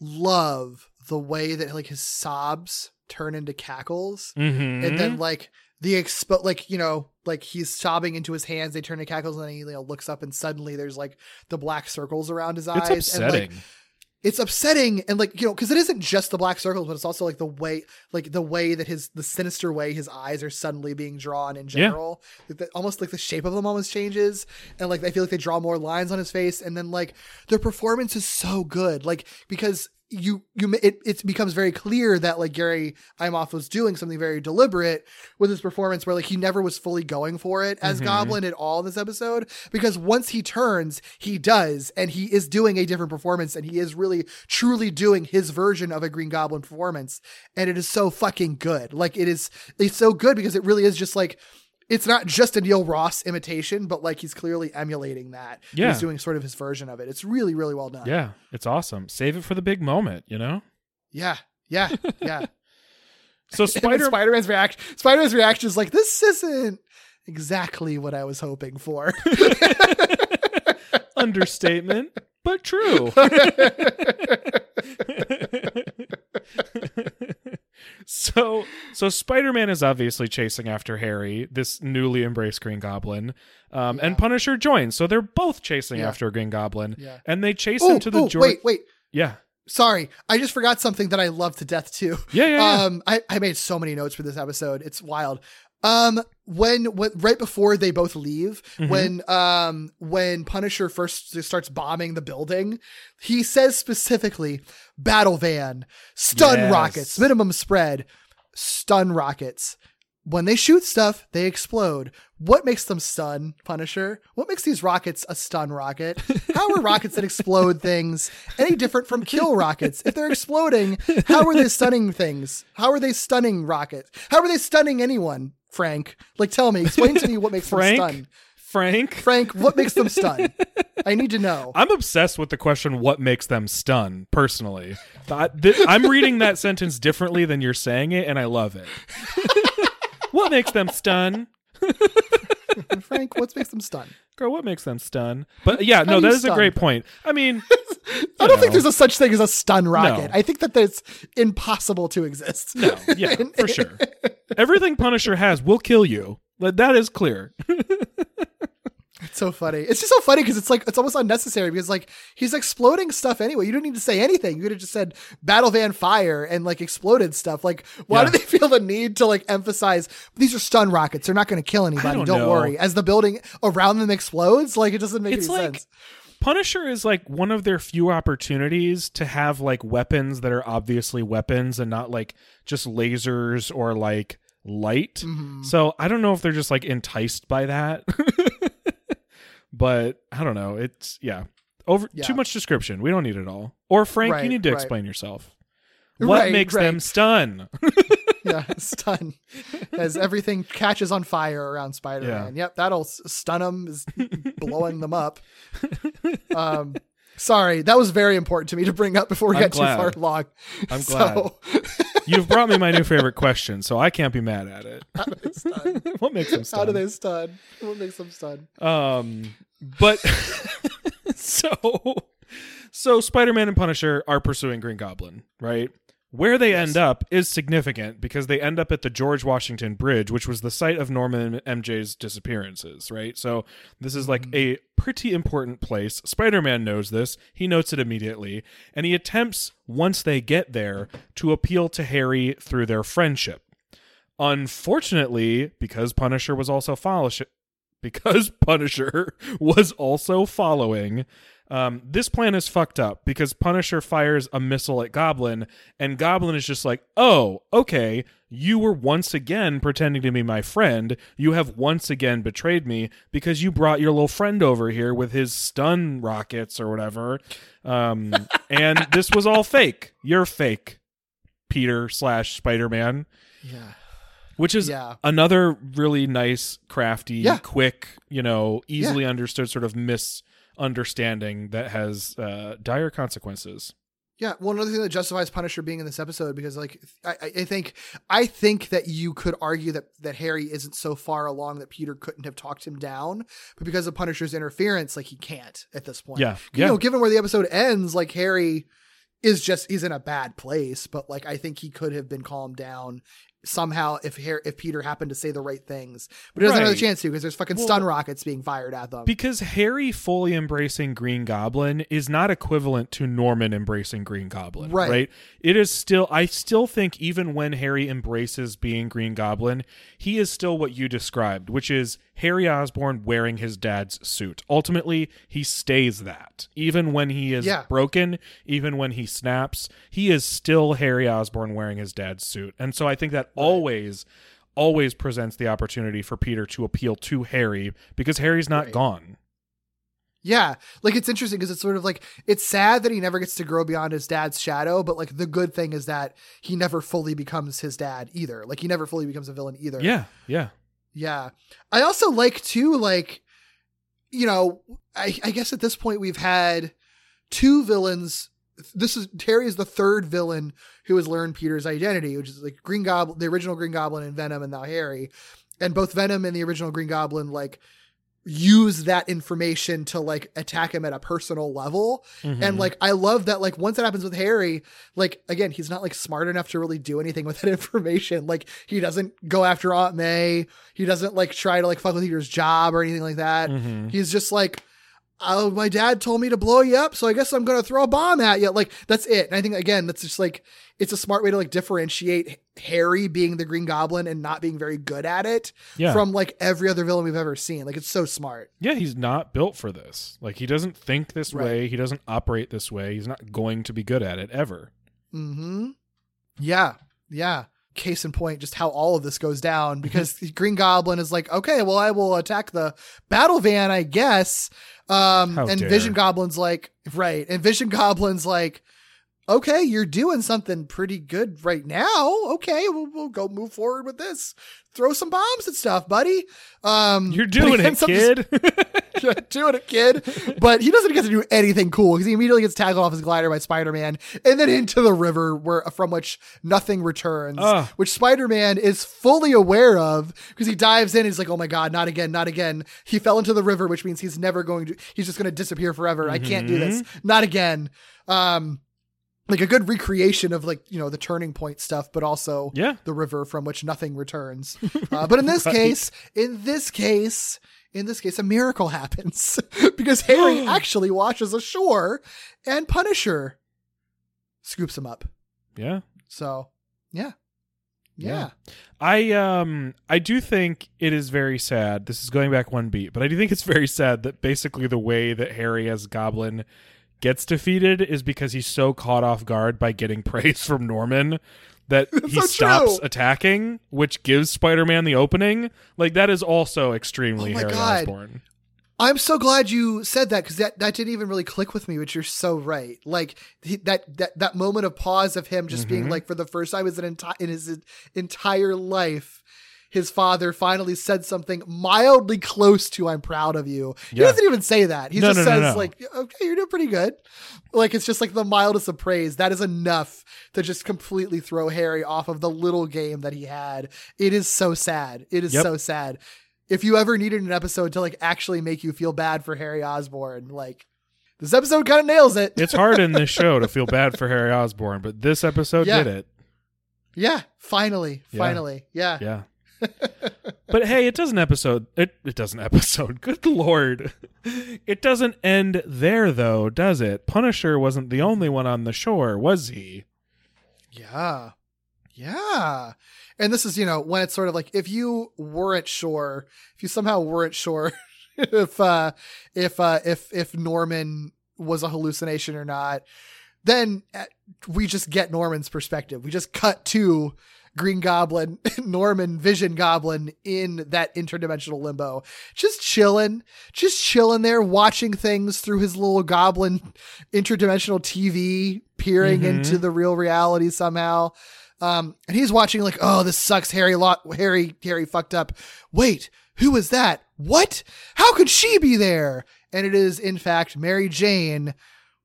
Speaker 6: love the way that like his sobs turn into cackles
Speaker 7: Mhm.
Speaker 6: and then like the expo like you know like he's sobbing into his hands they turn to cackles and then he you know, looks up and suddenly there's like the black circles around his eyes
Speaker 7: It's
Speaker 6: and like
Speaker 7: upsetting.
Speaker 6: It's upsetting and like you know because it isn't just the black circles but it's also like the way like the way that his the sinister way his eyes are suddenly being drawn in
Speaker 7: Yeah.
Speaker 6: general Like, the- almost like the shape of them almost changes and like i feel like they draw more lines on his face and then like their performance is so good like because you you it, it becomes very clear that like Gary Imhoff was doing something very deliberate with his performance where like he never was fully going for it as
Speaker 7: Mhm.
Speaker 6: Goblin at all in this episode because once he turns he does and he is doing a different performance and he is really truly doing his version of a Green Goblin performance and it is so fucking good like it is it's so good because it really is just like it's not just a Neil Ross imitation, but like he's clearly emulating that.
Speaker 7: Yeah.
Speaker 6: He's doing sort of his version of it. It's really, really well done.
Speaker 7: Yeah, it's awesome. Save it for the big moment, you know?
Speaker 6: Yeah. Yeah. Yeah.
Speaker 7: So Spider
Speaker 6: Spider Man's reaction Spider Man's reaction is like, this isn't exactly what I was hoping for.
Speaker 7: understatement, but true. So so Spider-Man is obviously chasing after Harry, this newly embraced Green Goblin. Um, and Punisher joins. So they're both chasing
Speaker 6: Yeah.
Speaker 7: after Green Goblin.
Speaker 6: Yeah.
Speaker 7: And they chase
Speaker 6: oh,
Speaker 7: him to the
Speaker 6: oh,
Speaker 7: Jor-
Speaker 6: wait, wait.
Speaker 7: Yeah.
Speaker 6: Sorry, I just forgot something that I love to death too.
Speaker 7: Yeah, yeah, yeah.
Speaker 6: Um, I, I made so many notes for this episode. It's wild. Um, when when right before they both leave,
Speaker 7: Mhm.
Speaker 6: when um when Punisher first starts bombing the building, he says specifically, "Battle van, stun
Speaker 7: Yes.
Speaker 6: rockets, minimum spread, stun rockets." When they shoot stuff, they explode. What makes them stun, Punisher? What makes these rockets a stun rocket? How are rockets that explode things any different from kill rockets? If they're exploding, how are they stunning things? How are they stunning rockets? How are they stunning anyone, Frank? Like, tell me, explain to me what makes
Speaker 7: Frank?
Speaker 6: them stun.
Speaker 7: Frank?
Speaker 6: Frank, what makes them stun? I need to know.
Speaker 7: I'm obsessed with the question what makes them stun personally. I, I'm reading that sentence differently than you're saying it and I love it. what makes them stun?
Speaker 6: Frank, what makes them stun?
Speaker 7: Girl, what makes them stun? But yeah,
Speaker 6: How
Speaker 7: no, that is a great point. I mean,
Speaker 6: I don't think there's a such thing as a stun rocket.
Speaker 7: No.
Speaker 6: I think that that's impossible to exist.
Speaker 7: No, yeah, for sure. Everything Punisher has will kill you. That is clear.
Speaker 6: So funny. It's just so funny because it's like it's almost unnecessary because like he's exploding stuff anyway. You don't need to say anything. You could have just said battle van fire and like exploded stuff. Like why
Speaker 7: Yeah.
Speaker 6: do they feel the need to like emphasize these are stun rockets? They're not going to kill anybody.
Speaker 7: don't
Speaker 6: Don't, worry. As the building around them explodes, like it doesn't make
Speaker 7: It's
Speaker 6: any
Speaker 7: like
Speaker 6: sense.
Speaker 7: Punisher is like one of their few opportunities to have like weapons that are obviously weapons and not like just lasers or like light.
Speaker 6: Mhm.
Speaker 7: So I don't know if they're just like enticed by that. but I don't know. It's yeah. Over
Speaker 6: Yeah.
Speaker 7: too much description. We don't need it all. Or Frank, you need to
Speaker 6: right.
Speaker 7: explain yourself. What
Speaker 6: Right,
Speaker 7: makes them stun?
Speaker 6: yeah, stun as everything catches on fire around Spider-Man. Yep, that'll stun them, is blowing them up. Um, sorry, that was very important to me to bring up before we
Speaker 7: I'm
Speaker 6: got
Speaker 7: glad.
Speaker 6: too far along.
Speaker 7: I'm
Speaker 6: So-
Speaker 7: You've brought me my new favorite question, so I can't be mad at it.
Speaker 6: How do they stun?
Speaker 7: what makes them
Speaker 6: How do they stun? What makes them stun?
Speaker 7: Um, but so so Spider-Man and Punisher are pursuing Green Goblin, right? Where they end up is significant because they end up at the George Washington Bridge, which was the site of Norman and MJ's disappearances, right? So this is like mm-hmm. a pretty important place. Spider-Man knows this. He notes it immediately, and he attempts once they get there to appeal to Harry through their friendship. Unfortunately, because Punisher was also follow because Punisher was also following, um, this plan is fucked up because Punisher fires a missile at Goblin, and Goblin is just like, oh, okay, you were once again pretending to be my friend. You have once again betrayed me because you brought your little friend over here with his stun rockets or whatever. Um, and this was all fake. You're fake, Peter slash Spider Man
Speaker 6: Yeah.
Speaker 7: which is
Speaker 6: Yeah.
Speaker 7: another really nice, crafty,
Speaker 6: Yeah.
Speaker 7: quick, you know, easily understood sort of misunderstanding that has uh, dire consequences.
Speaker 6: Yeah, well, another thing that justifies Punisher being in this episode because, like, I, I think I think that you could argue that that Harry isn't so far along that Peter couldn't have talked him down, but because of Punisher's interference, like he can't at this point.
Speaker 7: Yeah,
Speaker 6: you know, given where the episode ends, like Harry is just he's in a bad place, but like I think he could have been calmed down somehow if Harry, if Peter happened to say the right things, but he doesn't have
Speaker 7: Right.
Speaker 6: the chance to because there's fucking
Speaker 7: Well-
Speaker 6: stun rockets being fired at them.
Speaker 7: Because Harry fully embracing Green Goblin is not equivalent to Norman embracing Green Goblin.
Speaker 6: Right.
Speaker 7: It is still, I still think, even when Harry embraces being Green Goblin, he is still what you described, which is Harry Osborn wearing his dad's suit. Ultimately, he stays that. Even when he is
Speaker 6: Yeah.
Speaker 7: broken, even when he snaps, he is still Harry Osborn wearing his dad's suit. And so I think that always. Always presents the opportunity for Peter to appeal to Harry because Harry's not
Speaker 6: Right.
Speaker 7: gone.
Speaker 6: Yeah, like it's interesting because it's sort of like it's sad that he never gets to grow beyond his dad's shadow, but like the good thing is that he never fully becomes his dad either. Like he never fully becomes a villain either.
Speaker 7: Yeah, yeah.
Speaker 6: Yeah. I also like too, like, you know, I, I guess at this point we've had two villains. This is Terry is the third villain who has learned Peter's identity, which is like Green Goblin, the original Green Goblin and Venom, and now Harry. And both Venom and the original Green Goblin like use that information to like attack him at a personal level. And like I love that like once it happens with Harry, like again, he's not like smart enough to really do anything with that information. Like he doesn't go after Aunt May. He doesn't like try to like fuck with Peter's job or anything like that.
Speaker 7: Mhm.
Speaker 6: He's just like Oh, my dad told me to blow you up, so I guess I'm gonna throw a bomb at you. Like that's it. And I think again, that's just like it's a smart way to like differentiate Harry being the Green Goblin and not being very good at it
Speaker 7: Yeah.
Speaker 6: from like every other villain we've ever seen. Like it's so smart.
Speaker 7: Yeah, he's not built for this. Like he doesn't think this
Speaker 6: Right.
Speaker 7: way. He doesn't operate this way. He's not going to be good at it ever.
Speaker 6: Mm hmm. Yeah. Yeah. Case in point, just how all of this goes down because the Green Goblin is like, okay, well, I will attack the battle van, I guess. Um,
Speaker 7: How
Speaker 6: and
Speaker 7: dare.
Speaker 6: Vision Goblin's like, right, and Vision Goblin's like, okay, you're doing something pretty good right now. Okay, we'll, we'll go move forward with this. Throw some bombs and stuff, buddy. Um,
Speaker 7: You're doing it, kid.
Speaker 6: You're doing it, kid. But he doesn't get to do anything cool because he immediately gets tackled off his glider by Spider Man and then into the river where from which nothing returns,
Speaker 7: Ugh.
Speaker 6: which Spider Man is fully aware of because he dives in. He's like, oh my God, not again, not again. He fell into the river, which means he's never going to, he's just going to disappear forever. I can't do this. Not again. Um, like a good recreation of like, you know, the turning point stuff, but also
Speaker 7: Yeah.
Speaker 6: the river from which nothing returns. Uh, but in this
Speaker 7: Right.
Speaker 6: case, in this case, in this case, a miracle happens because Harry actually washes ashore and Punisher scoops him up.
Speaker 7: yeah.
Speaker 6: So, yeah.
Speaker 7: Yeah.
Speaker 6: Yeah.
Speaker 7: I um I do think it is very sad. This is going back one beat, but I do think it's very sad that basically the way that Harry as Goblin gets defeated is because he's so caught off guard by getting praise from Norman that he
Speaker 6: so
Speaker 7: stops
Speaker 6: true.
Speaker 7: attacking, which gives Spider-Man the opening. Like that is also extremely
Speaker 6: Oh my
Speaker 7: Harry
Speaker 6: God.
Speaker 7: Osborn.
Speaker 6: I'm so glad you said that because that, that didn't even really click with me, which you're so right. Like he, that, that, that moment of pause of him just being
Speaker 7: Mhm.
Speaker 6: like, for the first time in, enti- in his entire life, his father finally said something mildly close to "I'm proud of you." He doesn't even say that. He
Speaker 7: No,
Speaker 6: just
Speaker 7: no,
Speaker 6: says
Speaker 7: no.
Speaker 6: like, "Okay, you're doing pretty good." Like it's just like the mildest of praise. That is enough to just completely throw Harry off of the little game that he had. It is so sad. It is
Speaker 7: Yep.
Speaker 6: so sad. If you ever needed an episode to like actually make you feel bad for Harry Osborn, like this episode kind of nails it.
Speaker 7: It's hard in this show to feel bad for Harry Osborn, but this episode
Speaker 6: Yeah.
Speaker 7: did it.
Speaker 6: yeah, finally,
Speaker 7: Yeah.
Speaker 6: finally, yeah.
Speaker 7: Yeah. But hey, it doesn't episode it it doesn't episode. Good lord. It doesn't end there though, does it? Punisher wasn't the only one on the shore, was he?
Speaker 6: Yeah. Yeah. And this is, you know, when it's sort of like if you weren't sure, if you somehow weren't sure if uh if uh if if Norman was a hallucination or not, then uh, we just get Norman's perspective. We just cut to Green Goblin, Norman Vision Goblin in that interdimensional limbo, just chilling, just chilling there, watching things through his little goblin interdimensional TV, peering
Speaker 7: Mhm.
Speaker 6: into the real reality somehow. Um, and he's watching like, oh, this sucks. Harry, lot, Harry, Harry fucked up. Wait, who was that? What? How could she be there? And it is in fact Mary Jane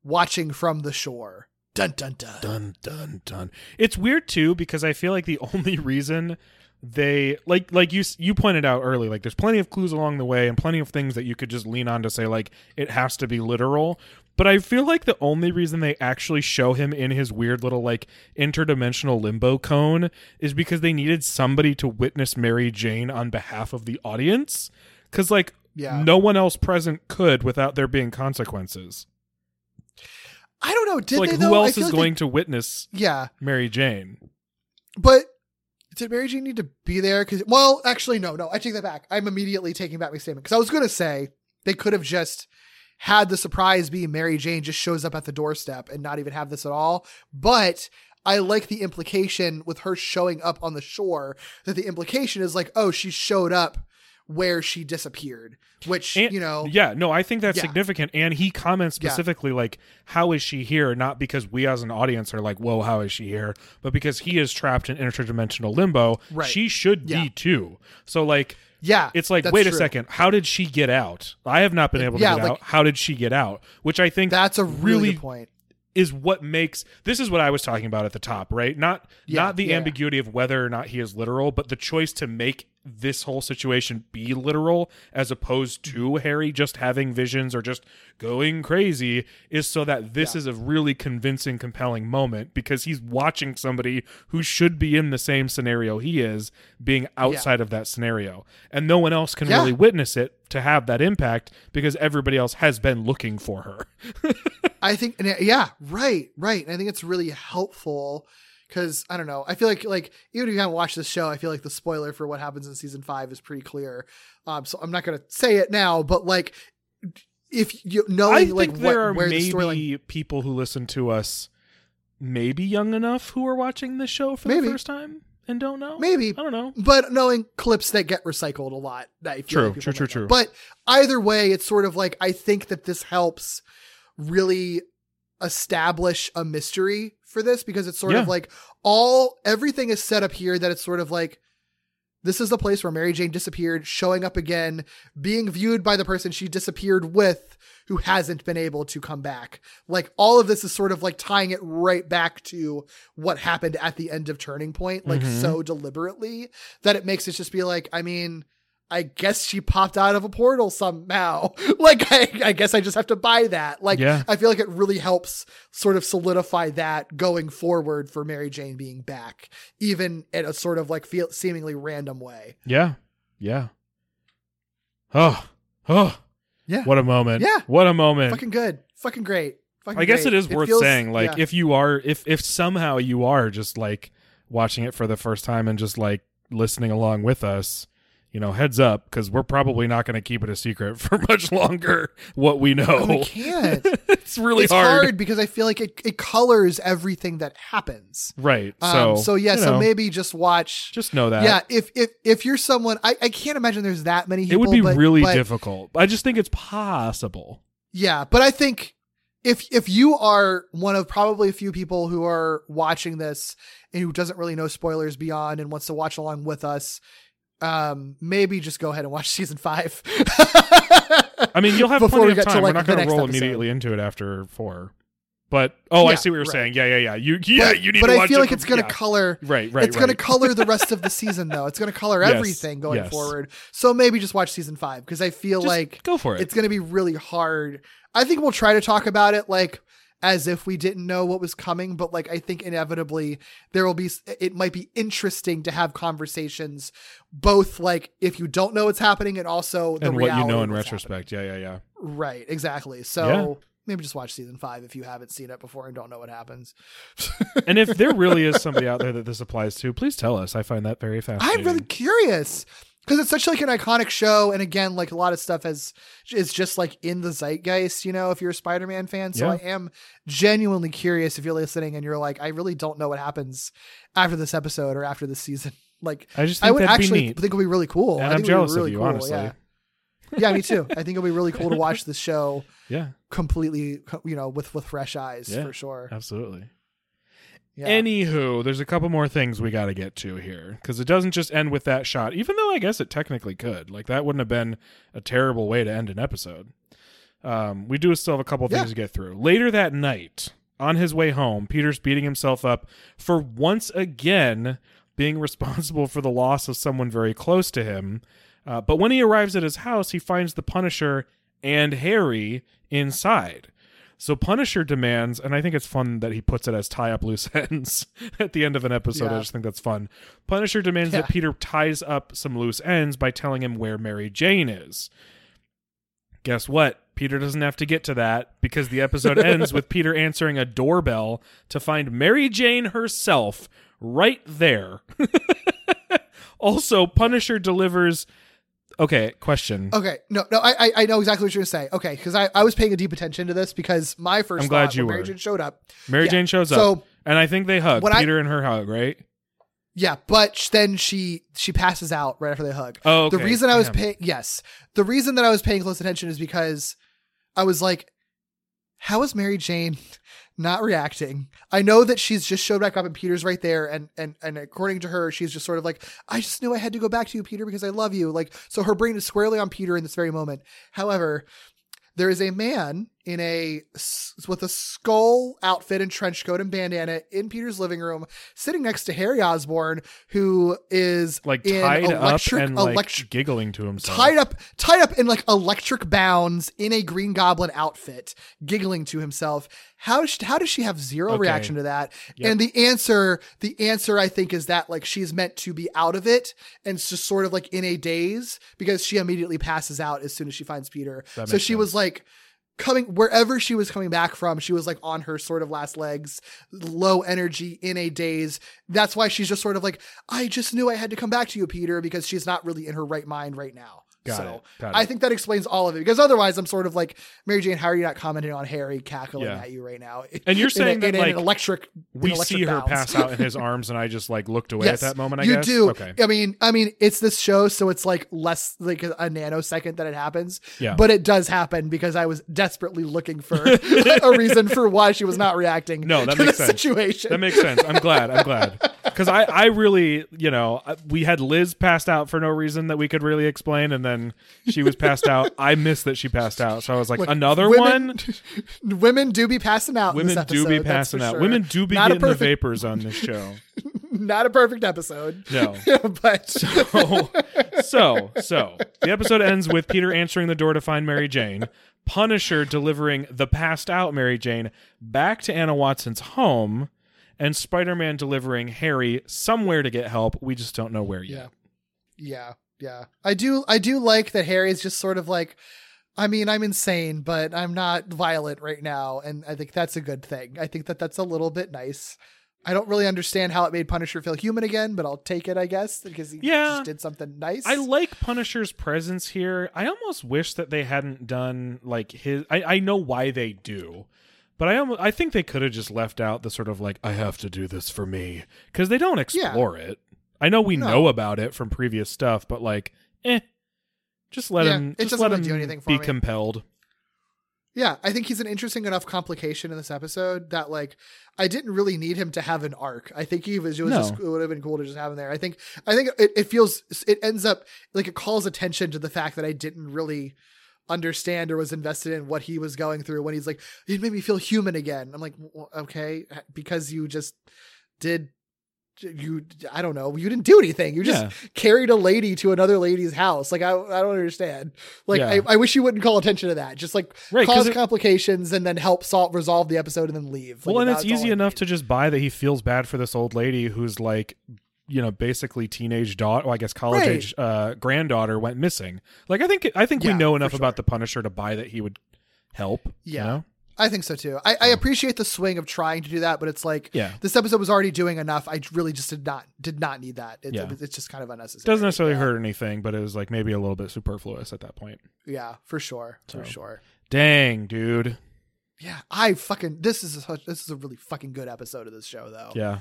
Speaker 6: watching from the shore. Dun dun dun.
Speaker 7: Dun dun dun. It's weird too because I feel like the only reason they like like you you pointed out early like there's plenty of clues along the way and plenty of things that you could just lean on to say like it has to be literal but i feel like the only reason they actually show him in his weird little like interdimensional limbo cone is because they needed somebody to witness mary jane on behalf of the audience cuz like
Speaker 6: Yeah.
Speaker 7: no one else present could without there being consequences
Speaker 6: I don't know. Did
Speaker 7: like
Speaker 6: they
Speaker 7: who
Speaker 6: though?
Speaker 7: Else is
Speaker 6: like
Speaker 7: going
Speaker 6: they-
Speaker 7: to witness
Speaker 6: Yeah,
Speaker 7: mary jane
Speaker 6: but did Mary Jane need to be there? Because well, actually, no, no. I take that back. I'm immediately taking back my statement because I was going to say they could have just had the surprise be Mary Jane just shows up at the doorstep and not even have this at all. But I like the implication with her showing up on the shore that the implication is like, oh, she showed up where she disappeared, which
Speaker 7: And-
Speaker 6: you know,
Speaker 7: yeah no i think that's
Speaker 6: Yeah.
Speaker 7: significant and he comments
Speaker 6: Yeah.
Speaker 7: specifically like how is she here not because we as an audience are like whoa how is she here but because he is trapped in interdimensional limbo
Speaker 6: Right.
Speaker 7: she should
Speaker 6: Yeah.
Speaker 7: be too so like
Speaker 6: yeah,
Speaker 7: it's like wait a second how did she get out i have not been able to
Speaker 6: Yeah,
Speaker 7: get
Speaker 6: like-
Speaker 7: out how did she get out which i think
Speaker 6: That's a really,
Speaker 7: really
Speaker 6: good point.
Speaker 7: is what makes this is what I was talking about at the top, right? Not
Speaker 6: Yeah,
Speaker 7: not the
Speaker 6: yeah.
Speaker 7: ambiguity of whether or not he is literal, but the choice to make this whole situation be literal as opposed to mm-hmm. Harry just having visions or just going crazy is so that this is a really convincing compelling moment because he's watching somebody who should be in the same scenario he is being outside of that scenario and no one else can
Speaker 6: Yeah.
Speaker 7: really witness it to have that impact because everybody else has been looking for her.
Speaker 6: I think, yeah, right, right. And I think it's really helpful because I don't know. I feel like, like even if you haven't watched this show, I feel like the spoiler for what happens in season five is pretty clear. Um, so I'm not going to say it now, but like, if you know,
Speaker 7: I
Speaker 6: like
Speaker 7: think
Speaker 6: what,
Speaker 7: there are
Speaker 6: where the storyline,
Speaker 7: maybe people who listen to us, maybe young enough who are watching this show for
Speaker 6: Maybe.
Speaker 7: the first time and don't know.
Speaker 6: maybe,
Speaker 7: I don't know.
Speaker 6: but knowing clips that get recycled a lot. Feel
Speaker 7: True,
Speaker 6: like
Speaker 7: true, true,
Speaker 6: know.
Speaker 7: true.
Speaker 6: But either way, it's sort of like I think that this helps really establish a mystery for this because it's sort
Speaker 7: Yeah.
Speaker 6: of like all everything is set up here that it's sort of like this is the place where Mary Jane disappeared, showing up again, being viewed by the person she disappeared with who hasn't been able to come back. Like all of this is sort of like tying it right back to what happened at the end of Turning Point, like
Speaker 7: Mhm.
Speaker 6: so deliberately that it makes it just be like, I mean, I guess she popped out of a portal somehow. like, I, I guess I just have to buy that. Like,
Speaker 7: Yeah.
Speaker 6: I feel like it really helps sort of solidify that going forward for Mary Jane being back, even in a sort of like feel seemingly random way.
Speaker 7: Yeah, yeah. Oh, oh,
Speaker 6: Yeah.
Speaker 7: what a moment!
Speaker 6: Yeah.
Speaker 7: what a moment!
Speaker 6: Fucking good. Fucking great. Fucking
Speaker 7: I guess
Speaker 6: great.
Speaker 7: it is worth
Speaker 6: feels-
Speaker 7: saying, like,
Speaker 6: yeah.
Speaker 7: if you are, if if somehow you are just like watching it for the first time and just like listening along with us, you know, heads up because we're probably not going to keep it a secret for much longer. What we know,
Speaker 6: we can't.
Speaker 7: it's really
Speaker 6: it's hard. because I feel like it, it colors everything that happens.
Speaker 7: right?
Speaker 6: Um,
Speaker 7: So,
Speaker 6: so yeah,
Speaker 7: you
Speaker 6: so maybe just watch.
Speaker 7: just know that.
Speaker 6: yeah, if if if you're someone, I, I can't imagine there's that many.
Speaker 7: it would be
Speaker 6: but-
Speaker 7: really
Speaker 6: but-
Speaker 7: difficult. I just think it's possible.
Speaker 6: Yeah, but I think if if you are one of probably a few people who are watching this and who doesn't really know spoilers beyond and wants to watch along with us, um, maybe just go ahead and watch season five.
Speaker 7: I mean, you'll have
Speaker 6: Before
Speaker 7: plenty of
Speaker 6: get to,
Speaker 7: time. We're not going to roll
Speaker 6: episode.
Speaker 7: immediately into it after four. But oh, I see what you're
Speaker 6: right.
Speaker 7: saying. Yeah, yeah, yeah. You yeah, you need
Speaker 6: but
Speaker 7: to
Speaker 6: I feel
Speaker 7: it
Speaker 6: like
Speaker 7: from-
Speaker 6: it's going to
Speaker 7: yeah.
Speaker 6: color.
Speaker 7: Right, right,
Speaker 6: It's going to color the rest of the season, though. It's going to color
Speaker 7: Yes,
Speaker 6: everything going
Speaker 7: yes.
Speaker 6: forward. So maybe just watch season five because I feel
Speaker 7: Just
Speaker 6: like
Speaker 7: go for it.
Speaker 6: it's going to be really hard. I think we'll try to talk about it like as if we didn't know what was coming, but like I think inevitably there will be. It might be interesting to have conversations, both like if you don't know what's happening and also the
Speaker 7: and what you know in retrospect. Yeah, yeah, yeah.
Speaker 6: Right, exactly. So.
Speaker 7: Yeah.
Speaker 6: Maybe just watch season five if you haven't seen it before and don't know what happens.
Speaker 7: And if there really is somebody out there that this applies to, please tell us. I find that very fascinating.
Speaker 6: I'm really curious because it's such like an iconic show, and again, like a lot of stuff has is just like in the zeitgeist. You know, if you're a Spider-Man fan, so
Speaker 7: Yeah.
Speaker 6: I am genuinely curious if you're listening and you're like, I really don't know what happens after this episode or after this season. Like,
Speaker 7: I just
Speaker 6: I would actually think it would be really cool.
Speaker 7: And
Speaker 6: I
Speaker 7: I'm
Speaker 6: think it would
Speaker 7: of you,
Speaker 6: cool,
Speaker 7: honestly.
Speaker 6: Yeah. yeah, me too. I think it'll be really cool to watch this show
Speaker 7: Yeah,
Speaker 6: completely, you know, with with fresh eyes
Speaker 7: Yeah.
Speaker 6: for sure.
Speaker 7: absolutely.
Speaker 6: Yeah.
Speaker 7: Anywho, there's a couple more things we got to get to here because it doesn't just end with that shot, even though I guess it technically could. Like, that wouldn't have been a terrible way to end an episode. Um, we do still have a couple things
Speaker 6: Yeah.
Speaker 7: to get through. Later that night, on his way home, Peter's beating himself up for once again being responsible for the loss of someone very close to him. Uh, but when he arrives at his house, he finds the Punisher and Harry inside. So Punisher demands, and I think it's fun that he puts it as tie up loose ends at the end of an episode. I just think that's fun. Punisher demands that Peter ties up some loose ends by telling him where Mary Jane is. Guess what? Peter doesn't have to get to that because the episode ends with Peter answering a doorbell to find Mary Jane herself right there. also, Punisher delivers. Okay, question.
Speaker 6: Okay, no, no, I, I, know exactly what you're gonna say. Okay, because I, I was paying a deep attention to this because my 1st
Speaker 7: I'm glad you
Speaker 6: when Mary. Jane showed up.
Speaker 7: Mary
Speaker 6: Yeah.
Speaker 7: Jane shows up,
Speaker 6: So
Speaker 7: and I think they hug.
Speaker 6: when I-
Speaker 7: Peter and her hug, right?
Speaker 6: yeah, but then she she passes out right after they hug.
Speaker 7: Oh,
Speaker 6: the reason I was paying yes, the reason that I was paying close attention is because I was like, how is Mary Jane not reacting? I know that she's just showed back up and Peter's right there, and and and according to her, she's just sort of like, I just knew I had to go back to you, Peter, because I love you. Like, so her brain is squarely on Peter in this very moment. However, there is a man in a with a skull outfit and trench coat and bandana in Peter's living room, sitting next to Harry Osborn, who is
Speaker 7: Like tied
Speaker 6: electric,
Speaker 7: up and like giggling to himself.
Speaker 6: tied up tied up in like electric bounds in a green goblin outfit giggling to himself how sh- how does she have zero
Speaker 7: Okay.
Speaker 6: reaction to that
Speaker 7: Yep.
Speaker 6: and the answer the answer i think is that like she's meant to be out of it and just sort of like in a daze because she immediately passes out as soon as she finds peter so she was like coming wherever she was coming back from she was like on her sort of last legs low energy in a daze. That's why she's just sort of like i just knew i had to come back to you peter because she's not really in her right mind right now
Speaker 7: Got
Speaker 6: so
Speaker 7: it, got
Speaker 6: I
Speaker 7: it.
Speaker 6: think that explains all of it because otherwise I'm sort of like Mary Jane. How are you not commenting on Harry cackling
Speaker 7: Yeah.
Speaker 6: at you right now?
Speaker 7: And you're
Speaker 6: In a-
Speaker 7: saying that,
Speaker 6: in an
Speaker 7: like,
Speaker 6: electric.
Speaker 7: we
Speaker 6: electric
Speaker 7: see her pass out in his arms, and I just like looked away
Speaker 6: Yes,
Speaker 7: at that moment. I guess.
Speaker 6: you
Speaker 7: guess.
Speaker 6: do.
Speaker 7: Okay.
Speaker 6: I mean, I mean, it's this show, so it's like less like a, nanosecond that it happens.
Speaker 7: Yeah.
Speaker 6: But it does happen because I was desperately looking for a reason for why she was not reacting.
Speaker 7: No, that
Speaker 6: to
Speaker 7: makes
Speaker 6: the
Speaker 7: sense.
Speaker 6: situation.
Speaker 7: That makes sense. I'm glad. I'm glad. Because I, I really, you know, we had Liz passed out for no reason that we could really explain, and then she was passed out. I missed that she passed out, so I was like,
Speaker 6: Look,
Speaker 7: another
Speaker 6: women-
Speaker 7: one.
Speaker 6: Women do be passing out. in
Speaker 7: Women
Speaker 6: this
Speaker 7: do be
Speaker 6: episode,
Speaker 7: passing out.
Speaker 6: sure.
Speaker 7: Women do be
Speaker 6: Not
Speaker 7: getting the vapors on this show.
Speaker 6: Not a perfect episode.
Speaker 7: No.
Speaker 6: but
Speaker 7: So, so, so the episode ends with Peter answering the door to find Mary Jane, Punisher delivering the passed out Mary Jane back to Anna Watson's home, and Spider Man delivering Harry somewhere to get help. We just don't know where yet.
Speaker 6: Yeah. Yeah. Yeah. I do I do like that Harry's just sort of like I mean, I'm insane, but I'm not violent right now, and I think that's a good thing. I think that that's a little bit nice. I don't really understand how it made Punisher feel human again, but I'll take it, I guess, because he
Speaker 7: Yeah.
Speaker 6: just did something nice.
Speaker 7: I like Punisher's presence here. I almost wish that they hadn't done like his. I, I know why they do, but I almost, I think they could have just left out the sort of like I have to do this for me because they don't explore it. I know we
Speaker 6: No.
Speaker 7: know about it from previous stuff, but like, eh, just let
Speaker 6: Yeah,
Speaker 7: him
Speaker 6: it
Speaker 7: just
Speaker 6: doesn't
Speaker 7: let
Speaker 6: really
Speaker 7: him
Speaker 6: do anything for
Speaker 7: be
Speaker 6: me.
Speaker 7: compelled.
Speaker 6: Yeah, I think he's an interesting enough complication in this episode that like I didn't really need him to have an arc. I think he was it was
Speaker 7: No.
Speaker 6: just it would have been cool to just have him there. I think I think it, it feels it ends up like it calls attention to the fact that I didn't really understand or was invested in what he was going through when he's like it made me feel human again. I'm like well, okay because you just did you I don't know you didn't do anything you just
Speaker 7: Yeah.
Speaker 6: carried a lady to another lady's house like I I don't understand like
Speaker 7: Yeah.
Speaker 6: I, I wish you wouldn't call attention to that just like
Speaker 7: Right, 'cause
Speaker 6: cause
Speaker 7: it-
Speaker 6: complications and then help solve resolve the episode and then leave Like,
Speaker 7: well, and it's easy enough to just buy that he feels bad for this old lady who's like, you know, basically teenage daughter, well, I guess college
Speaker 6: Right.
Speaker 7: age uh, granddaughter went missing. Like, I think I think we know enough
Speaker 6: sure.
Speaker 7: about the Punisher to buy that he would help. you
Speaker 6: Yeah.
Speaker 7: know?
Speaker 6: I think so too. I, I appreciate the swing of trying to do that, but it's like
Speaker 7: Yeah.
Speaker 6: this episode was already doing enough. I really just did not did not need that. It,
Speaker 7: Yeah.
Speaker 6: It's just kind of unnecessary.
Speaker 7: doesn't necessarily
Speaker 6: yeah.
Speaker 7: hurt anything, but it was like maybe a little bit superfluous at that point.
Speaker 6: Yeah, for sure, for sure.
Speaker 7: Dang, dude.
Speaker 6: Yeah, I fucking this is a, this is a really fucking good episode of this show though.
Speaker 7: Yeah.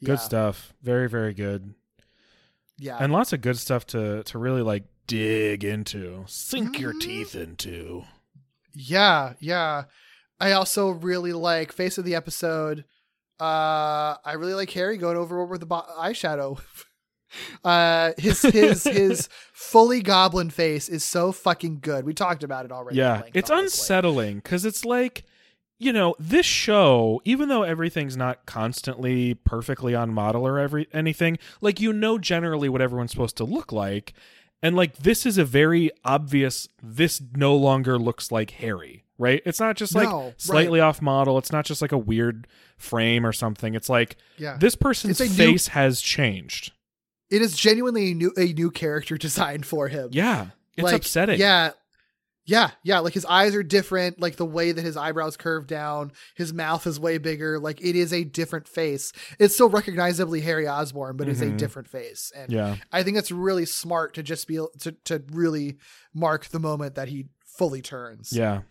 Speaker 6: Yeah.
Speaker 7: Good stuff. Very, very good.
Speaker 6: Yeah,
Speaker 7: And lots of good stuff to to really like dig into. Sink your
Speaker 6: Mhm.
Speaker 7: teeth into.
Speaker 6: Yeah, yeah. I also really like face of the episode. Uh, I really like Harry going over with the bo- eyeshadow. uh, his his his fully goblin face is so fucking good. We talked about it already.
Speaker 7: yeah,
Speaker 6: length,
Speaker 7: it's
Speaker 6: honestly.
Speaker 7: unsettling because it's like, you know, this show, even though everything's not constantly perfectly on model or every anything, like you know generally what everyone's supposed to look like, and like this is a very obvious. This no longer looks like Harry, right? It's not just like
Speaker 6: No, right.
Speaker 7: slightly off model. It's not just like a weird frame or something. It's like
Speaker 6: Yeah.
Speaker 7: this person's
Speaker 6: a new-
Speaker 7: face has changed.
Speaker 6: It is genuinely a new a new character design for him.
Speaker 7: Yeah, it's
Speaker 6: like,
Speaker 7: upsetting.
Speaker 6: Yeah. Yeah, yeah, like his eyes are different, like the way that his eyebrows curve down, his mouth is way bigger, like it is a different face. It's still recognizably Harry Osborn, but it's a
Speaker 7: Mhm.
Speaker 6: different face. And
Speaker 7: yeah.
Speaker 6: I think it's really smart to just be to to really mark the moment that he fully turns.
Speaker 7: Yeah.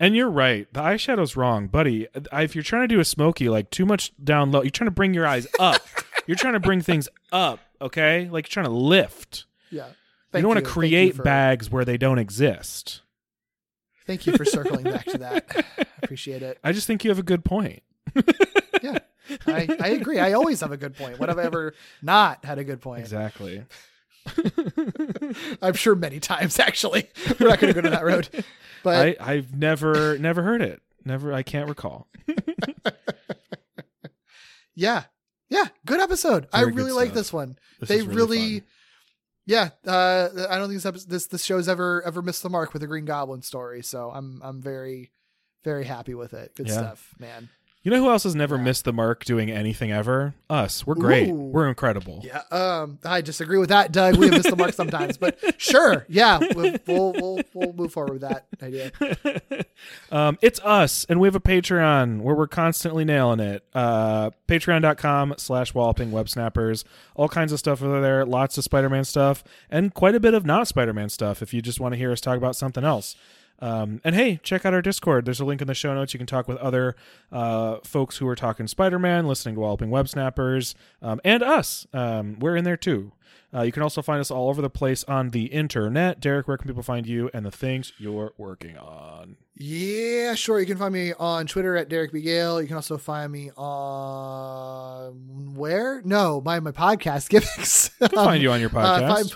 Speaker 7: And you're right. The eyeshadow's wrong, buddy. If you're trying to do a smoky, like too much down low, you're trying to bring your eyes up. you're trying to bring things up, okay? Like you're trying to lift.
Speaker 6: Yeah.
Speaker 7: you don't want to create
Speaker 6: for-
Speaker 7: bags where they don't exist.
Speaker 6: Thank you for circling back to that. I appreciate it.
Speaker 7: I just think you have a good point.
Speaker 6: Yeah. I, I agree. I always have a good point. When have I ever not had a good point?
Speaker 7: Exactly.
Speaker 6: I'm sure many times actually. We're not going to go to that road. But
Speaker 7: I, I've never never heard it. Never I can't recall.
Speaker 6: yeah. Yeah, good episode. I
Speaker 7: Very good
Speaker 6: really like this one.
Speaker 7: This
Speaker 6: they
Speaker 7: really
Speaker 6: really. Yeah, uh I don't think this episode, this this show's ever ever missed the mark with the Green Goblin story, so I'm I'm very very happy with it. Good
Speaker 7: Yeah.
Speaker 6: stuff, man.
Speaker 7: You know who else has never missed the mark doing anything ever? Us. We're great.
Speaker 6: Ooh.
Speaker 7: We're incredible.
Speaker 6: Yeah, um, I disagree with that, Doug. We have missed the mark sometimes, but sure, yeah, we'll we'll we'll, we'll move forward with that idea.
Speaker 7: um, it's us, and we have a Patreon where we're constantly nailing it. Uh, Patreon.com slash walloping web snappers. All kinds of stuff over there. Lots of Spider Man stuff, and quite a bit of not Spider Man stuff if you just want to hear us talk about something else. Um, and hey, check out our Discord. There's a link in the show notes. You can talk with other uh, folks who are talking Spider Man, listening to Walloping Web Snappers, um, and us. Um, we're in there too. Uh, you can also find us all over the place on the internet. Derek, where can people find you and the things you're working on?
Speaker 6: Yeah, sure. You can find me on Twitter at Derek B. Gale. You can also find me on where? No, my my podcast gimmicks.
Speaker 7: I can find you on your podcast.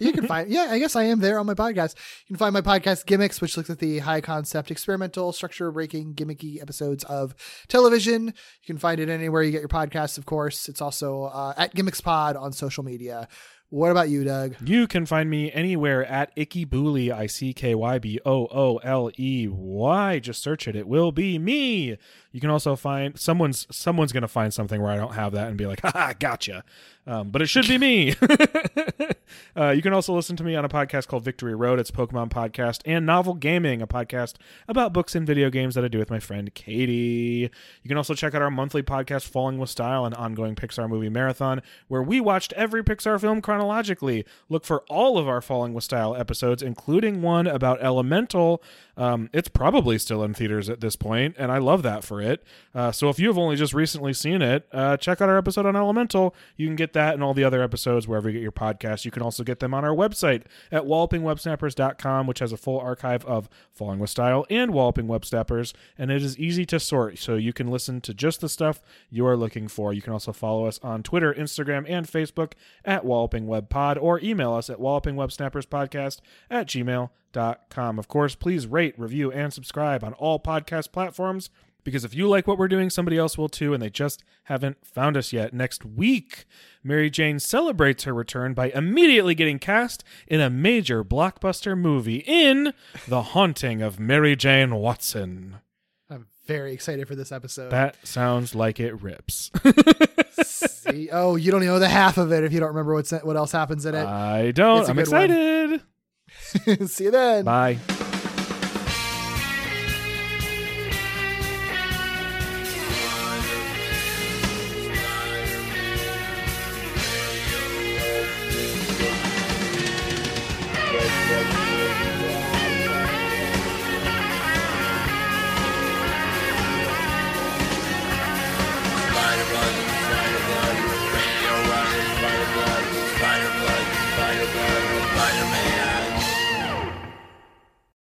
Speaker 6: You can find yeah, I guess I am there on my podcast. You can find my podcast gimmicks, which looks at the high concept, experimental, structure breaking, gimmicky episodes of television. You can find it anywhere you get your podcasts, of course. It's also uh, at Gimmicks Pod on social media. What about you, Doug?
Speaker 7: You can find me anywhere at Icky Booley, I C K Y B O O L E Y. Just search it; it will be me. You can also find someone's someone's gonna find something where I don't have that and be like, "Ha, gotcha." Um, but it should be me. uh, you can also listen to me on a podcast called Victory Road. It's Pokemon podcast and Novel Gaming, a podcast about books and video games that I do with my friend Katie. You can also check out our monthly podcast, Falling with Style, an ongoing Pixar movie marathon, where we watched every Pixar film chronologically. Look for all of our Falling with Style episodes, including one about Elemental. Um, it's probably still in theaters at this point, and I love that for it. Uh, so if you have only just recently seen it, uh, check out our episode on Elemental. You can get that and all the other episodes wherever you get your podcasts. You can also get them on our website at wallopingwebsnappers.com, which has a full archive of Falling with Style and Walloping Web Snappers, and it is easy to sort, so you can listen to just the stuff you are looking for. You can also follow us on Twitter, Instagram, and Facebook at Walloping Web Pod, or email us at wallopingwebsnapperspodcast at gmail.com. Of course, please rate, review, and subscribe on all podcast platforms because if you like what we're doing, somebody else will too, and they just haven't found us yet. Next week, Mary Jane celebrates her return by immediately getting cast in a major blockbuster movie in The Haunting of Mary Jane Watson.
Speaker 6: I'm very excited for this episode.
Speaker 7: That sounds like it rips.
Speaker 6: See? Oh, you don't know the half of it if you don't remember what's what else happens in it.
Speaker 7: I don't. I'm excited.
Speaker 6: See you then.
Speaker 7: Bye.